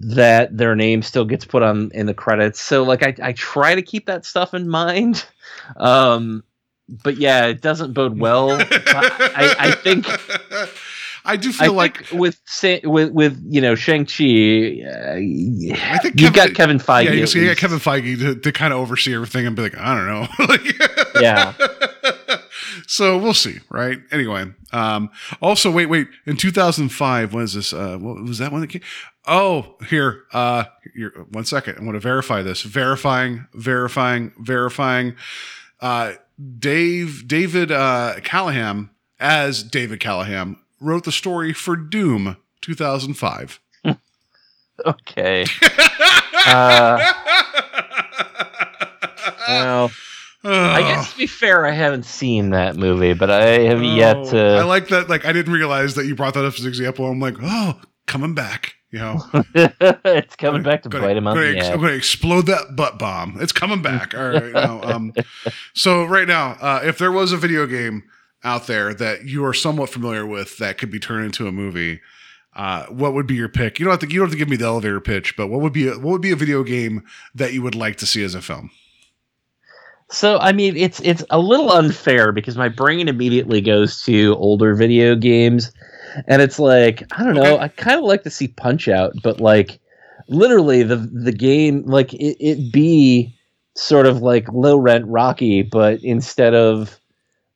that their name still gets put on in the credits. So like I, I try to keep that stuff in mind. Um, but yeah, it doesn't bode well. I, I think I do I feel like with with with you know Shang Chi, uh, I think you've got Kevin Feige. Yeah, you at see, yeah, least. Kevin Feige to, to kind of oversee everything and be like, I don't know. Like- Yeah. So we'll see, right? Anyway, um, also, wait, wait. In 2005, when is this? Uh, what was that one that came? Oh, here, uh, here, one second. I want to verify this. Verifying, verifying, verifying. Uh, Dave, David uh, Callaham, as David Callaham, wrote the story for Doom 2005. Okay. Uh, well, I guess to be fair, I haven't seen that movie, but I have yet Oh, to. I like that. Like, I didn't realize that you brought that up as an example. I'm like, oh, coming back. You know, it's coming back to Gonna- bite him on the ex- I'm going to explode that butt bomb. It's coming back. All right. Um, so right now, uh, if there was a video game out there that you are somewhat familiar with that could be turned into a movie, uh, what would be your pick? You don't have to. You don't have to give me the elevator pitch, but what would be a, what would be a video game that you would like to see as a film? So I mean, it's it's a little unfair because my brain immediately goes to older video games, and it's like I don't know. Okay. I kind of like to see Punch Out, but like literally the the game like it, it be sort of like low rent Rocky, but instead of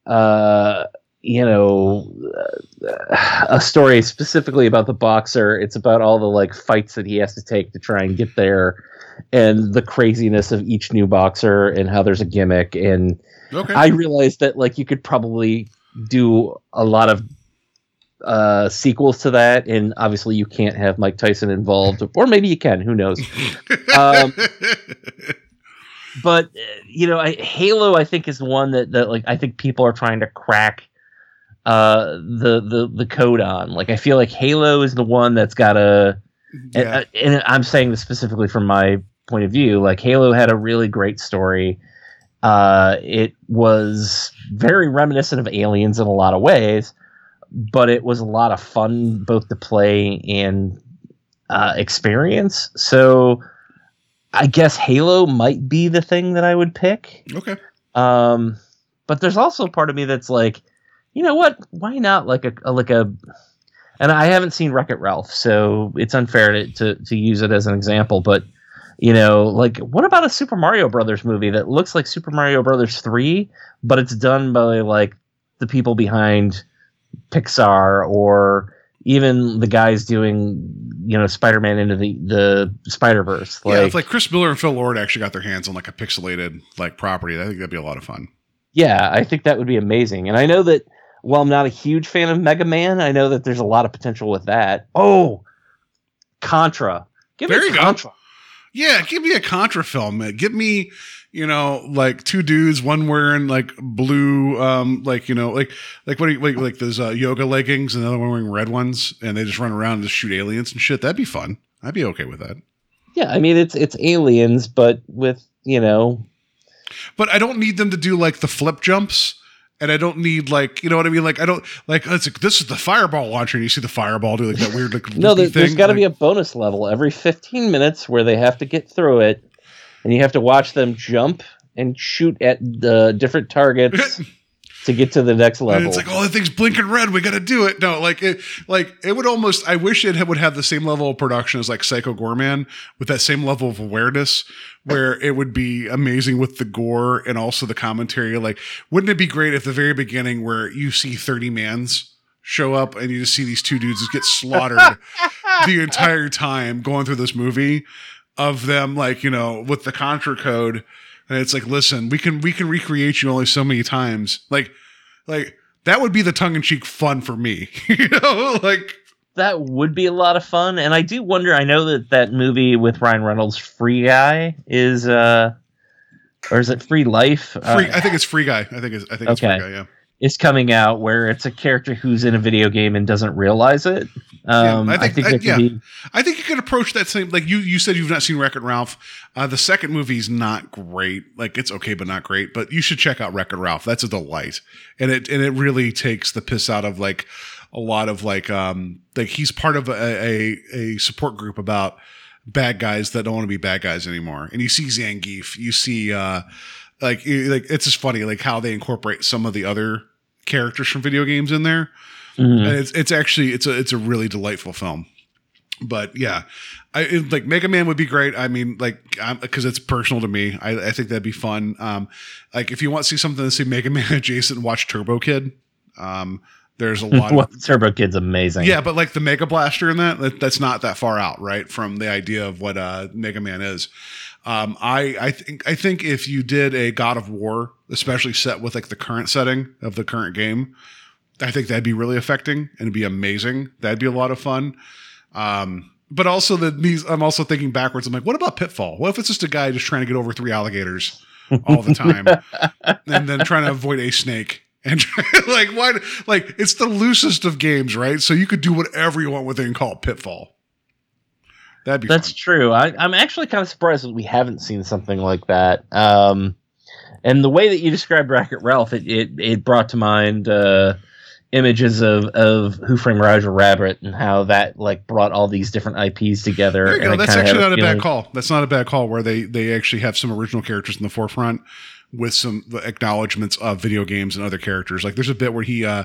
uh you know uh, a story specifically about the boxer, it's about all the like fights that he has to take to try and get there and the craziness of each new boxer and how there's a gimmick. And Okay. I realized that like you could probably do a lot of uh sequels to that. And obviously you can't have Mike Tyson involved or maybe you can who knows? Um, but you know I, Halo I think is one that, that like I think people are trying to crack uh the the the code on. Like I feel like Halo is the one that's got a yeah. uh, and I'm saying this specifically from my point of view. Like Halo had a really great story. Uh, it was very reminiscent of Aliens in a lot of ways, but it was a lot of fun both to play and uh, experience. So I guess Halo might be the thing that I would pick. okay. Um, but there's also a part of me that's like, you know what? Why not like a, a like a and I haven't seen Wreck It Ralph, so it's unfair to, to to use it as an example. But you know, like what about a Super Mario Brothers movie that looks like Super Mario Brothers three, but it's done by like the people behind Pixar or even the guys doing you know Spider-Man into the the Spider Verse. yeah, if like Chris Miller and Phil Lord actually got their hands on like a pixelated like property, I think that'd be a lot of fun. Yeah, I think that would be amazing. And I know that while I'm not a huge fan of Mega Man, I know that there's a lot of potential with that. Oh, Contra. Give There me you go. Contra. Yeah, give me a Contra film. man. Give me, you know, like two dudes, one wearing like blue, um, like you know, like like what do you like, like those uh, yoga leggings, and the other one wearing red ones, and they just run around and just shoot aliens and shit. That'd be fun. I'd be okay with that. Yeah, I mean it's it's aliens, but with you know But I don't need them to do like the flip jumps. And I don't need like you know what I mean? Like I don't like it's like, this is the fireball launcher and you see the fireball do like that weird like no, there, thing, got to like- be a bonus level. Every 15 minutes where they have to get through it, and you have to watch them jump and shoot at the different targets to get to the next And level. it's like, oh, the thing's blinking red. We got to do it. No, like it, like it would almost. I wish it would have the same level of production as like Psycho Goreman, with that same level of awareness, where it would be amazing with the gore and also the commentary. Like, wouldn't it be great at the very beginning, where you see thirty mans show up and you just see these two dudes just get slaughtered the entire time going through this movie of them, like you know, with the Contra code. And it's like, listen, we can we can recreate you only so many times. Like, like that would be the tongue in cheek fun for me. you know, like that would be a lot of fun. And I do wonder. I know that that movie with Ryan Reynolds, Free Guy, is uh, or is it Free Life? free. Uh, I think it's free guy. I think it's I think it's free guy. Yeah. Is coming out where it's a character who's in a video game and doesn't realize it. Um, I I think- think, I- yeah. be. I think you could approach that same like you you said you've not seen Wreck It Ralph. Uh, the second movie is not great. Like it's okay, but not great. But you should check out Wreck It Ralph. That's a delight, and it and it really takes the piss out of like a lot of like um like he's part of a a, a support group about bad guys that don't want to be bad guys anymore. And you see Zangief, you see uh like like it's just funny like how they incorporate some of the other characters from video games in there Mhm. and it's it's actually it's a it's a really delightful film. But yeah, I it, like Mega Man would be great. I mean, like because it's personal to me. I, I think that'd be fun. Um, like if you want to see something to see Mega Man adjacent, watch Turbo Kid. Um, there's a lot Well, of Turbo Kid's amazing. yeah, but like the Mega Blaster in that, that that's not that far out, right, from the idea of what uh, Mega Man is. Um, I I think I think if you did a God of War, especially set with like the current setting of the current game, I think that'd be really affecting and it'd be amazing. That'd be a lot of fun. Um, but also the these, I'm also thinking backwards. I'm like, what about Pitfall? What if it's just a guy just trying to get over three alligators all the time, and then trying to avoid a snake? And like, why? Like, it's the loosest of games, right? So you could do whatever you want with it and call it Pitfall. That'd be That's fun. true. I, I'm actually kind of surprised that we haven't seen something like that. Um, and the way that you described Wreck It Ralph, it it, it brought to mind uh, images of of Who Framed Roger Rabbit and how that like brought all these different IPs together. There you and go. That's actually not a feeling- bad call. That's not a bad call. Where they they actually have some original characters in the forefront with some acknowledgments of video games and other characters. Like there's a bit where he uh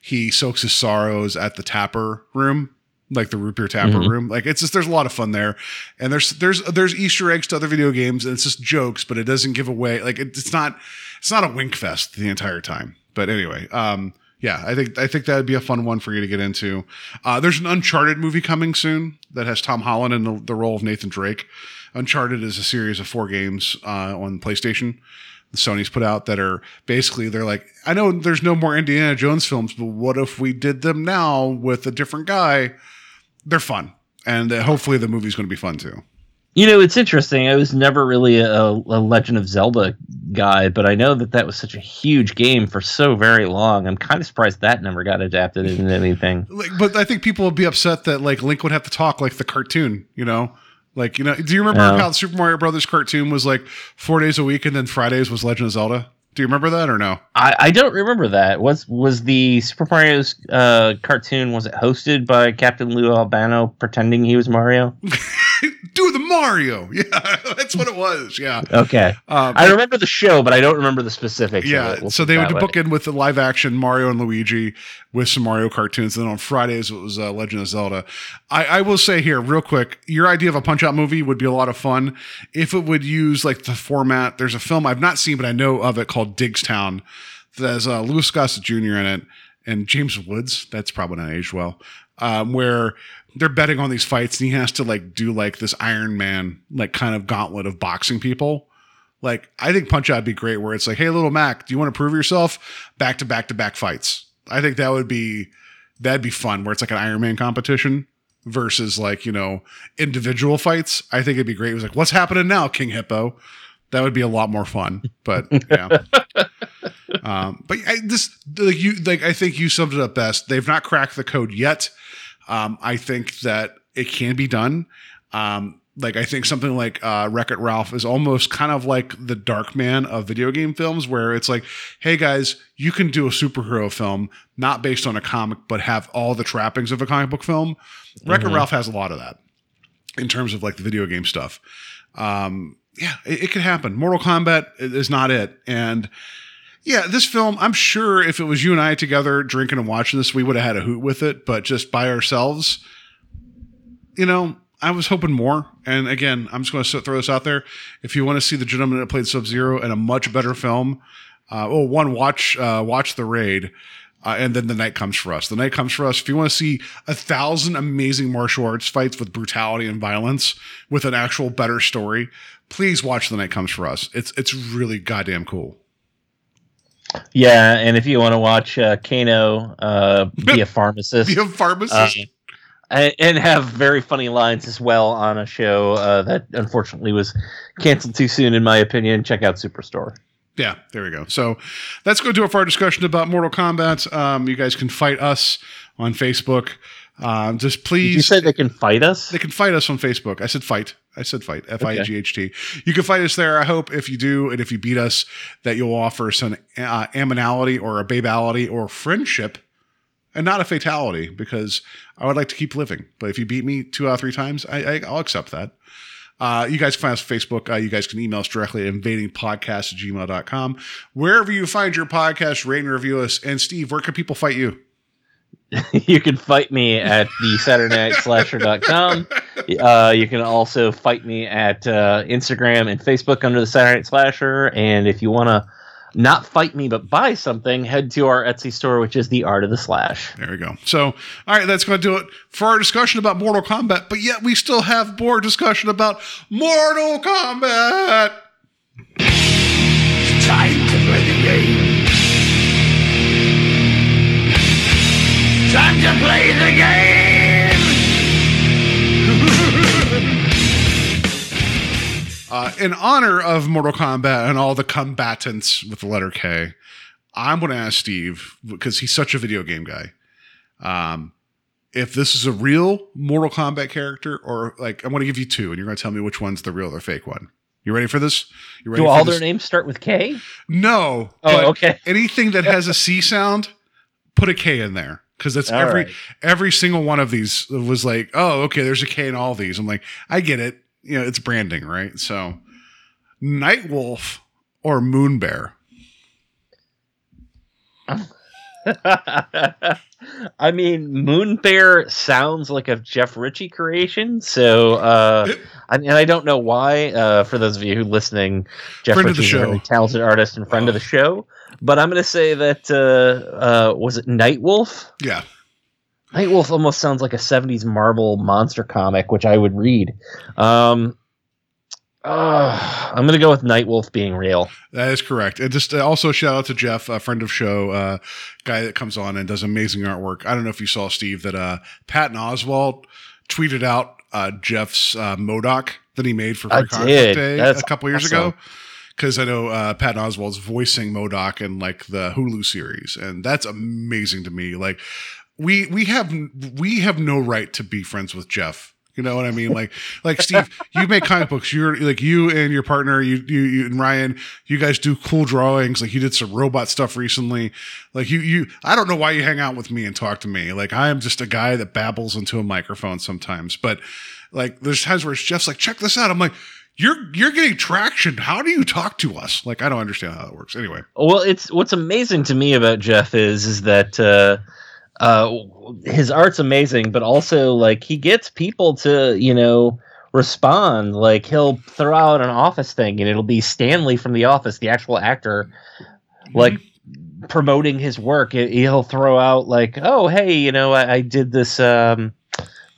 he soaks his sorrows at the tapper room. Like the root beer tapper Mhm. room, like it's just there's a lot of fun there, and there's there's there's Easter eggs to other video games, and it's just jokes, but it doesn't give away like it, it's not it's not a wink fest the entire time. But anyway, um, yeah, I think I think that would be a fun one for you to get into. Uh, there's an Uncharted movie coming soon that has Tom Holland in the, the role of Nathan Drake. Uncharted is a series of four games uh, on PlayStation. Sony's put out that are basically they're like, I know there's no more Indiana Jones films, but what if we did them now with a different guy? They're fun, and uh, hopefully the movie's going to be fun too. You know, it's interesting. I was never really a, a Legend of Zelda guy, but I know that that was such a huge game for so very long. I'm kind of surprised that never got adapted into anything. Like, but I think people would be upset that like Link would have to talk like the cartoon, you know. Like you know, do you remember Yeah. how the Super Mario Brothers cartoon was like four days a week, and then Fridays was Legend of Zelda? Do you remember that or no? I, I don't remember that. Was was the Super Mario's uh, cartoon? Was it hosted by Captain Lou Albano pretending he was Mario? Mario, yeah, that's what it was. Yeah, Okay, um, I remember the show, but I don't remember the specifics. of yeah. it. We'll so they would way. book in with the live action Mario and Luigi with some Mario cartoons. And then on Fridays it was uh, Legend of Zelda. I, I will say here real quick, your idea of a Punch Out movie would be a lot of fun if it would use like the format. There's a film I've not seen, but I know of it called Diggstown that has uh, Louis Gossett Jr. in it and James Woods. That's probably not aged well. Um, where they're betting on these fights and he has to like do like this Iron Man like kind of gauntlet of boxing people. Like I think Punch Out would be great where it's like, hey little Mac, do you want to prove yourself? Back to back to back fights. I think that would be that'd be fun where it's like an Iron Man competition versus like, you know, individual fights. I think it'd be great. It was like, what's happening now, King Hippo? That would be a lot more fun. But yeah. um, but I, this like you like I think you summed it up best. They've not cracked the code yet. Um, I think that it can be done. Um, like I think something like uh, Wreck It Ralph is almost kind of like the Dark Man of video game films, where it's like, hey guys, you can do a superhero film not based on a comic, but have all the trappings of a comic book film. Wreck It Ralph has a lot of that in terms of like the video game stuff. Um, yeah, it, it could happen. Mortal Kombat is not it, and yeah, this film, I'm sure if it was you and I together drinking and watching this, we would have had a hoot with it, but just by ourselves, you know, I was hoping more. And again, I'm just going to throw this out there. If you want to see the gentleman that played Sub Zero in a much better film, uh, well, one, watch, uh, watch The Raid. Uh, and then the night comes for us. The night comes for us. If you want to see a thousand amazing martial arts fights with brutality and violence, with an actual better story, please watch The Night Comes for Us. It's it's really goddamn cool. Yeah, and if you want to watch uh, Kano uh, be a pharmacist, Be a pharmacist. uh, and and have very funny lines as well on a show uh, that unfortunately was canceled too soon, in my opinion. Check out Superstore. Yeah, there we go. So let's go do it for our discussion about Mortal Kombat. Um, you guys can fight us on Facebook. Um, just Did please. you said they can fight us? They can fight us on Facebook. I said fight. I said fight. F I G H T. You can fight us there. I hope if you do, and if you beat us, that you'll offer some uh, animality or a babality or friendship, and not a fatality, because I would like to keep living. But if you beat me two out of three times, I, I, I'll accept that. Uh, you guys can find us on Facebook. Uh, you guys can email us directly at invadingpodcast at gmail.com. Wherever you find your podcast, rate and review us. And Steve, where can people fight you? you can fight me at the Saturday Night Slasher.com. Uh, you can also fight me at uh, Instagram and Facebook under the Saturday Night Slasher. And if you want to not fight me but buy something, head to our Etsy store, which is the Art of the Slash. There we go. So, all right, that's going to do it for our discussion about Mortal Kombat. But yet, we still have more discussion about Mortal Kombat. Time to play the game. Play the game! Uh, in honor of Mortal Kombat and all the combatants with the letter K, I'm going to ask Steve because he's such a video game guy. Um, if this is a real Mortal Kombat character, or like, I'm going to give you two, and you're going to tell me which one's the real or fake one. You ready for this? You ready Do for all this? their names start with K? No. Oh, okay. Anything that has a C sound, put a K in there because that's All every right. every single one of these was like, oh, okay, there's a K in all these. I'm like, I get it. You know, it's branding, right? So, Nightwolf or Moonbear. I mean, Moonbear sounds like a Jeff Ritchie creation, so uh, I, and I don't know why. Uh, for those of you who listening, Jeff of the a talented artist and friend of the show. But I'm going to say that uh, uh, was it Nightwolf? Yeah. Nightwolf almost sounds like a 70s Marvel monster comic, which I would read. Um, uh, I'm going to go with Nightwolf being real. That is correct. And just uh, also shout out to Jeff, a friend of show, uh, guy that comes on and does amazing artwork. I don't know if you saw Steve that uh, Patton Oswalt tweeted out uh, Jeff's uh, MODOK that he made for Free Comic Day That's a couple years awesome. ago. Because I know uh, Patton Oswalt's voicing MODOK in like the Hulu series, and that's amazing to me. Like we we have we have no right to be friends with Jeff. You know what I mean? Like, like Steve, you make comic books. You're like you and your partner, you, you, you and Ryan. You guys do cool drawings. Like you did some robot stuff recently. Like you, you. I don't know why you hang out with me and talk to me. Like I am just a guy that babbles into a microphone sometimes. But like there's times where Jeff's like, check this out. I'm like, you're you're getting traction. How do you talk to us? Like I don't understand how that works. Anyway, Well, it's what's amazing to me about Jeff is is that uh, uh, his art's amazing, but also like he gets people to you know respond. Like he'll throw out an Office thing, and it'll be Stanley from The Office, the actual actor, like promoting his work. He- He'll throw out like, "Oh, hey, you know, I, I did this." Um,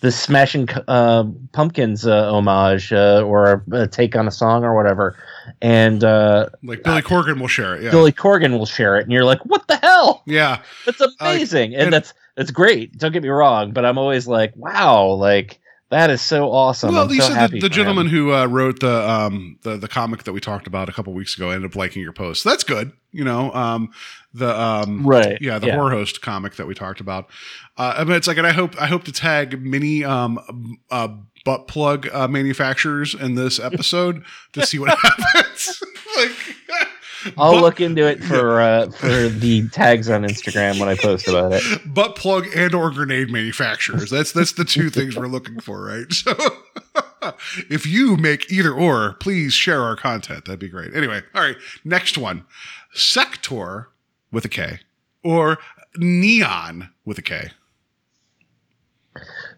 the Smashing uh, Pumpkins uh, homage uh, or a, take on a song or whatever, and uh, like Billy Corgan will share it. Yeah, Billy Corgan will share it, and you're like, "What the hell? yeah. That's amazing!" and, and- that's that's great. Don't get me wrong, but I'm always like, "Wow, like that is so awesome." Well, I'm you so said the, the for him. gentleman who uh, wrote the um the the comic that we talked about a couple weeks ago ended up liking your post. That's good. You know, um the um Right, yeah the yeah. horror host comic that we talked about. Uh, I mean, it's like, and I hope I hope to tag many um uh butt plug uh, manufacturers in this episode to see what happens. like. I'll look into it for uh, for the tags on Instagram when I post about it. butt plug and or grenade manufacturers. That's that's the two things we're looking for, right? So if you make either or, please share our content. That'd be great. Anyway, all right, next one. Sector with a K or neon with a K.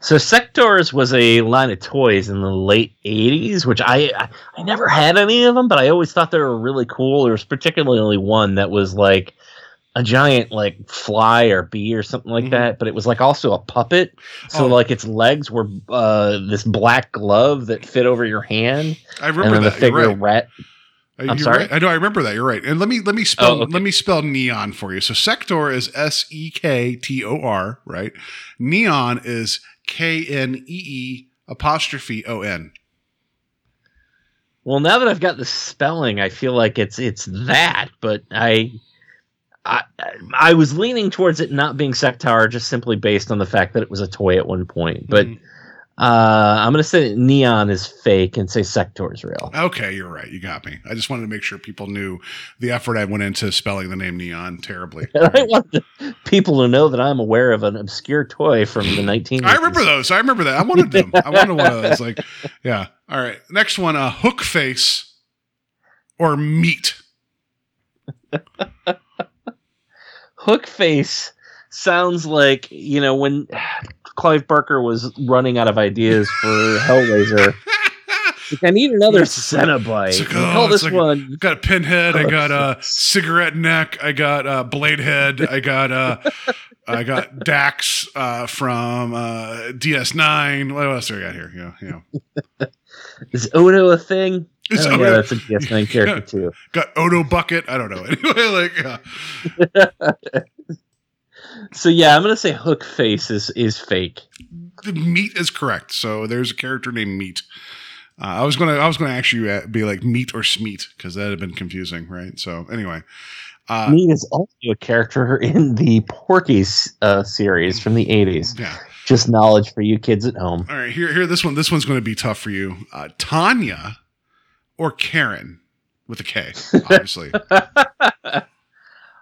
So Sectaurs was a line of toys in the late '80s, which I, I I never had any of them, but I always thought they were really cool. There was particularly one that was like a giant like fly or bee or something like Mhm. that, but it was like also a puppet. So Oh. like its legs were uh, this black glove that fit over your hand, I and remember the that. You're figure right. rat. I'm you're sorry? right. I know. I remember that. You're right. And let me let me spell Oh, okay. let me spell neon for you. So sector is S E K T O R, right? Neon is K N E E apostrophe O N. Well, now that I've got the spelling, I feel like it's it's that, but I. I, I was leaning towards it not being Sectar just simply based on the fact that it was a toy at one point. But Mhm. Uh, I'm going to say Neon is fake and say Sector is real. Okay, you're right. You got me. I just wanted to make sure people knew the effort I went into spelling the name Neon terribly. I want people to know that I'm aware of an obscure toy from the 19. I remember those. I remember that. I wanted them. I wanted one of those. Like, yeah. All right. Next one, uh, hook face or meat. Hook Face sounds like, you know, when Clive Barker was running out of ideas for Hellraiser. Like, I need another Cenobite. It's like, oh, call this like- one got a pinhead. I got a cigarette neck. I got a blade head. I got uh, I got Dax uh, from uh, DS9. What else do I got here? Yeah, yeah. Is Odo a thing? It's oh, Odo. yeah, that's a DS9 character too. Got Odo bucket. I don't know. Anyway, like yeah. So yeah, I'm gonna say Hook Face is is fake. The meat is correct. So there's a character named Meat. Uh, I was gonna I was gonna actually uh, be like Meat or Smeat because that had been confusing, right? So anyway, uh, Meat is also a character in the Porky uh, series from the 80s. yeah. Just knowledge for you kids at home. All right, here here this one this one's going to be tough for you. Uh, Tanya or Karen with a K, obviously.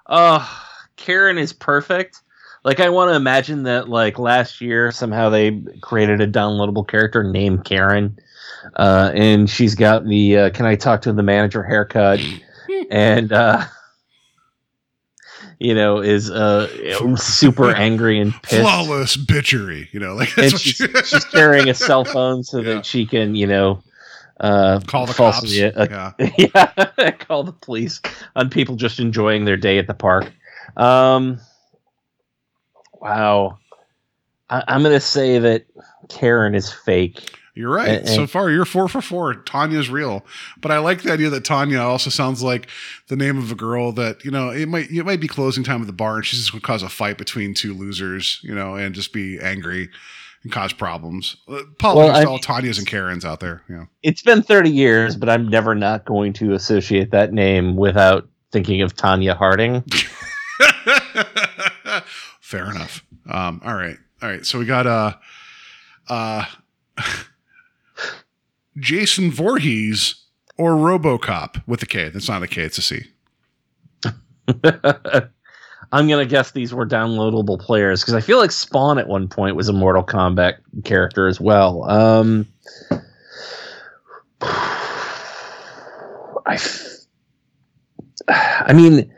Oh, Karen is perfect. Like I want to imagine that like last year somehow they created a downloadable character named Karen, uh, and she's got the uh, "Can I talk to the manager?" haircut, and uh, you know is uh, super angry and pissed. Flawless bitchery, you know, like and that's what she's, she- she's carrying a cell phone so Yeah. that she can, you know, uh, call the cops. uh, yeah. yeah, call the police on people just enjoying their day at the park. Um, wow, I, I'm gonna say that Karen is fake. You're right. And- so far, you're four for four. Tanya's real, but I like the idea that Tanya also sounds like the name of a girl that you know it might it might be closing time at the bar, and she's just going to cause a fight between two losers, you know, and just be angry and cause problems. Uh, Apologies Well, to all Tanyas and Karens out there. Yeah, It's been 30 years, but I'm never not going to associate that name without thinking of Tonya Harding. fair enough. Um, all right, all right. So we got uh, uh, Jason Voorhees or RoboCop with a K. That's not a K. It's a C. I'm gonna guess these were downloadable players because I feel like Spawn at one point was a Mortal Kombat character as well. Um, I, I mean,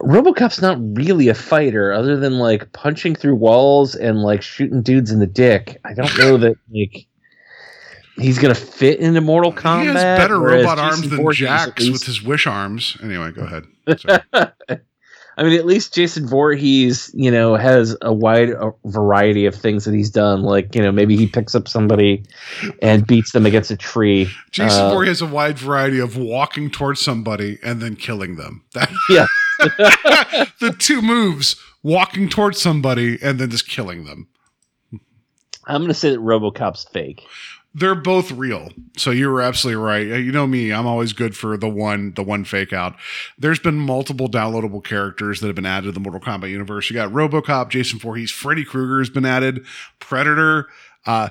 RoboCop's not really a fighter, other than like punching through walls and like shooting dudes in the dick. I don't know that like he's gonna fit into Mortal Kombat. he has better robot Jason arms than Voorhees Jax with his wish arms. Anyway, go ahead. I mean, at least Jason Voorhees, you know, has a wide uh, variety of things that he's done. Like, you know, maybe he picks up somebody and beats them against a tree. Jason Uh, Voorhees has a wide variety of walking towards somebody and then killing them. That, Yeah. the two moves: walking towards somebody and then just killing them. I'm going to say that RoboCop's fake. They're both real. So you were absolutely right. You know me; I'm always good for the one, the one fake out. There's been multiple downloadable characters that have been added to the Mortal Kombat universe. You got RoboCop, Jason Voorhees, Freddy Krueger has been added, Predator. Uh,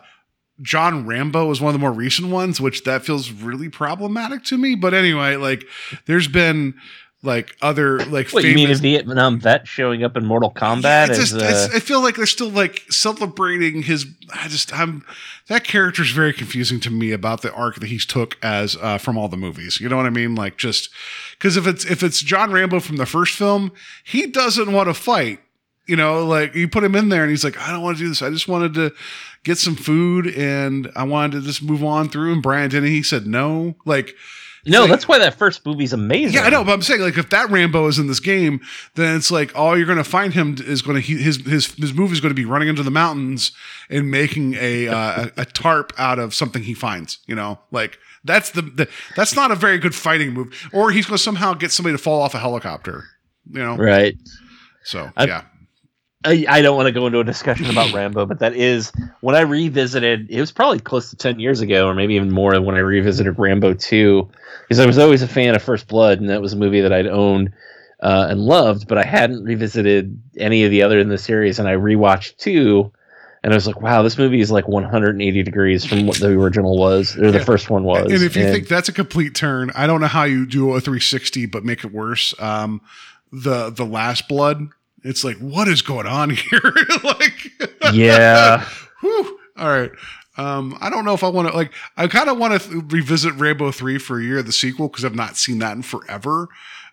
John Rambo is one of the more recent ones, which that feels really problematic to me. But anyway, like there's been like other like What, you mean a Vietnam vet showing up in Mortal Kombat? it's as, just, uh, it's, I feel like they're still like celebrating his. I just I'm that character's very confusing to me about the arc that he's took as uh, from all the movies. You know what I mean? Like just because if it's if it's John Rambo from the first film, he doesn't want to fight. You know, like you put him in there and he's like, I don't want to do this. I just wanted to get some food and I wanted to just move on through. And Brian Dennehy, he said no. Like no, like- that's why that first movie's amazing. yeah, I know, but I'm saying like if that Rambo is in this game, then it's like all you're going to find him is going to his his his move is going to be running into the mountains and making a uh, a, a tarp out of something he finds. You know, like that's the, the that's not a very good fighting move. Or he's going to somehow get somebody to fall off a helicopter. You know, Right. so I- yeah, I, I don't want to go into a discussion about Rambo, but that is when I revisited. It was probably close to ten years ago, or maybe even more, when I revisited Rambo two, because I was always a fan of First Blood, and that was a movie that I'd owned uh, and loved, but I hadn't revisited any of the other in the series, and I rewatched two, and I was like, wow, this movie is like 180 degrees from what the original was, or the Yeah. first one was. and if you And- think that's a complete turn, I don't know how you do a 360 but make it worse. Um, the the Last Blood, it's like what is going on here? like yeah, Whew. All right. Um, I don't know if I want to like. I kind of want to revisit Rambo three for a year, the sequel, because I've not seen that in forever,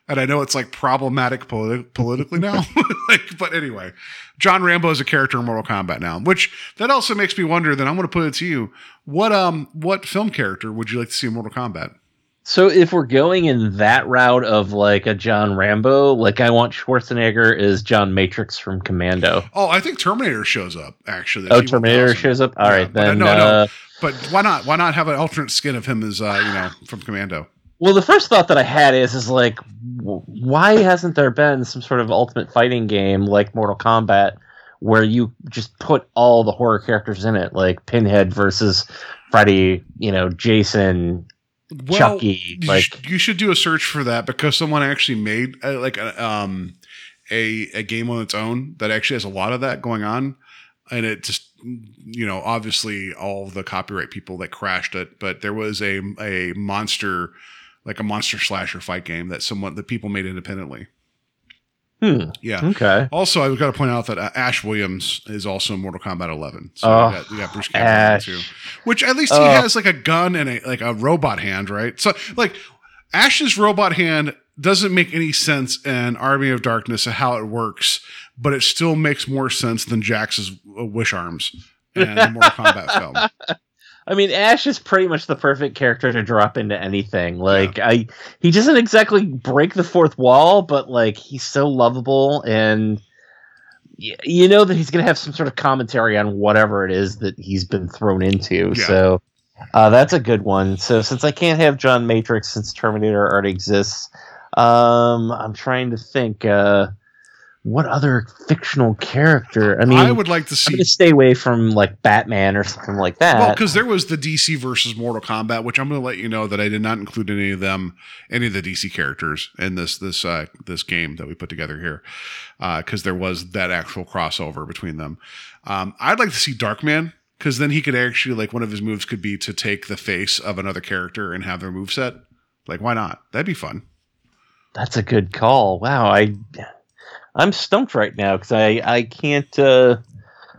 and I know it's like problematic politi- politically now. like, but anyway, John Rambo is a character in Mortal Kombat now, which that also makes me wonder. Then I'm going to put it to you: what um what film character would you like to see in Mortal Kombat? So if we're going in that route of like a John Rambo, like I want Schwarzenegger as John Matrix from Commando. Oh, I think Terminator shows up actually. Oh, T-1000. Terminator shows up. All Yeah, right, then. no, no. uh, But why not? Why not have an alternate skin of him as uh, you know from Commando? Well, the first thought that I had is is like, why hasn't there been some sort of ultimate fighting game like Mortal Kombat where you just put all the horror characters in it, like Pinhead versus Freddy, you know, Jason, Chucky, you, like- you should do a search for that because someone actually made uh, like a, um a a game on its own that actually has a lot of that going on, and it just you know obviously all the copyright people that crashed it, but there was a a monster like a monster slasher fight game that someone the people made independently. Hmm. Yeah. Okay. Also, I've got to point out that uh, Ash Williams is also in Mortal Kombat 11. So Oh, we, got, we got Bruce Campbell in there, Ash. too, which at least he Oh. has like a gun and a like a robot hand, right? So like Ash's robot hand doesn't make any sense in Army of Darkness of how it works, but it still makes more sense than Jax's uh, wish arms in the Mortal Kombat film. I mean, Ash is pretty much the perfect character to drop into anything. Like, I he doesn't exactly break the fourth wall, but like he's so lovable, and y- you know that he's gonna have some sort of commentary on whatever it is that he's been thrown into. Yeah. So uh, that's a good one. So since I can't have John Matrix since Terminator already exists, um, I'm trying to think. Uh, what other fictional character? I mean, I would like to see stay away from like Batman or something like that. Well, because there was the DC versus Mortal Kombat, which I'm going to let you know that I did not include any of them, any of the DC characters in this this uh, this game that we put together here, because there was that actual crossover between them. Um, I'd like to see Darkman because then he could actually like one of his moves could be to take the face of another character and have their move set. Like, why not? That'd be fun. That's a good call. Wow, I I'm stumped right now because I I can't uh,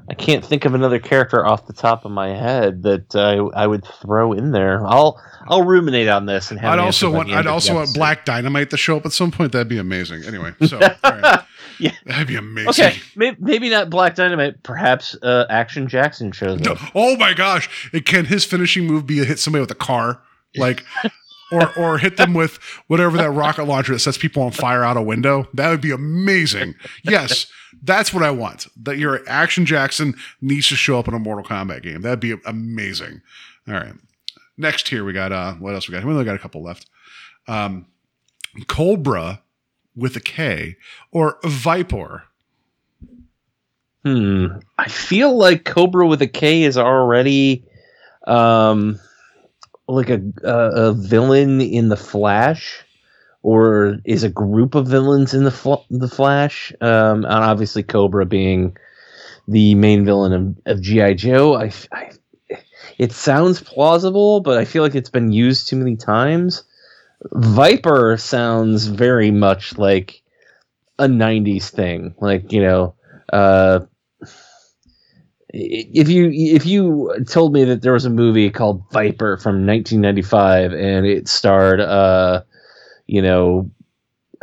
I can't think of another character off the top of my head that I I would throw in there. I'll I'll ruminate on this and have. I'd an also want I'd also want. Black Dynamite to show up at some point. That'd be amazing. Anyway, so right. Yeah. that'd be amazing. Okay, maybe, maybe not Black Dynamite. Perhaps uh, Action Jackson shows up. oh my gosh! It can his finishing move be to hit somebody with a car, like, or or hit them with whatever that rocket launcher that sets people on fire out a window? That would be amazing. Yes, that's what I want. That your Action Jackson needs to show up in a Mortal Kombat game. That'd be amazing. All right. Next here we got uh what else we got? We only got a couple left. Um, Cobra with a K or Viper. Hmm. I feel like Cobra with a K is already um like a a, a villain in the Flash? Or is a group of villains in the fl- the Flash? Um and obviously Cobra being the main villain of, of GI Joe. I, I- it sounds plausible but I feel like it's been used too many times. Viper sounds very much like a 90s thing. Like you know uh if you if you told me that there was a movie called Viper from 1995 and it starred uh you know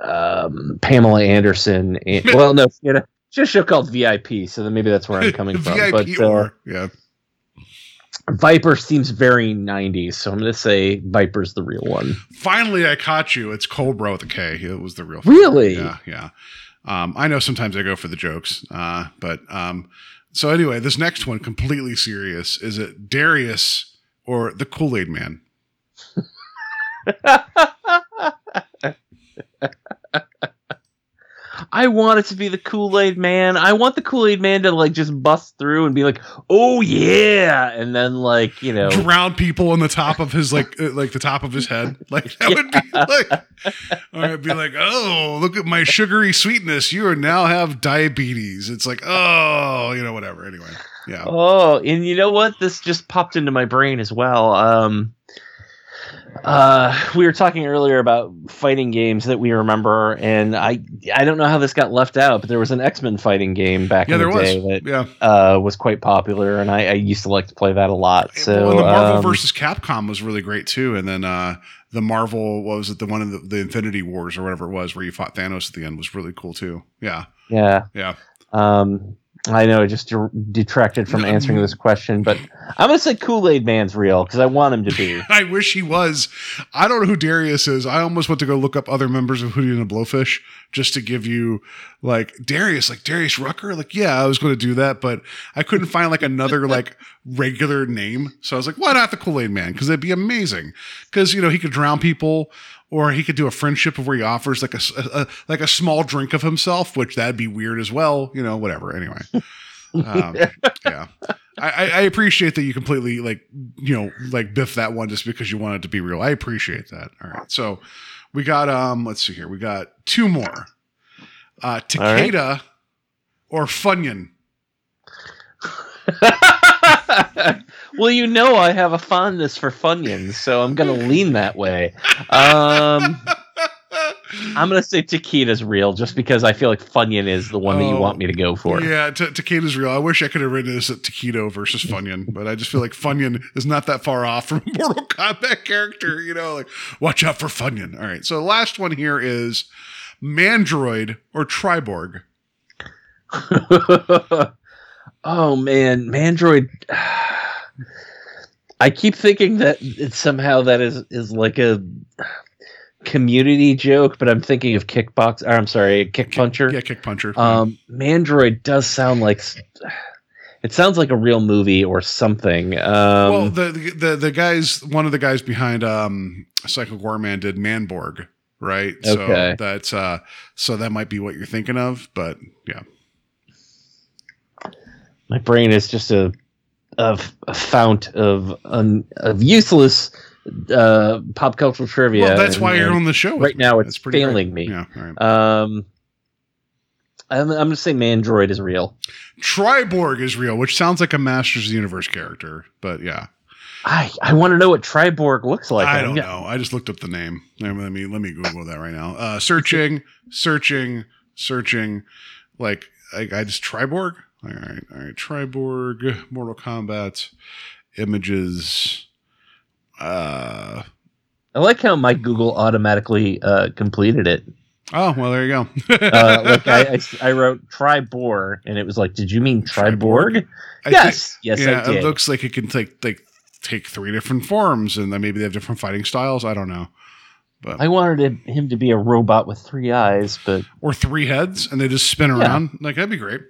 um Pamela Anderson and, well no you know just a show called VIP so then maybe that's where I'm coming from VIP but uh, or yeah. Viper seems very 90s so I'm going to say Viper's the real one Finally, I caught you. It's Cobra with a K. It was the real. Really? Yeah, yeah. Um, I know sometimes I go for the jokes, uh, but um, so anyway, this next one, completely serious. Is it Darius or the Kool Aid Man? I want it to be the Kool-Aid man. I want the Kool-Aid man to like just bust through and be like, "Oh yeah," and then like you know, Drown people on the top of his like, uh, like the top of his head. Like that would be like, or it'd be like, oh, look at my sugary sweetness. You are now have diabetes. It's like, oh, you know, whatever. Anyway, yeah. oh, and you know what? This just popped into my brain as well. Um, uh, we were talking earlier about fighting games that we remember, and I I don't know how this got left out, but there was an X-Men fighting game back Yeah, in the was. day that Yeah. uh, was quite popular, and I, I used to like to play that a lot. So well, the Marvel um, versus Capcom was really great too. And then uh, the Marvel, what was it? The one of the, the Infinity Wars or whatever it was, where you fought Thanos at the end, was really cool too. Yeah, yeah, yeah. Um, I know, it just de- detracted from answering this question, but I'm gonna say Kool Aid Man's real because I want him to be. I wish he was. I don't know who Darius is. I almost went to go look up other members of Hootie and the Blowfish just to give you like Darius, like Darius Rucker. Like, yeah, I was going to do that, but I couldn't find like another like regular name. So I was like, why not the Kool Aid Man? Because it'd be amazing. Because you know he could drown people, or he could do a friendship of where he offers like a, a, a like a small drink of himself, which that'd be weird as well. You know, whatever. Anyway. um, yeah, I, I appreciate that you completely like you know like biff that one just because you want it to be real. I appreciate that. All right, so we got um let's see here we got two more, uh Takeda or Funyun. well, you know I have a fondness for Funyuns, so I'm gonna lean that way. Um, I'm gonna say Takeda's real, just because I feel like Funyun is the one that you Oh, want me to go for. Yeah, T- Takeda's real. I wish I could have written this at Takedo versus Funyun, but I just feel like Funyun is not that far off from a Mortal Kombat character. You know, like watch out for Funyun. All right, so the last one here is Mandroid or Triborg. oh man, Mandroid. I keep thinking that somehow that is is like a community joke, but I'm thinking of kickbox. Or I'm sorry, kick puncher. Yeah, kick puncher. Um, Mandroid does sound like it sounds like a real movie or something. Um, well, the, the the the guys, one of the guys behind um Psycho Goreman did Manborg, right? Okay. So that's uh so that might be what you're thinking of, but yeah. my brain is just a of a fount of un, of useless uh, pop cultural trivia. well, that's and- why you're on the show. right me. now. It's pretty great. failing me. Yeah, right. Um, I'm, I'm gonna say Mandroid is real. Triborg is real, which sounds like a Masters of the Universe character, but yeah. I I want to know what Triborg looks like. I don't know. I just looked up the name. Let me let me, let me Google that right now. Uh, searching, searching, searching. Like I, I just Triborg. All right, all right. Triborg, Mortal Kombat, images. Uh I like how my Google automatically uh, completed it. oh well, there you go. Uh, like I, I, I wrote Tribor, and it was like, did you mean Triborg? I yes, think- yes, yeah, I did. it looks like it can take like take three different forms, and then maybe they have different fighting styles. I don't know, but I wanted him to be a robot with three eyes, but or three heads, and they just spin Yeah. around. Like that'd be great.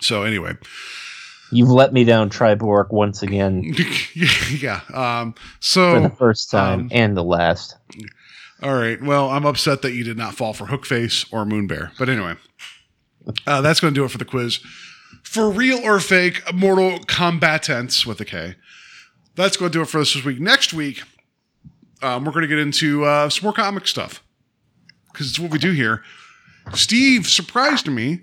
So anyway, you've let me down, Triborg, once again yeah. Um, so for the first time um, and the last. all right. Well, I'm upset that you did not fall for Hookface or Moonbear, but anyway, uh, that's going to do it for the quiz. For real or fake, Mortal Combatants with a K. That's going to do it for us this week. Next week, um, we're going to get into uh, some more comic stuff because it's what we do here. Steve surprised me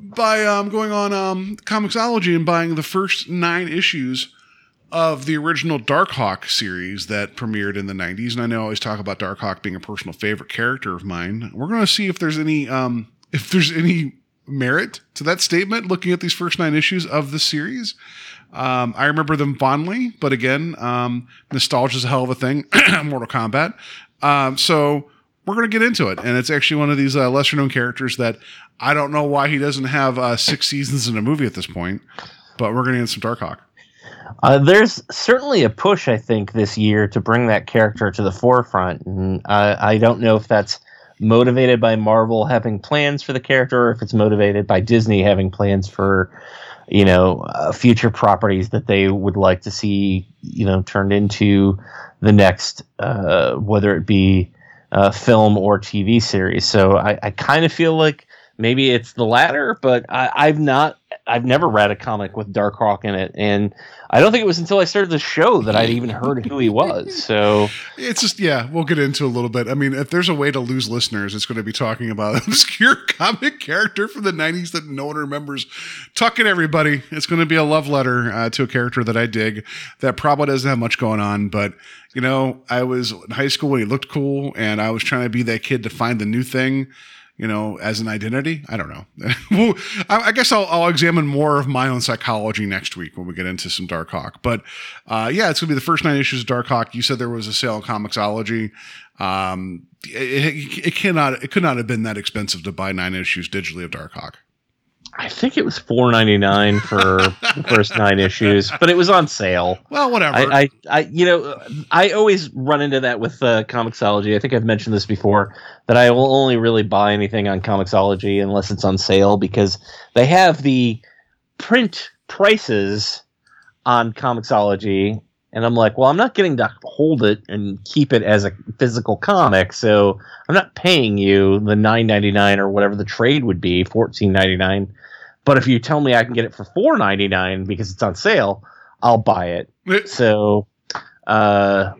by um, going on um, Comixology and buying the first nine issues of the original Darkhawk series that premiered in the 90s. And I know I always talk about Darkhawk being a personal favorite character of mine. We're going to see if there's any um, if there's any merit to that statement looking at these first nine issues of the series. Um, I remember them fondly, but again, um, nostalgia is a hell of a thing. Mortal Kombat. Um, so we're going to get into it. And it's actually one of these uh, lesser known characters that I don't know why he doesn't have uh, six seasons in a movie at this point, but we're going to get some Darkhawk. Uh, there's certainly a push, I think, this year to bring that character to the forefront, and I don't know if that's motivated by Marvel having plans for the character, or if it's motivated by Disney having plans for, you know, uh, future properties that they would like to see, you know, turned into the next, uh, whether it be uh, film or TV series. So I, I kind of feel like maybe it's the latter, but I, I've not. I've never read a comic with Darkhawk in it, and I don't think it was until I started the show that I'd even heard who he was. So It's just, yeah, we'll get into a little bit. I mean, if there's a way to lose listeners, it's going to be talking about an obscure comic character from the 90s that no one remembers. Tuck it, everybody. It's going to be a love letter uh, to a character that I dig that probably doesn't have much going on. But, you know, I was in high school when he looked cool, and I was trying to be that kid to find the new thing. You know, as an identity, I don't know. well, I, guess I'll, I'll examine more of my own psychology next week when we get into some Darkhawk. But uh, yeah, it's gonna be the first nine issues of Darkhawk. You said there was a sale on Comixology. Um, it, it, it cannot, it could not have been that expensive to buy nine issues digitally of Darkhawk. I think it was four ninety nine for the first nine issues, but it was on sale. Well, whatever. I, I, I, you know, I always run into that with uh, Comixology. I think I've mentioned this before that I will only really buy anything on Comixology unless it's on sale because they have the print prices on Comixology, and I'm like, well, I'm not getting to hold it and keep it as a physical comic, so I'm not paying you the nine ninety nine or whatever the trade would be, fourteen ninety nine. But if you tell me I can get it for four ninety nine because it's on sale, I'll buy it. So, uh,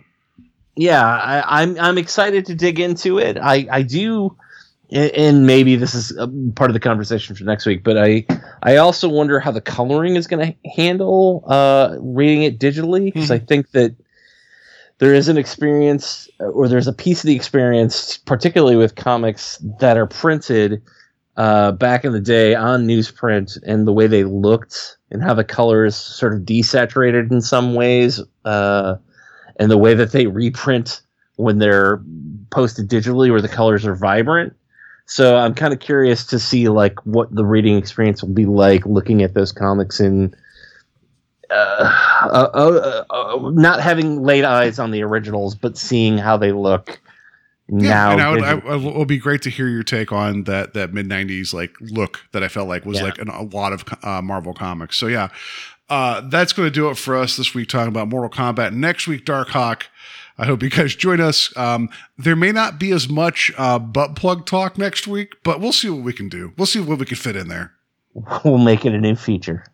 yeah, I, I'm I'm excited to dig into it. I I do, and- maybe this is a part of the conversation for next week. But I I also wonder how the coloring is going to handle uh, reading it digitally because I think that there is an experience or there's a piece of the experience, particularly with comics that are printed uh, back in the day on newsprint and the way they looked and how the colors sort of desaturated in some ways uh, and the way that they reprint when they're posted digitally where the colors are vibrant so i'm kind of curious to see like what the reading experience will be like looking at those comics in uh, uh, uh, uh, not having laid eyes on the originals but seeing how they look now and I would, I, it would be great to hear your take on that that mid '90s like look that I felt like was Yeah. like in a lot of uh, Marvel comics. So yeah, uh, that's going to do it for us this week talking about Mortal Kombat. Next week, Darkhawk. I hope you guys join us. Um, there may not be as much uh, butt plug talk next week, but we'll see what we can do. We'll see what we can fit in there. we'll make it a new feature